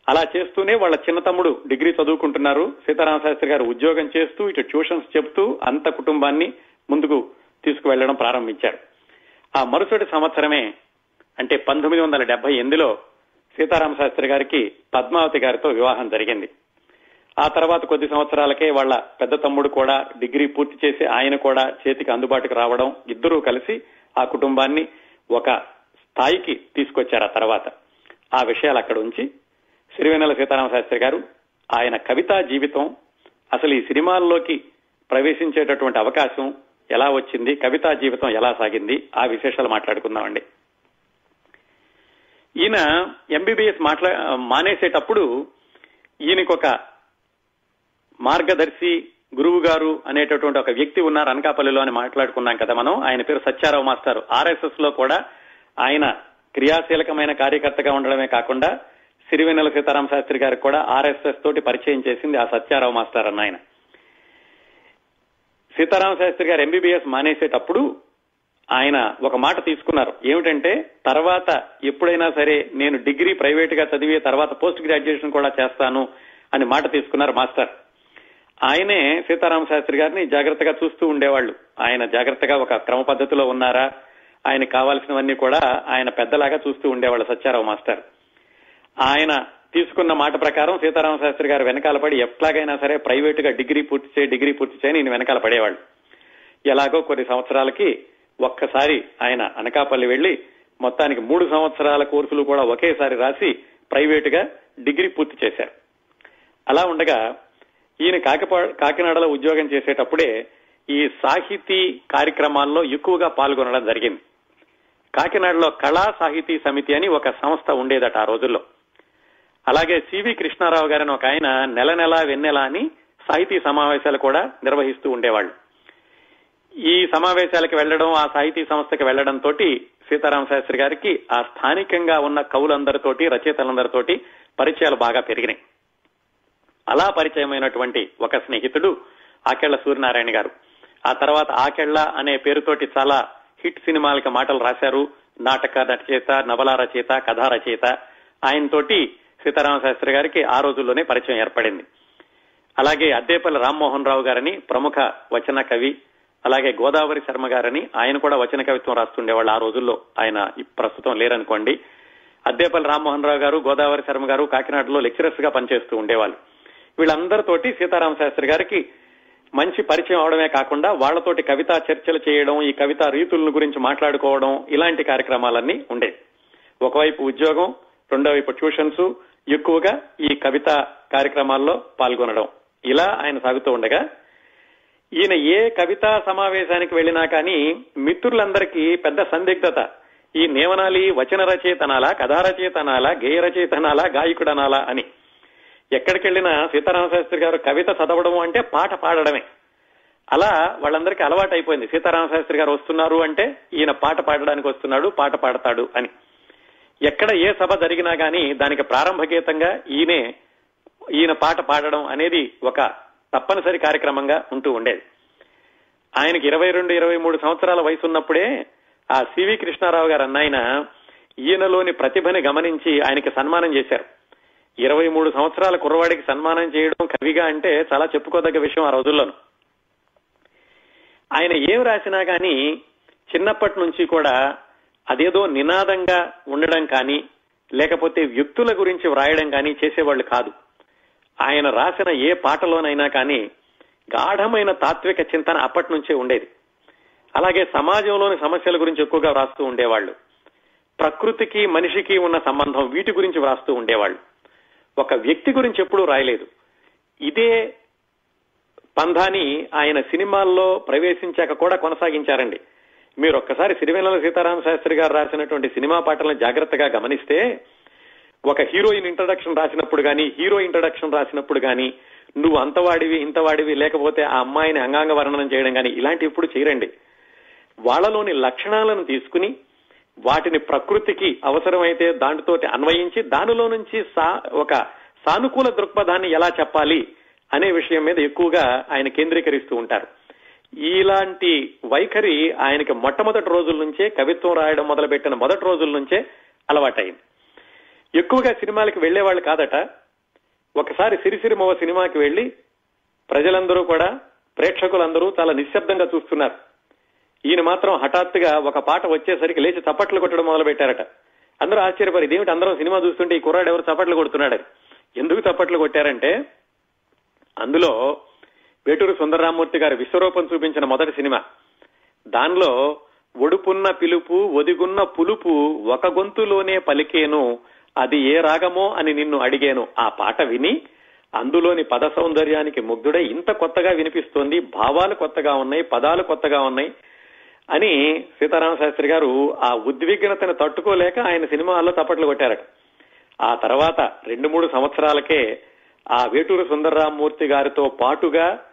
అలా చేస్తూనే వాళ్ళ చిన్న తమ్ముడు డిగ్రీ చదువుకుంటున్నారు. సీతారామ శాస్త్రి గారు ఉద్యోగం చేస్తూ ఇటు ట్యూషన్స్ చెప్తూ అంత కుటుంబాన్ని ముందుకు తీసుకువెళ్ళడం ప్రారంభించారు. ఆ మరుసటి సంవత్సరమే అంటే పంతొమ్మిది వందల డెబ్బై ఎనిమిదిలో సీతారామ శాస్త్రి గారికి పద్మావతి గారితో వివాహం జరిగింది. ఆ తర్వాత కొద్ది సంవత్సరాలకే వాళ్ళ పెద్ద తమ్ముడు కూడా డిగ్రీ పూర్తి చేసి ఆయన కూడా చేతికి అందుబాటుకు రావడం ఇద్దరూ కలిసి ఆ కుటుంబాన్ని ఒక స్థాయికి తీసుకొచ్చారు ఆ తర్వాత. ఆ విషయాలు అక్కడ ఉంచి సిరివెన్నెల సీతారామ శాస్త్రి గారు ఆయన కవితా జీవితం అసలు ఈ సినిమాల్లోకి ప్రవేశించేటటువంటి అవకాశం ఎలా వచ్చింది కవితా జీవితం ఎలా సాగింది ఆ విశేషాలు మాట్లాడుకుందామండి. ఈయన ఎంబీబీఎస్ మాట్లా మానేసేటప్పుడు ఈయనకొక మార్గదర్శి గురువు గారు అనేటటువంటి ఒక వ్యక్తి ఉన్నారు అనకాపల్లిలో అని మాట్లాడుకున్నాం కదా మనం. ఆయన పేరు సత్యారావు మాస్టర్. ఆర్ఎస్ఎస్లో కూడా ఆయన క్రియాశీలకమైన కార్యకర్తగా ఉండడమే కాకుండా సిరివెన్నెల సీతారామ శాస్త్రి గారికి కూడా ఆర్ఎస్ఎస్ తోటి పరిచయం చేసింది ఆ సత్యారావు మాస్టర్ అన్న ఆయన. సీతారామ శాస్త్రి గారు ఎంబీబీఎస్ మానేసేటప్పుడు ఆయన ఒక మాట తీసుకున్నారు. ఏమిటంటే తర్వాత ఎప్పుడైనా సరే నేను డిగ్రీ ప్రైవేట్గా చదివే తర్వాత పోస్ట్ గ్రాడ్యుయేషన్ కూడా చేస్తాను అని మాట తీసుకున్నారు మాస్టర్. ఆయనే సీతారామ శాస్త్రి గారిని జాగ్రత్తగా చూస్తూ ఉండేవాళ్ళు. ఆయన జాగ్రత్తగా ఒక క్రమ పద్ధతిలో ఉన్నారా ఆయనకు కావాల్సినవన్నీ కూడా ఆయన పెద్దలాగా చూస్తూ ఉండేవాళ్ళు సత్యారావు మాస్టర్. ఆయన తీసుకున్న మాట ప్రకారం సీతారామ శాస్త్రి గారు వెనకాల పడి ఎట్లాగైనా సరే ప్రైవేట్గా డిగ్రీ పూర్తి చేయి డిగ్రీ పూర్తి చేయని నేను వెనకాల పడేవాళ్ళు. ఎలాగో కొన్ని సంవత్సరాలకి ఒక్కసారి ఆయన అనకాపల్లి వెళ్ళి మొత్తానికి మూడు సంవత్సరాల కోర్సులు కూడా ఒకేసారి రాసి ప్రైవేట్గా డిగ్రీ పూర్తి చేశారు. అలా ఉండగా ఈయన కాకిపా కాకినాడలో ఉద్యోగం చేసేటప్పుడే ఈ సాహితీ కార్యక్రమాల్లో ఎక్కువగా పాల్గొనడం జరిగింది. కాకినాడలో కళా సాహితీ సమితి అని ఒక సంస్థ ఉండేదట ఆ రోజుల్లో. అలాగే సివి కృష్ణారావు గారిని ఒక ఆయన నెల నెల వెన్నెల అని సాహితీ సమావేశాలు కూడా నిర్వహిస్తూ ఉండేవాళ్ళు. ఈ సమావేశాలకు వెళ్ళడం ఆ సాహితీ సంస్థకి వెళ్ళడం తోటి సీతారామ శాస్త్రి గారికి ఆ స్థానికంగా ఉన్న కవులందరితోటి రచయితలందరితోటి పరిచయాలు బాగా పెరిగినాయి. అలా పరిచయమైనటువంటి ఒక స్నేహితుడు ఆకెళ్ళ సూర్యనారాయణ గారు. ఆ తర్వాత ఆకెళ్ళ అనే పేరుతోటి చాలా హిట్ సినిమాలకి మాటలు రాశారు. నాటక రచయిత నవల రచయిత కథా రచయిత. ఆయనతోటి సీతారామ శాస్త్రి గారికి ఆ రోజుల్లోనే పరిచయం ఏర్పడింది. అలాగే అద్దేపల్లి రామ్మోహన్ రావు గారని ప్రముఖ వచన కవి అలాగే గోదావరి శర్మ గారని ఆయన కూడా వచన కవిత్వం రాస్తుండేవాళ్ళు ఆ రోజుల్లో. ఆయన ప్రస్తుతం లేరనుకోండి. అద్దేపల్లి రామ్మోహన్ రావు గారు గోదావరి శర్మ గారు కాకినాడలో లెక్చరర్స్గా పనిచేస్తూ ఉండేవాళ్ళు. వీళ్ళందరితోటి సీతారామ శాస్త్రి గారికి మంచి పరిచయం అవడమే కాకుండా వాళ్ళతోటి కవితా చర్చలు చేయడం ఈ కవితా రీతుల గురించి మాట్లాడుకోవడం ఇలాంటి కార్యక్రమాలన్నీ ఉండేవి. ఒకవైపు ఉద్యోగం రెండో వైపు ట్యూషన్స్ ఎక్కువగా ఈ కవిత కార్యక్రమాల్లో పాల్గొనడం. ఇలా ఆయన సాగుతూ ఉండగా ఈయన ఏ కవితా సమావేశానికి వెళ్ళినా కానీ మిత్రులందరికీ పెద్ద సందిగ్ధత. ఈ నేవనాలి వచన రచయితనాలా కథా రచయితనాలా గేయ రచయితనాలా గాయకుడనాలా అని. ఎక్కడికి వెళ్ళినా సీతారామ శాస్త్రి గారు కవిత చదవడం అంటే పాట పాడడమే. అలా వాళ్ళందరికీ అలవాటు అయిపోయింది సీతారామ శాస్త్రి గారు వస్తున్నారు అంటే ఈయన పాట పాడడానికి వస్తున్నాడు పాట పాడతాడు అని. ఎక్కడ ఏ సభ జరిగినా కానీ దానికి ప్రారంభ గీతంగా ఈయనే ఈయన పాట పాడడం అనేది ఒక తప్పనిసరి కార్యక్రమంగా ఉంటూ ఉండేది. ఆయనకి ఇరవై రెండు ఇరవై మూడు సంవత్సరాల వయసు ఉన్నప్పుడే ఆ సివి కృష్ణారావు గారు అన్నాయన ఈయనలోని ప్రతిభని గమనించి ఆయనకి సన్మానం చేశారు. ఇరవై మూడు సంవత్సరాల కుర్రవాడికి సన్మానం చేయడం కవిగా అంటే చాలా చెప్పుకోదగ్గ విషయం ఆ రోజుల్లోనూ. ఆయన ఏం రాసినా కానీ చిన్నప్పటి నుంచి కూడా అదేదో నినాదంగా ఉండడం కానీ లేకపోతే వ్యక్తుల గురించి వ్రాయడం కానీ చేసేవాళ్ళు కాదు. ఆయన రాసిన ఏ పాటలోనైనా కానీ గాఢమైన తాత్విక చింతన అప్పటి నుంచే ఉండేది. అలాగే సమాజంలోని సమస్యల గురించి ఎక్కువగా వ్రాస్తూ ఉండేవాళ్ళు. ప్రకృతికి మనిషికి ఉన్న సంబంధం వీటి గురించి వ్రాస్తూ ఉండేవాళ్ళు. ఒక వ్యక్తి గురించి ఎప్పుడూ రాయలేదు. ఇదే పంధాని ఆయన సినిమాల్లో ప్రవేశించాక కూడా కొనసాగించారండి. మీరు ఒక్కసారి సిరివెన్నెల సీతారామ శాస్త్రి గారు రాసినటువంటి సినిమా పాటలను జాగ్రత్తగా గమనిస్తే ఒక హీరోయిన్ ఇంట్రడక్షన్ రాసినప్పుడు గాని హీరో ఇంట్రడక్షన్ రాసినప్పుడు కానీ నువ్వు అంతవాడివి ఇంతవాడివి లేకపోతే ఆ అమ్మాయిని అంగాంగ వర్ణనం చేయడం కానీ ఇలాంటి ఇప్పుడు చేయరండి. వాళ్ళలోని లక్షణాలను తీసుకుని వాటిని ప్రకృతికి అవసరమైతే దానితో అన్వయించి దానిలో నుంచి సా ఒక సానుకూల దృక్పథాన్ని ఎలా చెప్పాలి అనే విషయం మీద ఎక్కువగా ఆయన కేంద్రీకరిస్తూ ఉంటారు. ఇలాంటి వైఖరి ఆయనకి మొట్టమొదటి రోజుల నుంచే కవిత్వం రాయడం మొదలుపెట్టిన మొదటి రోజుల నుంచే అలవాటైంది. ఎక్కువగా సినిమాలకు వెళ్ళేవాళ్ళు కాదట. ఒకసారి సిరిసిరిమవ సినిమాకి వెళ్ళి ప్రజలందరూ కూడా ప్రేక్షకులందరూ చాలా నిశ్శబ్దంగా చూస్తున్నారు. ఈయన మాత్రం హఠాత్తుగా ఒక పాట వచ్చేసరికి లేచి చప్పట్లు కొట్టడం మొదలు పెట్టారట అందరూ ఆశ్చర్యపడి ఇదేమిటి అందరం సినిమా చూస్తుంటే ఈ కుర్రాడు ఎవరు చప్పట్లు కొడుతున్నాడని ఎందుకు చప్పట్లు కొట్టారంటే అందులో వేటూరు సుందరరామూర్తి గారి విశ్వరూపం చూపించిన మొదటి సినిమా. దానిలో ఒడుపున్న పిలుపు ఒదిగున్న పులుపు ఒక గొంతులోనే పలికేను అది ఏ రాగమో అని నిన్ను అడిగాను. ఆ పాట విని అందులోని పద సౌందర్యానికి ముగ్ధుడై ఇంత కొత్తగా వినిపిస్తోంది భావాలు కొత్తగా ఉన్నాయి పదాలు కొత్తగా ఉన్నాయి అని సీతారామ శాస్త్రి గారు ఆ ఉద్విగ్నతను తట్టుకోలేక ఆయన సినిమాల్లో తప్పట్లు కొట్టారట. ఆ తర్వాత రెండు మూడు సంవత్సరాలకే ఆ వేటూరు సుందరరామూర్తి గారితో పాటుగా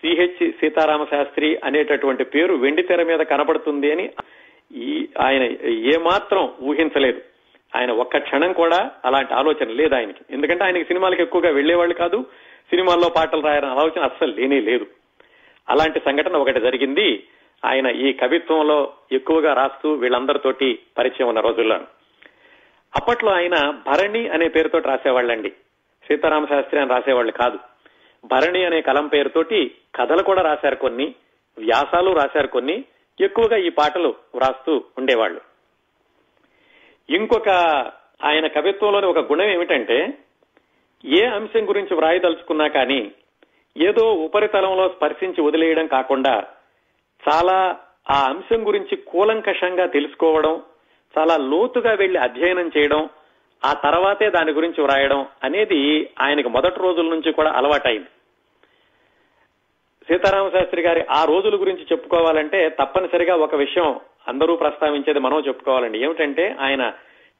సిహెచ్ సీతారామ శాస్త్రి అనేటటువంటి పేరు వెండి తెర మీద కనపడుతుంది అని ఈ ఆయన ఏమాత్రం ఊహించలేదు. ఆయన ఒక్క క్షణం కూడా అలాంటి ఆలోచన లేదు ఆయనకి. ఎందుకంటే ఆయనకి సినిమాలకు ఎక్కువగా వెళ్ళేవాళ్ళు కాదు సినిమాల్లో పాటలు రాయాలని ఆలోచన అస్సలు లేనే లేదు. అలాంటి సంఘటన ఒకటి జరిగింది. ఆయన ఈ కవిత్వంలో ఎక్కువగా రాస్తూ వీళ్ళందరితోటి పరిచయం ఉన్న రోజుల్లో. అప్పట్లో ఆయన భరణి అనే పేరుతో రాసేవాళ్ళండి. సీతారామ శాస్త్రి అని రాసేవాళ్ళు కాదు. భరణి అనే కలం పేరుతోటి కథలు కూడా రాశారు కొన్ని వ్యాసాలు రాశారు కొన్ని ఎక్కువగా ఈ పాటలు వ్రాస్తూ ఉండేవాళ్ళు. ఇంకొక ఆయన కవిత్వంలోని ఒక గుణం ఏమిటంటే ఏ అంశం గురించి వ్రాయదలుచుకున్నా కానీ ఏదో ఉపరితలంలో స్పర్శించి వదిలేయడం కాకుండా చాలా ఆ అంశం గురించి కూలంకషంగా తెలుసుకోవడం చాలా లోతుగా వెళ్ళి అధ్యయనం చేయడం ఆ తర్వాతే దాని గురించి వ్రాయడం అనేది ఆయనకు మొదటి రోజుల నుంచి కూడా అలవాటైంది. సీతారామ శాస్త్రి గారి ఆ రోజుల గురించి చెప్పుకోవాలంటే తప్పనిసరిగా ఒక విషయం అందరూ ప్రస్తావించేది మనం చెప్పుకోవాలండి. ఏమిటంటే ఆయన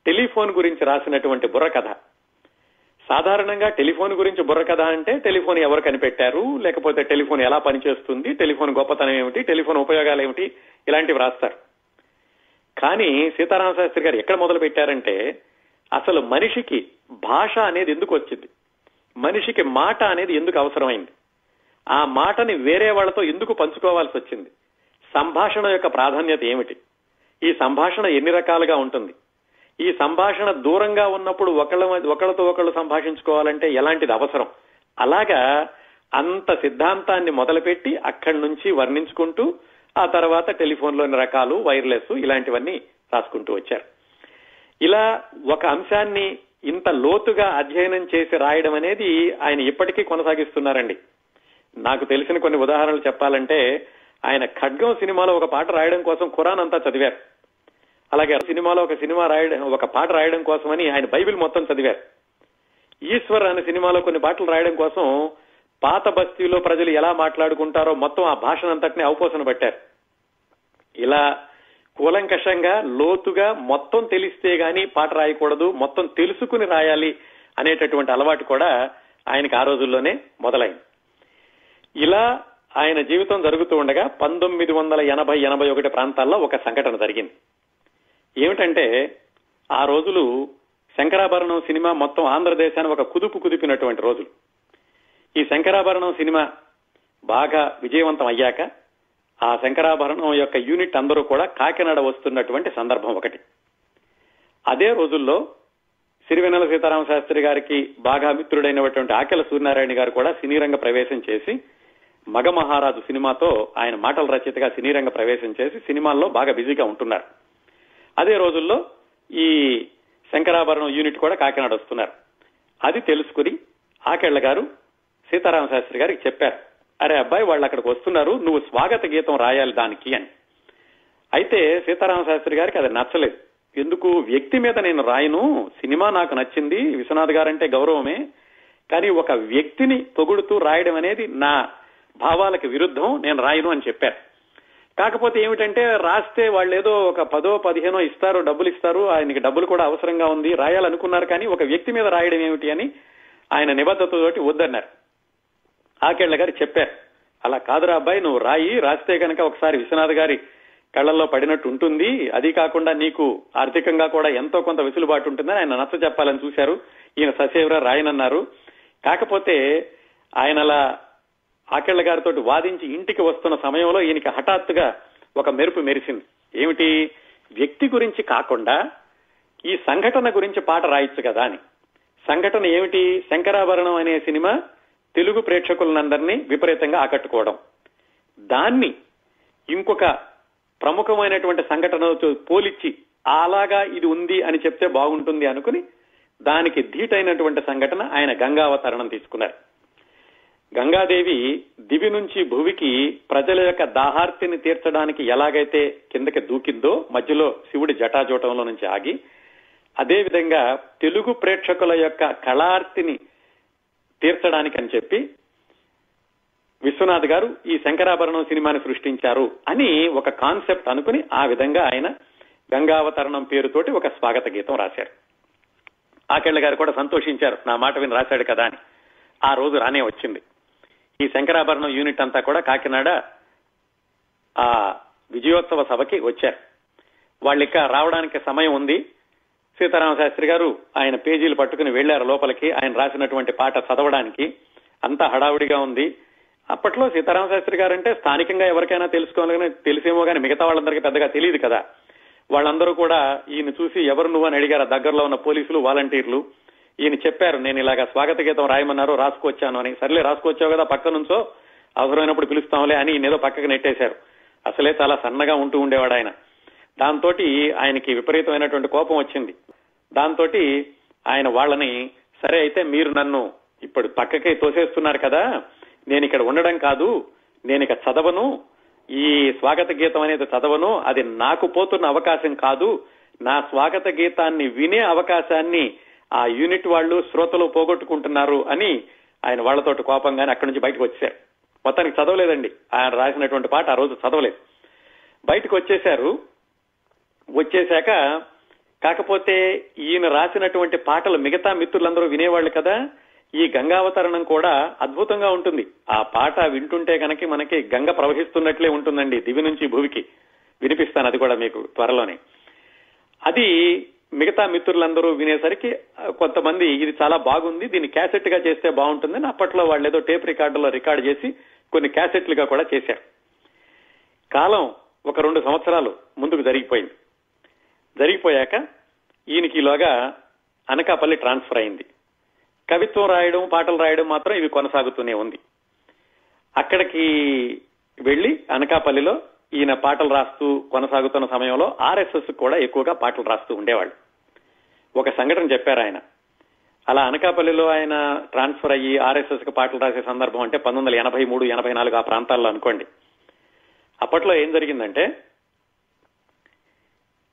టెలిఫోన్ గురించి రాసినటువంటి బుర్రకథ. సాధారణంగా టెలిఫోన్ గురించి బుర్రకథ అంటే టెలిఫోన్ ఎవరు కనిపెట్టారు? లేకపోతే టెలిఫోన్ ఎలా పనిచేస్తుంది? టెలిఫోన్ గొప్పతనం ఏమిటి? టెలిఫోన్ ఉపయోగాలు ఏమిటి? ఇలాంటివి రాస్తారు. కానీ సీతారామ శాస్త్రి గారు ఎక్కడ మొదలు పెట్టారంటే అసలు మనిషికి భాష అనేది ఎందుకు వచ్చింది? మనిషికి మాట అనేది ఎందుకు అవసరమైంది? ఆ మాటని వేరే వాళ్ళతో ఎందుకు పంచుకోవాల్సి వచ్చింది? సంభాషణ యొక్క ప్రాధాన్యత ఏమిటి? ఈ సంభాషణ ఎన్ని రకాలుగా ఉంటుంది? ఈ సంభాషణ దూరంగా ఉన్నప్పుడు ఒకళ్ళ ఒకళ్ళతో ఒకళ్ళు సంభాషించుకోవాలంటే ఎలాంటిది అవసరం? అలాగా అంత సిద్ధాంతాన్ని మొదలుపెట్టి అక్కడి నుంచి వర్ణించుకుంటూ ఆ తర్వాత టెలిఫోన్లోని రకాలు వైర్లెస్ ఇలాంటివన్నీ రాసుకుంటూ వచ్చారు. ఇలా ఒక అంశాన్ని ఇంత లోతుగా అధ్యయనం చేసి రాయడం అనేది ఆయన ఇప్పటికీ కొనసాగిస్తున్నారండి. నాకు తెలిసిన కొన్ని ఉదాహరణలు చెప్పాలంటే ఆయన ఖడ్గం సినిమాలో ఒక పాట రాయడం కోసం ఖురాన్ అంతా చదివారు. అలాగే సినిమాలో ఒక సినిమా రాయడం ఒక పాట రాయడం కోసమని ఆయన బైబిల్ మొత్తం చదివారు. ఈశ్వర్ అనే సినిమాలో కొన్ని పాటలు రాయడం కోసం పాత బస్తీలో ప్రజలు ఎలా మాట్లాడుకుంటారో మొత్తం ఆ భాషనంతటిని అవపోసన పట్టారు. ఇలా కూలంకషంగా లోతుగా మొత్తం తెలిస్తే గాని పాట రాయకూడదు మొత్తం తెలుసుకుని రాయాలి అనేటటువంటి అలవాటు కూడా ఆయనకి ఆ రోజుల్లోనే మొదలైంది. ఇలా ఆయన జీవితం జరుగుతూ ఉండగా పంతొమ్మిది వందల ఎనభై ఎనభై ఒకటి ప్రాంతాల్లో ఒక సంఘటన జరిగింది. ఏమిటంటే ఆ రోజులు శంకరాభరణం సినిమా మొత్తం ఆంధ్రదేశాన్ని ఒక కుదుపు కుదిపినటువంటి రోజులు. ఈ శంకరాభరణం సినిమా బాగా విజయవంతం అయ్యాక ఆ శంకరాభరణం యొక్క యూనిట్ అందరూ కూడా కాకినాడ వస్తున్నటువంటి సందర్భం ఒకటి. అదే రోజుల్లో సిరివెన్నెల సీతారామ శాస్త్రి గారికి బాగా మిత్రుడైనటువంటి ఆకెల సూర్యనారాయణ గారు కూడా సినీ రంగ ప్రవేశం చేసి మగ మహారాజు సినిమాతో ఆయన మాటల రచయితగా సినీ రంగ ప్రవేశం చేసి సినిమాల్లో బాగా బిజీగా ఉంటున్నారు. అదే రోజుల్లో ఈ శంకరాభరణం యూనిట్ కూడా కాకినాడ వస్తున్నారు. అది తెలుసుకుని ఆకెళ్ళ గారు సీతారామ శాస్త్రి గారికి చెప్పారు. అరే అబ్బాయి వాళ్ళు అక్కడికి వస్తున్నారు నువ్వు స్వాగత గీతం రాయాలి దానికి అని. అయితే సీతారామ శాస్త్రి గారికి అది నచ్చలేదు. ఎందుకు? వ్యక్తి మీద నేను రాయను సినిమా నాకు నచ్చింది విశ్వనాథ్ గారంటే గౌరవమే కానీ ఒక వ్యక్తిని పొగుడుతూ రాయడం అనేది నా భావాలకు విరుద్ధం నేను రాయను అని చెప్పారు. కాకపోతే ఏమిటంటే రాస్తే వాళ్ళు ఏదో ఒక పదో పదిహేనో ఇస్తారు డబ్బులు ఇస్తారు ఆయనకి డబ్బులు కూడా అవసరంగా ఉంది రాయాలనుకున్నారు కానీ ఒక వ్యక్తి మీద రాయడం ఏమిటి అని ఆయన నిబద్ధతతోటి వద్దన్నారు. ఆకేళ్ళ గారు చెప్పారు. అలా కాదురా అబ్బాయి నువ్వు రాయి రాస్తే కనుక ఒకసారి విశ్వనాథ్ గారి కళ్ళల్లో పడినట్టు ఉంటుంది. అది కాకుండా నీకు ఆర్థికంగా కూడా ఎంతో కొంత వెసులుబాటు ఉంటుందని ఆయన నచ్చ చెప్పాలని చూశారు. ఈయన ససేవరా రాయనన్నారు. కాకపోతే ఆయన అలా ఆకెళ్ళ గారితో వాదించి ఇంటికి వస్తున్న సమయంలో ఈయనకి హఠాత్తుగా ఒక మెరుపు మెరిసింది. ఏమిటి? వ్యక్తి గురించి కాకుండా ఈ సంఘటన గురించి పాట రాయొచ్చు కదా అని. సంఘటన ఏమిటి? శంకరాభరణం అనే సినిమా తెలుగు ప్రేక్షకులందరినీ విపరీతంగా ఆకట్టుకోవడం. దాన్ని ఇంకొక ప్రముఖమైనటువంటి సంఘటనతో పోలిచ్చి అలాగా ఇది ఉంది అని చెప్తే బాగుంటుంది అనుకుని దానికి ధీటైనటువంటి సంఘటన ఆయన గంగావతరణం తీసుకున్నారు. గంగాదేవి దివి నుంచి భువికి ప్రజల యొక్క దాహార్తిని తీర్చడానికి ఎలాగైతే కిందకి దూకిందో మధ్యలో శివుడి జటాజూటంలో నుంచి ఆగి అదేవిధంగా తెలుగు ప్రేక్షకుల యొక్క కళార్తిని తీర్చడానికి అని చెప్పి విశ్వనాథ్ గారు ఈ శంకరాభరణం సినిమాని సృష్టించారు అని ఒక కాన్సెప్ట్ అనుకుని ఆ విధంగా ఆయన గంగావతరణం పేరుతోటి ఒక స్వాగత గీతం రాశారు. ఆకెళ్ళ గారు కూడా సంతోషించారు నా మాట విని రాశాడు కదా అని. ఆ రోజు రానే వచ్చింది. ఈ శంకరాభరణం యూనిట్ అంతా కూడా కాకినాడ ఆ విజయోత్సవ సభకి వచ్చారు. వాళ్ళిక రావడానికి సమయం ఉంది. సీతారామ శాస్త్రి గారు ఆయన పేజీలు పట్టుకుని వెళ్ళారు లోపలికి. ఆయన రాసినటువంటి పాట చదవడానికి అంతా హడావుడిగా ఉంది. అప్పట్లో సీతారామ శాస్త్రి గారు అంటే స్థానికంగా ఎవరికైనా తెలుసుకోవాలని తెలిసేమో కానీ మిగతా వాళ్ళందరికీ పెద్దగా తెలియదు కదా. వాళ్ళందరూ కూడా ఈయన చూసి ఎవరు నువ్వు అని అడిగారు. దగ్గరలో ఉన్న పోలీసులు వాలంటీర్లు. ఈయన చెప్పారు నేను ఇలాగా స్వాగత గీతం రాయమన్నారు రాసుకొచ్చాను అని. సర్లే రాసుకొచ్చావు కదా పక్క నుంచో. అవసరమైనప్పుడు పిలుస్తాంలే అని ఈయన ఏదో పక్కకు నెట్టేశారు. అసలే చాలా సన్నగా ఉంటూ ఉండేవాడు ఆయన. దాంతో ఆయనకి విపరీతమైనటువంటి కోపం వచ్చింది. దాంతో ఆయన వాళ్ళని సరే అయితే మీరు నన్ను ఇప్పుడు పక్కకి తోసేస్తున్నారు కదా నేను ఇక్కడ ఉండడం కాదు నేను ఇక చదవను ఈ స్వాగత గీతం అనేది చదవను అది నాకు పోతున్న అవకాశం కాదు నా స్వాగత గీతాన్ని వినే అవకాశాన్ని ఆ యూనిట్ వాళ్ళు శ్రోతలు పోగొట్టుకుంటున్నారు అని ఆయన వాళ్ళతోటి కోపంగానే అక్కడి నుంచి బయటకు వచ్చారు మొత్తానికి చదవలేదండి. ఆయన రాసినటువంటి పాట ఆ రోజు చదవలేదు. బయటకు వచ్చేశారు. వచ్చేశాక కాకపోతే ఈయన రాసినటువంటి పాటలు మిగతా మిత్రులందరూ వినేవాళ్ళు కదా ఈ గంగావతరణం కూడా అద్భుతంగా ఉంటుంది. ఆ పాట వింటుంటే కనుక మనకి గంగ ప్రవహిస్తున్నట్లే ఉంటుందండి దివి నుంచి భూమికి. వినిపిస్తాను అది కూడా మీకు త్వరలోనే. అది మిగతా మిత్రులందరూ వినేసరికి కొంతమంది ఇది చాలా బాగుంది దీన్ని క్యాసెట్గా చేస్తే బాగుంటుందని అప్పట్లో వాళ్ళు ఏదో టేప్ రికార్డులో రికార్డ్ చేసి కొన్ని క్యాసెట్లుగా కూడా చేశారు. కాలం ఒక రెండు సంవత్సరాలు ముందుకు జరిగిపోయింది. జరిగిపోయాక ఈయనకిలోగా అనకాపల్లి ట్రాన్స్ఫర్ అయింది. కవిత్వం రాయడం పాటలు రాయడం మాత్రం ఇవి కొనసాగుతూనే ఉంది. అక్కడికి వెళ్ళి అనకాపల్లిలో ఈయన పాటలు రాస్తూ కొనసాగుతున్న సమయంలో ఆర్ఎస్ఎస్ కూడా ఎక్కువగా పాటలు రాస్తూ ఉండేవాళ్ళు. ఒక సంఘటన చెప్పారు ఆయన. అలా అనకాపల్లిలో ఆయన ట్రాన్స్ఫర్ అయ్యి ఆర్ఎస్ఎస్కి పాటలు రాసే సందర్భం అంటే పంతొమ్మిది వందల ఎనభై మూడు ఎనభై నాలుగు ఆ ప్రాంతాల్లో అనుకోండి. అప్పట్లో ఏం జరిగిందంటే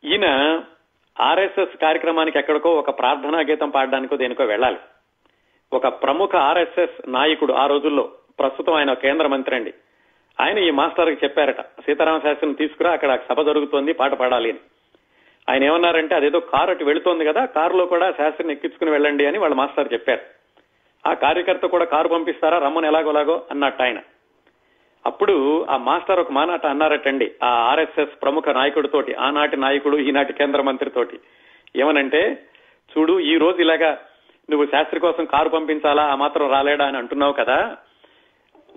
ఈయన ఆర్ఎస్ఎస్ కార్యక్రమానికి ఎక్కడికో ఒక ప్రార్థనా గీతం పాడడానికో దేనికో వెళ్ళాలి. ఒక ప్రముఖ ఆర్ఎస్ఎస్ నాయకుడు ఆ రోజుల్లో ప్రస్తుతం ఆయన కేంద్ర మంత్రి అండి. ఆయన ఈ మాస్టర్కి చెప్పారట సీతారామ శాస్త్రిని తీసుకురా అక్కడ సభ జరుగుతోంది పాట పాడాలి అని. ఆయన ఏమన్నారంటే అదేదో కారు అటు వెళుతోంది కదా కారులో కూడా శాస్త్రిని ఎక్కించుకుని వెళ్ళండి అని వాళ్ళ మాస్టర్ చెప్పారు. ఆ కార్యకర్త కూడా కారు పంపిస్తారా రమ్మని ఎలాగోలాగో అన్నట్టు ఆయన. అప్పుడు ఆ మాస్టర్ ఒక మానాట అన్నారటండి ఆ ఆర్ఎస్ఎస్ ప్రముఖ నాయకుడితోటి ఆనాటి నాయకుడు ఈనాటి కేంద్ర మంత్రితోటి. ఏమనంటే చూడు ఈ రోజు ఇలాగా నువ్వు శాస్త్రి కోసం కారు పంపించాలా ఆ మాత్రం రాలేడా అని అంటున్నావు కదా.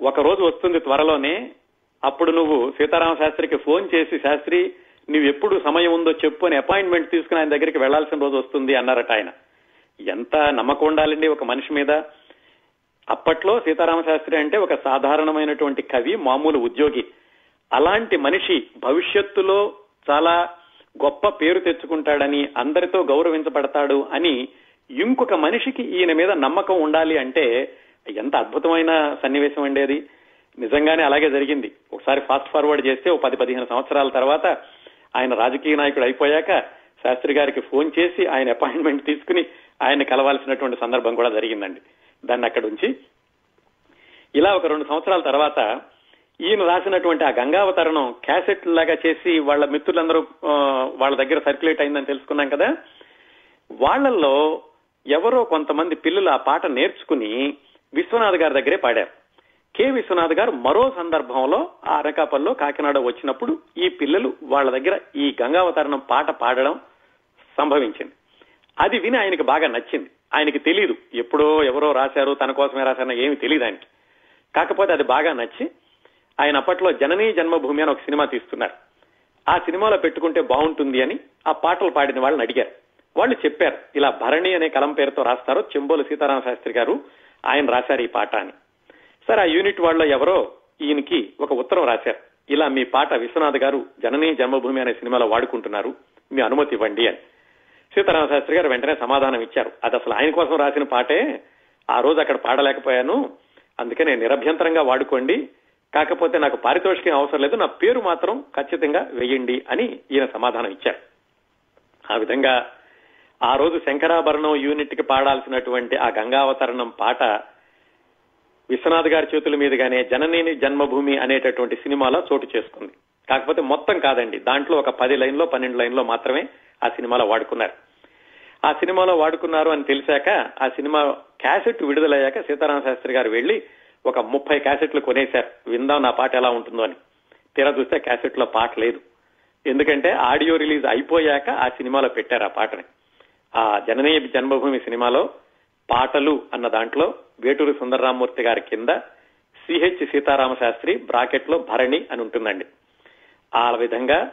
ఒక రోజు వస్తుంది త్వరలోనే అప్పుడు నువ్వు సీతారామ శాస్త్రికి ఫోన్ చేసి శాస్త్రి నువ్వు ఎప్పుడు సమయం ఉందో చెప్పు అని అపాయింట్మెంట్ తీసుకుని ఆయన దగ్గరికి వెళ్ళాల్సిన రోజు వస్తుంది అన్నారట ఆయన. ఎంత నమ్మకం ఉండాలండి ఒక మనిషి మీద. అప్పట్లో సీతారామ శాస్త్రి అంటే ఒక సాధారణమైనటువంటి కవి మామూలు ఉద్యోగి. అలాంటి మనిషి భవిష్యత్తులో చాలా గొప్ప పేరు తెచ్చుకుంటాడని అందరితో గౌరవించబడతాడు అని ఇంకొక మనిషికి ఈయన మీద నమ్మకం ఉండాలి అంటే ఎంత అద్భుతమైన సన్నివేశం అండి అది. నిజంగానే అలాగే జరిగింది. ఒకసారి ఫాస్ట్ ఫార్వర్డ్ చేస్తే ఓ పది పదిహేను సంవత్సరాల తర్వాత ఆయన రాజకీయ నాయకుడు అయిపోయాక శాస్త్రి గారికి ఫోన్ చేసి ఆయన అపాయింట్మెంట్ తీసుకుని ఆయన కలవాల్సినటువంటి సందర్భం కూడా జరిగిందండి. దాన్ని అక్కడ ఉంచి ఇలా ఒక రెండు సంవత్సరాల తర్వాత ఈయన రాసినటువంటి ఆ గంగావతరణం క్యాసెట్ లాగా చేసి వాళ్ళ మిత్రులందరూ వాళ్ళ దగ్గర సర్క్యులేట్ అయిందని తెలుసుకున్నాం కదా. వాళ్ళల్లో ఎవరో కొంతమంది పిల్లలు ఆ పాట నేర్చుకుని విశ్వనాథ్ గారి దగ్గరే పాడారు. కె. విశ్వనాథ్ గారు మరో సందర్భంలో ఆ అనకాపల్లో కాకినాడ వచ్చినప్పుడు ఈ పిల్లలు వాళ్ళ దగ్గర ఈ గంగావతరణం పాట పాడడం సంభవించింది. అది విని ఆయనకి బాగా నచ్చింది. ఆయనకి తెలియదు ఎప్పుడో ఎవరో రాశారు తన కోసమే రాశారని ఏమి తెలియదు ఆయనకి. కాకపోతే అది బాగా నచ్చి ఆయన అప్పట్లో జననీ జన్మభూమి అని ఒక సినిమా తీస్తున్నారు. ఆ సినిమాలో పెట్టుకుంటే బాగుంటుంది అని ఆ పాటలు పాడిన వాళ్ళని అడిగారు. వాళ్ళు చెప్పారు ఇలా భరణి అనే కలం పేరుతో రాస్తారో చెంబోలు సీతారామ శాస్త్రి గారు ఆయన రాశారు ఈ పాట అని. సరే ఆ యూనిట్ వాళ్ళ ఎవరో ఈయనకి ఒక ఉత్తరం రాశారు. ఇలా మీ పాట విశ్వనాథ్ గారు జననీ జన్మభూమి అనే సినిమాలో వాడుకుంటున్నారు మీ అనుమతి ఇవ్వండి అని. సీతారామ శాస్త్రి గారు వెంటనే సమాధానం ఇచ్చారు. అది అసలు ఆయన కోసం రాసిన పాటే. ఆ రోజు అక్కడ పాడలేకపోయాను. అందుకే నేను నిరభ్యంతరంగా వాడుకోండి. కాకపోతే నాకు పారితోషికం అవసరం లేదు. నా పేరు మాత్రం ఖచ్చితంగా వేయండి అని ఈయన సమాధానం ఇచ్చారు. ఆ విధంగా ఆ రోజు శంకరాభరణం యూనిట్కి పాడాల్సినటువంటి ఆ గంగావతరణం పాట విశ్వనాథ్ గారి చేతుల మీదుగానే జననేని జన్మభూమి అనేటటువంటి సినిమాలో చోటు చేసుకుంది. కాకపోతే మొత్తం కాదండి. దాంట్లో ఒక పది లైన్లో పన్నెండు లైన్లో మాత్రమే ఆ సినిమాలో వాడుకున్నారు. ఆ సినిమాలో వాడుకున్నారు అని తెలిసాక ఆ సినిమా క్యాసెట్ విడుదలయ్యాక సీతారామ శాస్త్రి గారు వెళ్ళి ఒక ముప్పై క్యాసెట్లు కొనేశారు. విందాం నా పాట ఎలా ఉంటుందో అని. తీరా చూస్తే క్యాసెట్లో పాట లేదు. ఎందుకంటే ఆడియో రిలీజ్ అయిపోయాక ఆ సినిమాలో పెట్టారు ఆ పాటని. ఆ జననీయ జన్మభూమి సినిమాలో పాటలు అన్న దాంట్లో వేటూరు సుందరరామూర్తి గారి కింద సిహెచ్ సీతారామ శాస్త్రి బ్రాకెట్లో భరణి అని ఉంటుందండి. ఆ విధంగా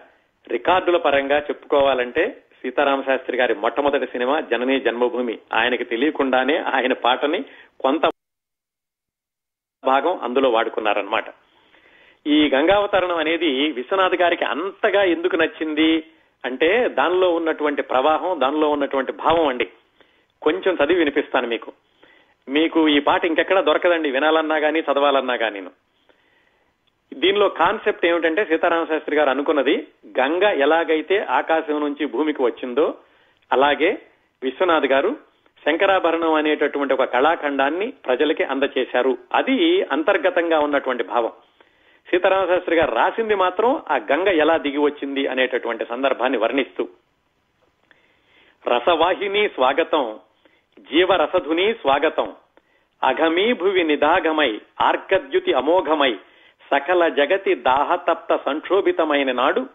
రికార్డుల పరంగా చెప్పుకోవాలంటే సీతారామ శాస్త్రి గారి మొట్టమొదటి సినిమా జననీ జన్మభూమి. ఆయనకి తెలియకుండానే ఆయన పాటని కొంత భాగం అందులో వాడుకున్నారనమాట ఈ గంగావతరణం అనేది విశ్వనాథ్ గారికి అంతగా ఎందుకు నచ్చింది అంటే దానిలో ఉన్నటువంటి ప్రవాహం దానిలో ఉన్నటువంటి భావం అండి. కొంచెం చదివి వినిపిస్తాను మీకు. మీకు ఈ పాట ఇంకెక్కడా దొరకదండి. వినాలన్నా గానీ చదవాలన్నా గానీ దీనిలో కాన్సెప్ట్ ఏమిటంటే సీతారామ శాస్త్రి గారు అనుకున్నది గంగ ఎలాగైతే ఆకాశం నుంచి భూమికి వచ్చిందో అలాగే విశ్వనాథ్ గారు శంకరాభరణం అనేటటువంటి ఒక కళాఖండాన్ని ప్రజలకి అందచేశారు. అది అంతర్గతంగా ఉన్నటువంటి భావం. సీతారామ శాస్త్రి గారు రాసింది మాత్రం ఆ గంగ ఎలా దిగి వచ్చింది అనేటటువంటి సందర్భాన్ని వర్ణిస్తూ రసవాహిని స్వాగతం జీవరసధుని స్వాగతం అఘమీ భువి నిదాగమై ఆర్కద్యుతి అమోఘమై సకల జగతి దాహతప్త సంక్షోభితమైన నాడు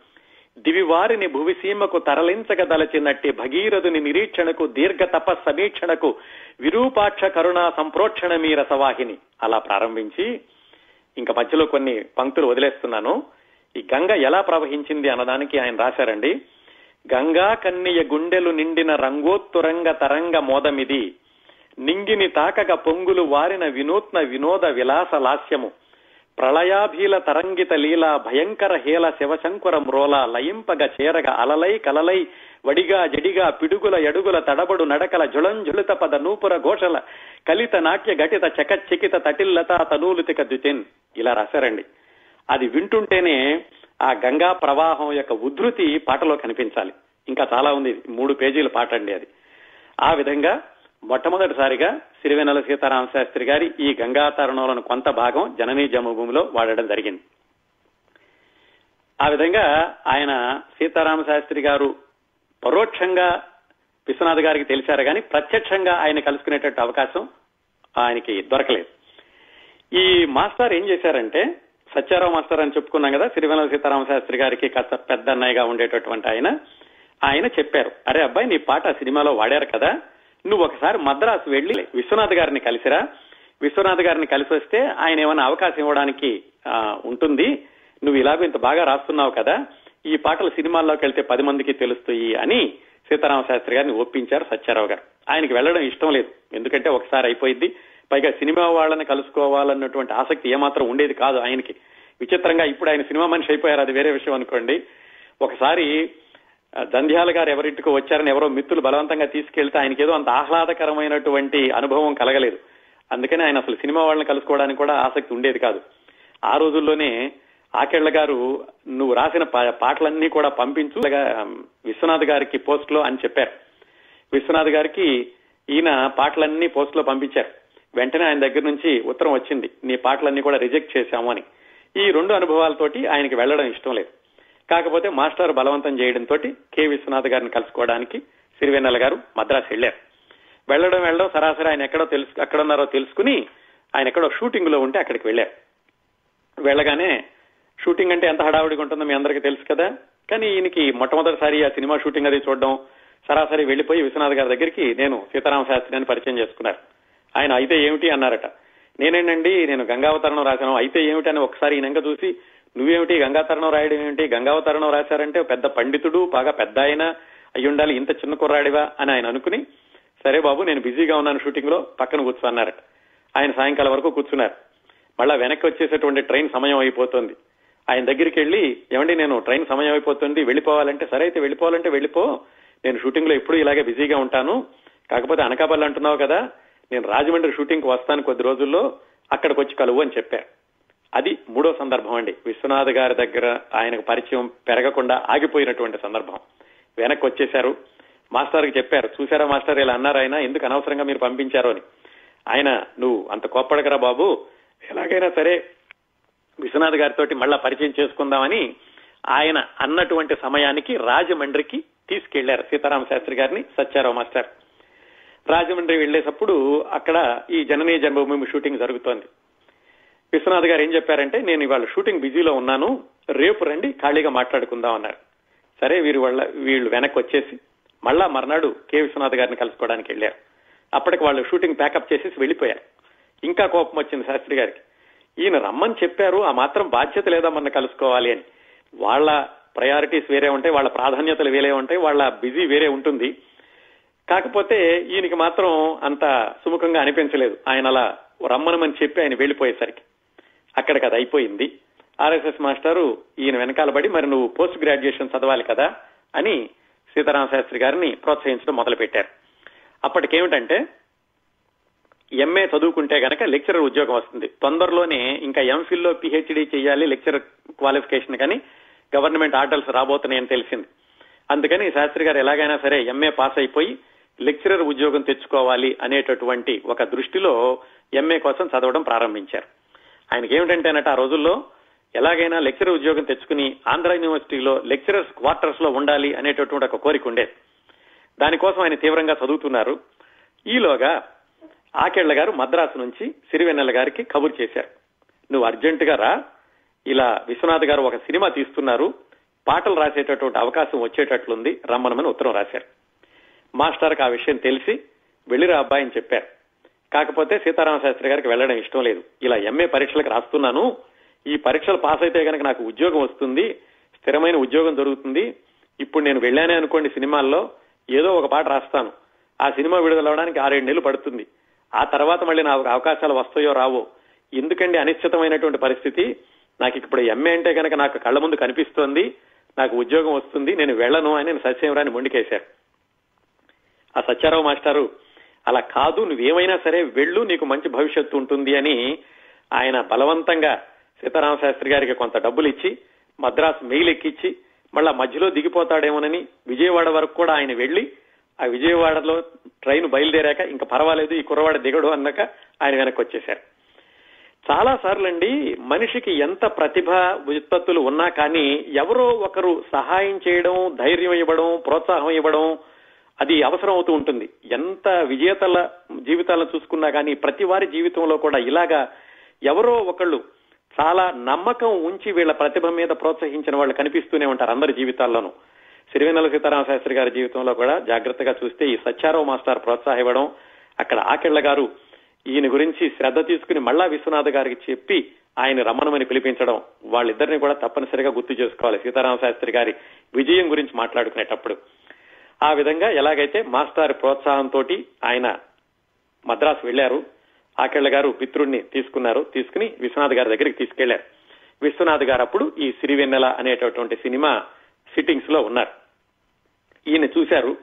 దివివారిని భువిసీమకు తరలించగదలచినట్టి భగీరథుని నిరీక్షణకు దీర్ఘ తప సమీక్షణకు విరూపాక్ష కరుణా సంప్రోక్షణ మీ రసవాహిని. అలా ప్రారంభించి ఇంకా మధ్యలో కొన్ని పంక్తులు వదిలేస్తున్నాను. ఈ గంగ ఎలా ప్రవహించింది అన్నదానికి ఆయన రాశారండి గంగా కన్నీయ గుండెలు నిండిన రంగోత్తురంగ తరంగ మోదమిది నింగిని తాకక పొంగులు వారిన వినూత్న వినోద విలాస లాస్యము ప్రళయాభీల తరంగిత లీల భయంకర హేల శివశంకుర మ్రోల లయింపగ చేరగ అలలై కలలై వడిగా జడిగా పిడుగుల ఎడుగుల తడబడు నడకల జుళంజుళిత పద నూపుర ఘోషల కలిత నాట్య ఘటిత చకచకిత తటిల్లత తనూలితిక ద్యుతిన్. ఇలా రాశారండి. అది వింటుంటేనే ఆ గంగా ప్రవాహం యొక్క ఉధృతి పాటలో కనిపించాలి. ఇంకా చాలా ఉంది. మూడు పేజీల పాట అండి అది. ఆ విధంగా మొట్టమొదటిసారిగా సిరివెన్నెల సీతారామ శాస్త్రి గారి ఈ గంగా తరుణంలోని కొంత భాగం జననీ జన్మభూమిలో వాడడం జరిగింది. ఆ విధంగా ఆయన సీతారామ శాస్త్రి గారు పరోక్షంగా విశ్వనాథ్ గారికి తెలిసారు కానీ ప్రత్యక్షంగా ఆయన కలుసుకునేటట్టు అవకాశం ఆయనకి దొరకలేదు. ఈ మాస్టర్ ఏం చేశారంటే సత్యారావు మాస్టర్ అని చెప్పుకున్నాం కదా సిరివెన్నెల సీతారామ శాస్త్రి గారికి కాస్త పెద్ద అన్నయ్యగా ఉండేటటువంటి ఆయన ఆయన చెప్పారు అరే అబ్బాయి నీ పాట సినిమాలో వాడారు కదా నువ్వు ఒకసారి మద్రాసు వెళ్ళి విశ్వనాథ్ గారిని కలిసిరా. విశ్వనాథ్ గారిని కలిసి వస్తే ఆయన ఏమైనా అవకాశం ఇవ్వడానికి ఆ, ఉంటుంది. నువ్వు ఇలాగో ఇంత బాగా రాస్తున్నావు కదా. ఈ పాటలు సినిమాల్లోకి వెళ్తే పది మందికి తెలుస్తాయి అని సీతారామ శాస్త్రి గారిని ఒప్పించారు సత్యారావు గారు. ఆయనకి వెళ్ళడం ఇష్టం లేదు. ఎందుకంటే ఒకసారి అయిపోయింది పైగా సినిమా వాళ్ళని కలుసుకోవాలన్నటువంటి ఆసక్తి ఏమాత్రం ఉండేది కాదు ఆయనకి. విచిత్రంగా ఇప్పుడు ఆయన సినిమా మనిషి అయిపోయారు. అది వేరే విషయం అనుకోండి. ఒకసారి దంధ్యాల గారు ఎవరింటికో వచ్చారని ఎవరో మిత్రులు బలవంతంగా తీసుకెళ్తే ఆయనకి ఏదో అంత ఆహ్లాదకరమైనటువంటి అనుభవం కలగలేదు. అందుకని ఆయన అసలు సినిమా వాళ్ళని కలుసుకోవడానికి కూడా ఆసక్తి ఉండేది కాదు. ఆ రోజుల్లోనే ఆకెళ్ళ గారు నువ్వు రాసిన పాటలన్నీ కూడా పంపించు. విశ్వనాథ్ గారికి పోస్ట్లో అని చెప్పారు. విశ్వనాథ్ గారికి ఈయన పాటలన్నీ పోస్ట్లో పంపించారు. వెంటనే ఆయన దగ్గర నుంచి ఉత్తరం వచ్చింది నీ పాటలన్నీ కూడా రిజెక్ట్ చేశాము అని. ఈ రెండు అనుభవాలతోటి ఆయనకి వెళ్ళడం ఇష్టం లేదు. కాకపోతే మాస్టర్ బలవంతం చేయడంతో కె విశ్వనాథ్ గారిని కలుసుకోవడానికి సిరివెన్నెల గారు మద్రాసు వెళ్ళారు వెళ్ళడం వెళ్ళడం సరాసరి ఆయన ఎక్కడో తెలుసు ఎక్కడున్నారో తెలుసుకుని ఆయన ఎక్కడో షూటింగ్లో ఉంటే అక్కడికి వెళ్ళారు. వెళ్ళగానే షూటింగ్ అంటే ఎంత హడావుడిగా ఉంటుందో మీ అందరికీ తెలుసు కదా? కానీ ఈయనకి మొట్టమొదటిసారి ఆ సినిమా షూటింగ్ అది చూడడం సరాసరి వెళ్ళిపోయి విశ్వనాథ్ గారి దగ్గరికి నేను సీతారామ శాస్త్రి అని పరిచయం చేసుకున్నారు. ఆయన అయితే ఏమిటి అన్నారట. నేనేనండి నేను గంగావతరణం రాశాను. అయితే ఏమిటి అని ఒకసారి ఈయనంక చూసి నువ్వేమిటి గంగాతరణం రాయడం ఏమిటి గంగావతరణం రాశారంటే పెద్ద పండితుడు బాగా పెద్ద ఆయన అయి ఉండాలి ఇంత చిన్న కుర్రాడివా అని ఆయన అనుకుని సరే బాబు నేను బిజీగా ఉన్నాను షూటింగ్లో పక్కన కూర్చో అన్నారట. ఆయన సాయంకాలం వరకు కూర్చున్నారు. మళ్ళా వెనక్కి వచ్చేసేటువంటి ట్రైన్ సమయం అయిపోతుంది. ఆయన దగ్గరికి వెళ్ళి ఏమండి నేను ట్రైన్ సమయం అయిపోతుంది వెళ్ళిపోవాలంటే సరే అయితే వెళ్ళిపోవాలంటే వెళ్ళిపో. నేను షూటింగ్లో ఎప్పుడు ఇలాగే బిజీగా ఉంటాను. కాకపోతే అనకాపల్లి అంటున్నావు కదా నేను రాజమండ్రి షూటింగ్కు వస్తాను కొద్ది రోజుల్లో అక్కడికి వచ్చి కలువు అని చెప్పారు. అది మూడో సందర్భం అండి. విశ్వనాథ్ గారి దగ్గర ఆయనకు పరిచయం పెరగకుండా ఆగిపోయినటువంటి సందర్భం. వెనక్కి వచ్చేశారు. మాస్టర్కి చెప్పారు చూసారా మాస్టర్ ఇలా అన్నారు ఆయన ఎందుకు అనవసరంగా మీరు పంపించారు? అని. ఆయన నువ్వు అంత కోప్పడకరా బాబు ఎలాగైనా సరే విశ్వనాథ్ గారితో మళ్ళా పరిచయం చేసుకుందామని ఆయన అన్నటువంటి సమయానికి రాజమండ్రికి తీసుకెళ్ళారు సీతారామ శాస్త్రి గారిని సత్యారావు మాస్టర్. రాజమండ్రి వెళ్ళేటప్పుడు అక్కడ ఈ జననీ జన్మభూమి షూటింగ్ జరుగుతోంది. విశ్వనాథ్ గారు ఏం చెప్పారంటే నేను ఇవాళ షూటింగ్ బిజీలో ఉన్నాను రేపు రండి ఖాళీగా మాట్లాడుకుందాం అన్నారు. సరే వీరు వాళ్ళ వీళ్ళు వెనక్కి వచ్చేసి మళ్ళా మర్నాడు కె విశ్వనాథ్ గారిని కలుసుకోవడానికి వెళ్ళారు. అప్పటికి వాళ్ళు షూటింగ్ ప్యాకప్ చేసేసి వెళ్ళిపోయారు. ఇంకా కోపం వచ్చింది శాస్త్రి గారికి. ఈయన రమ్మని చెప్పారు ఆ మాత్రం బాధ్యత లేదా మన కలుసుకోవాలి అని. వాళ్ళ ప్రయారిటీస్ వేరే ఉంటాయి వాళ్ళ ప్రాధాన్యతలు వేరే ఉంటాయి వాళ్ళ బిజీ వేరే ఉంటుంది. కాకపోతే ఈయనకి మాత్రం అంత సుముఖంగా అనిపించలేదు. ఆయన అలా రమ్మనమని చెప్పి ఆయన వెళ్ళిపోయేసరికి. అక్కడికి అది అయిపోయింది. ఆర్ఎస్ఎస్ మాస్టారు ఈయన వెనకాల పడి మరి నువ్వు పోస్ట్ గ్రాడ్యుయేషన్ చదవాలి కదా అని సీతారామ శాస్త్రి గారిని ప్రోత్సహించడం మొదలుపెట్టారు. అప్పటికేమిటంటే ఎంఏ చదువుకుంటే గనక లెక్చరర్ ఉద్యోగం వస్తుంది. తొందరలోనే ఇంకా ఎంఫిల్లో పిహెచ్డి చేయాలి లెక్చరర్ క్వాలిఫికేషన్ కానీ గవర్నమెంట్ ఆర్డర్స్ రాబోతున్నాయని తెలిసింది. అందుకని శాస్త్రి గారు ఎలాగైనా సరే ఎంఏ పాస్ అయిపోయి లెక్చరర్ ఉద్యోగం తెచ్చుకోవాలి అనేటటువంటి ఒక దృష్టిలో ఎంఏ కోసం చదవడం ప్రారంభించారు. ఆయనకి ఏమిటంటేనట ఆ రోజుల్లో ఎలాగైనా లెక్చరర్ ఉద్యోగం తెచ్చుకుని ఆంధ్ర యూనివర్సిటీలో లెక్చరర్స్ క్వార్టర్స్లో ఉండాలి అనేటటువంటి ఒక కోరిక ఉండేది దానికోసం ఆయన తీవ్రంగా చదువుతున్నారు. ఈలోగా ఆకేళ్ళ గారు మద్రాసు నుంచి సిరివెన్నెల గారికి కబురు చేశారు. నువ్వు అర్జెంటుగా రా. ఇలా విశ్వనాథ్ గారు ఒక సినిమా తీస్తున్నారు. పాటలు రాసేటటువంటి అవకాశం వచ్చేటట్లుంది. రమ్మనమని ఉత్తరం రాశారు. మాస్టర్కి ఆ విషయం తెలిసి వెళ్ళిరా అబ్బాయి అని చెప్పారు. కాకపోతే సీతారామ శాస్త్రి గారికి వెళ్ళడం ఇష్టం లేదు. ఇలా ఎంఏ పరీక్షలకు రాస్తున్నాను. ఈ పరీక్షలు పాస్ అయితే కనుక నాకు ఉద్యోగం వస్తుంది స్థిరమైన ఉద్యోగం దొరుకుతుంది. ఇప్పుడు నేను వెళ్ళానే అనుకోండి సినిమాల్లో ఏదో ఒక పాట రాస్తాను. ఆ సినిమా విడుదలవడానికి ఆరేడు నెలలు పడుతుంది. ఆ తర్వాత మళ్ళీ నాకు అవకాశాలు వస్తాయో రావో ఎందుకండి అనిశ్చితమైనటువంటి పరిస్థితి? నాకు ఇప్పుడు ఎంఏ అంటే కనుక నాకు కళ్ళ ముందు కనిపిస్తోంది నాకు ఉద్యోగం వస్తుంది నేను వెళ్ళను అని నేను సత్యవరాన్ని మొండికేశారు. ఆ సత్యారావు మాస్టారు అలా కాదు నువ్వేమైనా సరే వెళ్ళు నీకు మంచి భవిష్యత్తు ఉంటుంది అని ఆయన బలవంతంగా సీతారామ శాస్త్రి గారికి కొంత డబ్బులు ఇచ్చి మద్రాసు మెయిల్ ఎక్కిచ్చి మళ్ళా మధ్యలో దిగిపోతాడేమోనని విజయవాడ వరకు కూడా ఆయన వెళ్ళి ఆ విజయవాడలో ట్రైన్ బయలుదేరాక ఇంకా పర్వాలేదు ఈ కుర్రవాడ దిగడు అన్నాక ఆయన వెనక్కి వచ్చేశారు చాలా సార్లండి మనిషికి ఎంత ప్రతిభ ఉత్పత్తులు ఉన్నా కానీ ఎవరో ఒకరు సహాయం చేయడం ధైర్యం ఇవ్వడం ప్రోత్సాహం ఇవ్వడం అది అవసరం అవుతూ ఉంటుంది. ఎంత విజేతల జీవితాలను చూసుకున్నా కానీ ప్రతి వారి జీవితంలో కూడా ఇలాగా ఎవరో ఒకళ్ళు చాలా నమ్మకం ఉంచి వీళ్ళ ప్రతిభ మీద ప్రోత్సహించిన వాళ్ళు కనిపిస్తూనే ఉంటారు అందరి జీవితాల్లోనూ. సిరివెన్నెల సీతారామ శాస్త్రి గారి జీవితంలో కూడా జాగ్రత్తగా చూస్తే ఈ సత్యారావు మాస్టర్ ప్రోత్సాహం ఇవ్వడం అక్కడ ఆకెళ్ళ గారు ఈయన గురించి శ్రద్ధ తీసుకుని మళ్ళా విశ్వనాథ్ గారికి చెప్పి ఆయన రమణమని పిలిపించడం వాళ్ళిద్దరిని కూడా తప్పనిసరిగా గుర్తు చేసుకోవాలి. సీతారామ శాస్త్రి గారి విజయం గురించి మాట్లాడుకునేటప్పుడు. ఆ విధంగా ఎలాగైతే మాస్టర్ ప్రోత్సాహంతో ఆయన మద్రాసు వెళ్ళారు ఆకెళ్ళ గారు పితృణ్ణి తీసుకున్నారు తీసుకుని విశ్వనాథ్ గారి దగ్గరికి తీసుకెళ్ళారు. విశ్వనాథ్ గారు అప్పుడు ఈ సిరివెన్నెల అనేటటువంటి సినిమా సిట్టింగ్స్లో ఉన్నారు. ఈయన చూశారు.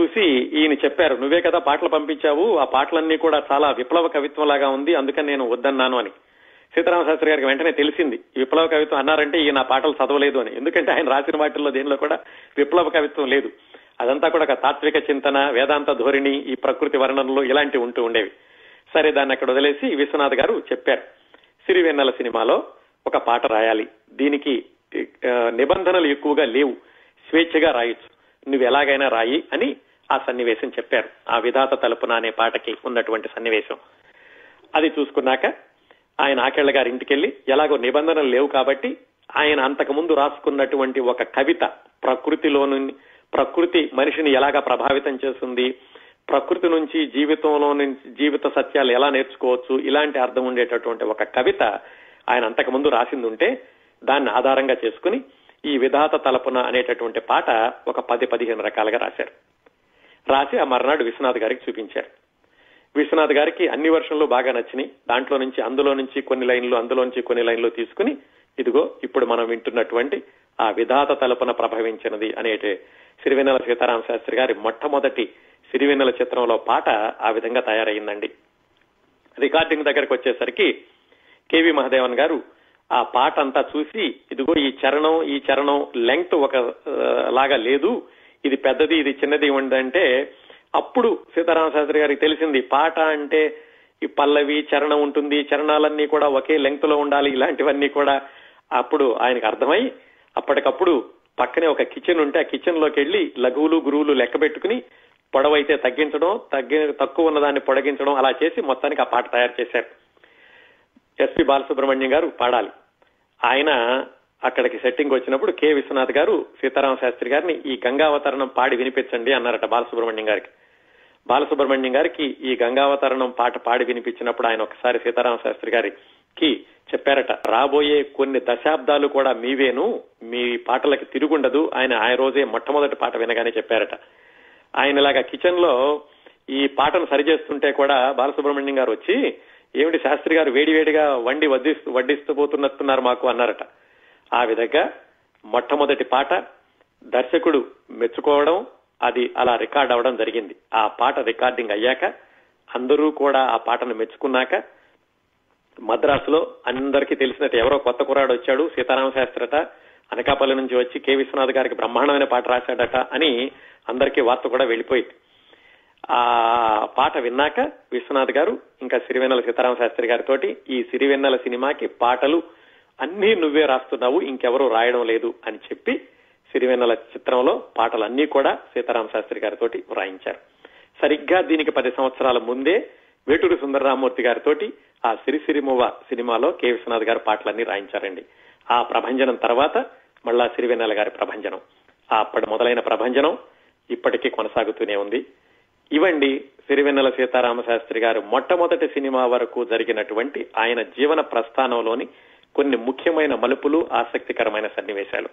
చూసి ఈయన చెప్పారు నువ్వే కదా పాటలు పంపించావు ఆ పాటలన్నీ కూడా చాలా విప్లవ కవిత్వం లాగా ఉంది అందుకని నేను వద్దన్నాను అని. సీతారామ శాస్త్రి గారికి వెంటనే తెలిసింది విప్లవ కవిత్వం అన్నారంటే ఈయన పాటలు చదవలేదు అని. ఎందుకంటే ఆయన రాసిన వాటిల్లో దేనిలో కూడా విప్లవ కవిత్వం లేదు. అదంతా కూడా ఒక తాత్విక చింతన వేదాంత ధోరణి ఈ ప్రకృతి వర్ణనలు ఇలాంటివి ఉంటూ ఉండేవి. సరే దాన్ని అక్కడ వదిలేసి విశ్వనాథ్ గారు చెప్పారు. సిరివెన్నెల సినిమాలో ఒక పాట రాయాలి. దీనికి నిబంధనలు ఎక్కువగా లేవు. స్వేచ్ఛగా రాయొచ్చు. నువ్వు ఎలాగైనా రాయి అని ఆ సన్నివేశం చెప్పారు. ఆ విధాత తలుపున అనే పాటకి ఉన్నటువంటి సన్నివేశం. అది చూసుకున్నాక ఆయన ఆకేళ్ళ గారి ఇంటికెళ్ళి ఎలాగో నిబంధనలు లేవు కాబట్టి ఆయన అంతకుముందు రాసుకున్నటువంటి ఒక కవిత ప్రకృతిలోని ప్రకృతి మనిషిని ఎలాగా ప్రభావితం చేస్తుంది? ప్రకృతి నుంచి జీవితంలో నుంచి జీవిత సత్యాలు ఎలా నేర్చుకోవచ్చు? ఇలాంటి అర్థం ఉండేటటువంటి ఒక కవిత ఆయన అంతకు ముందు రాసింది ఉంటే దాన్ని ఆధారంగా చేసుకుని ఈ విధాత తలపున అనేటటువంటి పాట ఒక పది పదిహేను రకాలుగా రాశారు. రాసి ఆ మర్నాడు విశ్వనాథ్ గారికి చూపించారు. విశ్వనాథ్ గారికి అన్ని వర్షంలో బాగా నచ్చినాయి. దాంట్లో నుంచి అందులో నుంచి కొన్ని లైన్లు అందులో నుంచి కొన్ని లైన్లు తీసుకుని ఇదిగో ఇప్పుడు మనం వింటున్నటువంటి ఆ విధాత తలపున ప్రభవించినది అనేటి సిరివెన్నెల సీతారామ శాస్త్రి గారి మొట్టమొదటి సిరివెన్నెల చిత్రంలో పాట ఆ విధంగా తయారైందండి రికార్డింగ్ దగ్గరకు వచ్చేసరికి కేవి మహదేవన్ గారు ఆ పాట అంతా చూసి ఇదిగో ఈ చరణం ఈ చరణం లెంగ్త్ ఒక లాగా లేదు ఇది పెద్దది ఇది చిన్నది ఉందంటే అప్పుడు సీతారామ శాస్త్రి గారికి తెలిసింది పాట అంటే ఈ పల్లవి చరణం ఉంటుంది చరణాలన్నీ కూడా ఒకే లెంగ్త్లో ఉండాలి ఇలాంటివన్నీ కూడా అప్పుడు ఆయనకు అర్థమై అప్పటికప్పుడు పక్కనే ఒక కిచెన్ ఉంటే ఆ కిచెన్లోకి వెళ్ళి లఘువులు గురువులు లెక్క పెట్టుకుని పొడవైతే తగ్గించడం తగ్గి తక్కువ ఉన్నదాన్ని పొడిగించడం అలా చేసి మొత్తానికి ఆ పాట తయారు చేశారు. ఎస్పి బాలసుబ్రహ్మణ్యం గారు పాడాలి. ఆయన అక్కడికి సెట్టింగ్ వచ్చినప్పుడు కె విశ్వనాథ్ గారు సీతారామ శాస్త్రి గారిని ఈ గంగావతరణం పాడి వినిపించండి అన్నారట బాలసుబ్రహ్మణ్యం గారికి. బాలసుబ్రహ్మణ్యం గారికి ఈ గంగావతరణం పాట పాడి వినిపించినప్పుడు ఆయన ఒకసారి సీతారామ శాస్త్రి కి చెప్పారట రాబోయే కొన్ని దశాబ్దాలు కూడా మీవేను మీ పాటలకి తిరుగుండదు. ఆయన ఆ రోజే మొట్టమొదటి పాట వినగానే చెప్పారట. ఆయన ఇలాగా కిచెన్లో ఈ పాటను సరిచేస్తుంటే కూడా బాలసుబ్రహ్మణ్యం గారు వచ్చి ఏమిటి శాస్త్రి గారు వేడివేడిగా వండి వడ్డిస్తూ వడ్డిస్తూ పోతున్నట్టున్నారు మాకు? అన్నారట. ఆ విధంగా మొట్టమొదటి పాట దర్శకుడు మెచ్చుకోవడం అది అలా రికార్డ్ అవడం జరిగింది. ఆ పాట రికార్డింగ్ అయ్యాక అందరూ కూడా ఆ పాటను మెచ్చుకున్నాక మద్రాసులో అందరికీ తెలిసినట్టు ఎవరో కొత్త కురాడు వచ్చాడు సీతారామ శాస్త్రట అనకాపల్లి నుంచి వచ్చి కె. విశ్వనాథ్ గారికి బ్రహ్మాండమైన పాట రాశాడట అని అందరికీ వార్త కూడా వెళ్ళిపోయింది. ఆ పాట విన్నాక విశ్వనాథ్ గారు ఇంకా సిరివెన్నెల సీతారామ శాస్త్రి గారితో ఈ సిరివెన్నెల సినిమాకి పాటలు అన్నీ నువ్వే రాస్తున్నావు ఇంకెవరూ రాయడం లేదు అని చెప్పి సిరివెన్నెల చిత్రంలో పాటలన్నీ కూడా సీతారామ శాస్త్రి గారితో వ్రాయించారు. సరిగ్గా దీనికి పది సంవత్సరాల ముందే వేటూరి సుందరరామూర్తి గారితోటి ఆ సిరిసిరిమువ సినిమాలో కె. విశ్వనాథ్ గారు పాటలన్నీ రాయించారండి. ఆ ప్రభంజనం తర్వాత మళ్ళా సిరివెన్నెల గారి ప్రభంజనం. అప్పటి మొదలైన ప్రభంజనం ఇప్పటికీ కొనసాగుతూనే ఉంది. ఇవండి సిరివెన్నెల సీతారామ శాస్త్రి గారు మొట్టమొదటి సినిమా వరకు జరిగినటువంటి ఆయన జీవన ప్రస్థానంలోని కొన్ని ముఖ్యమైన మలుపులు ఆసక్తికరమైన సన్నివేశాలు.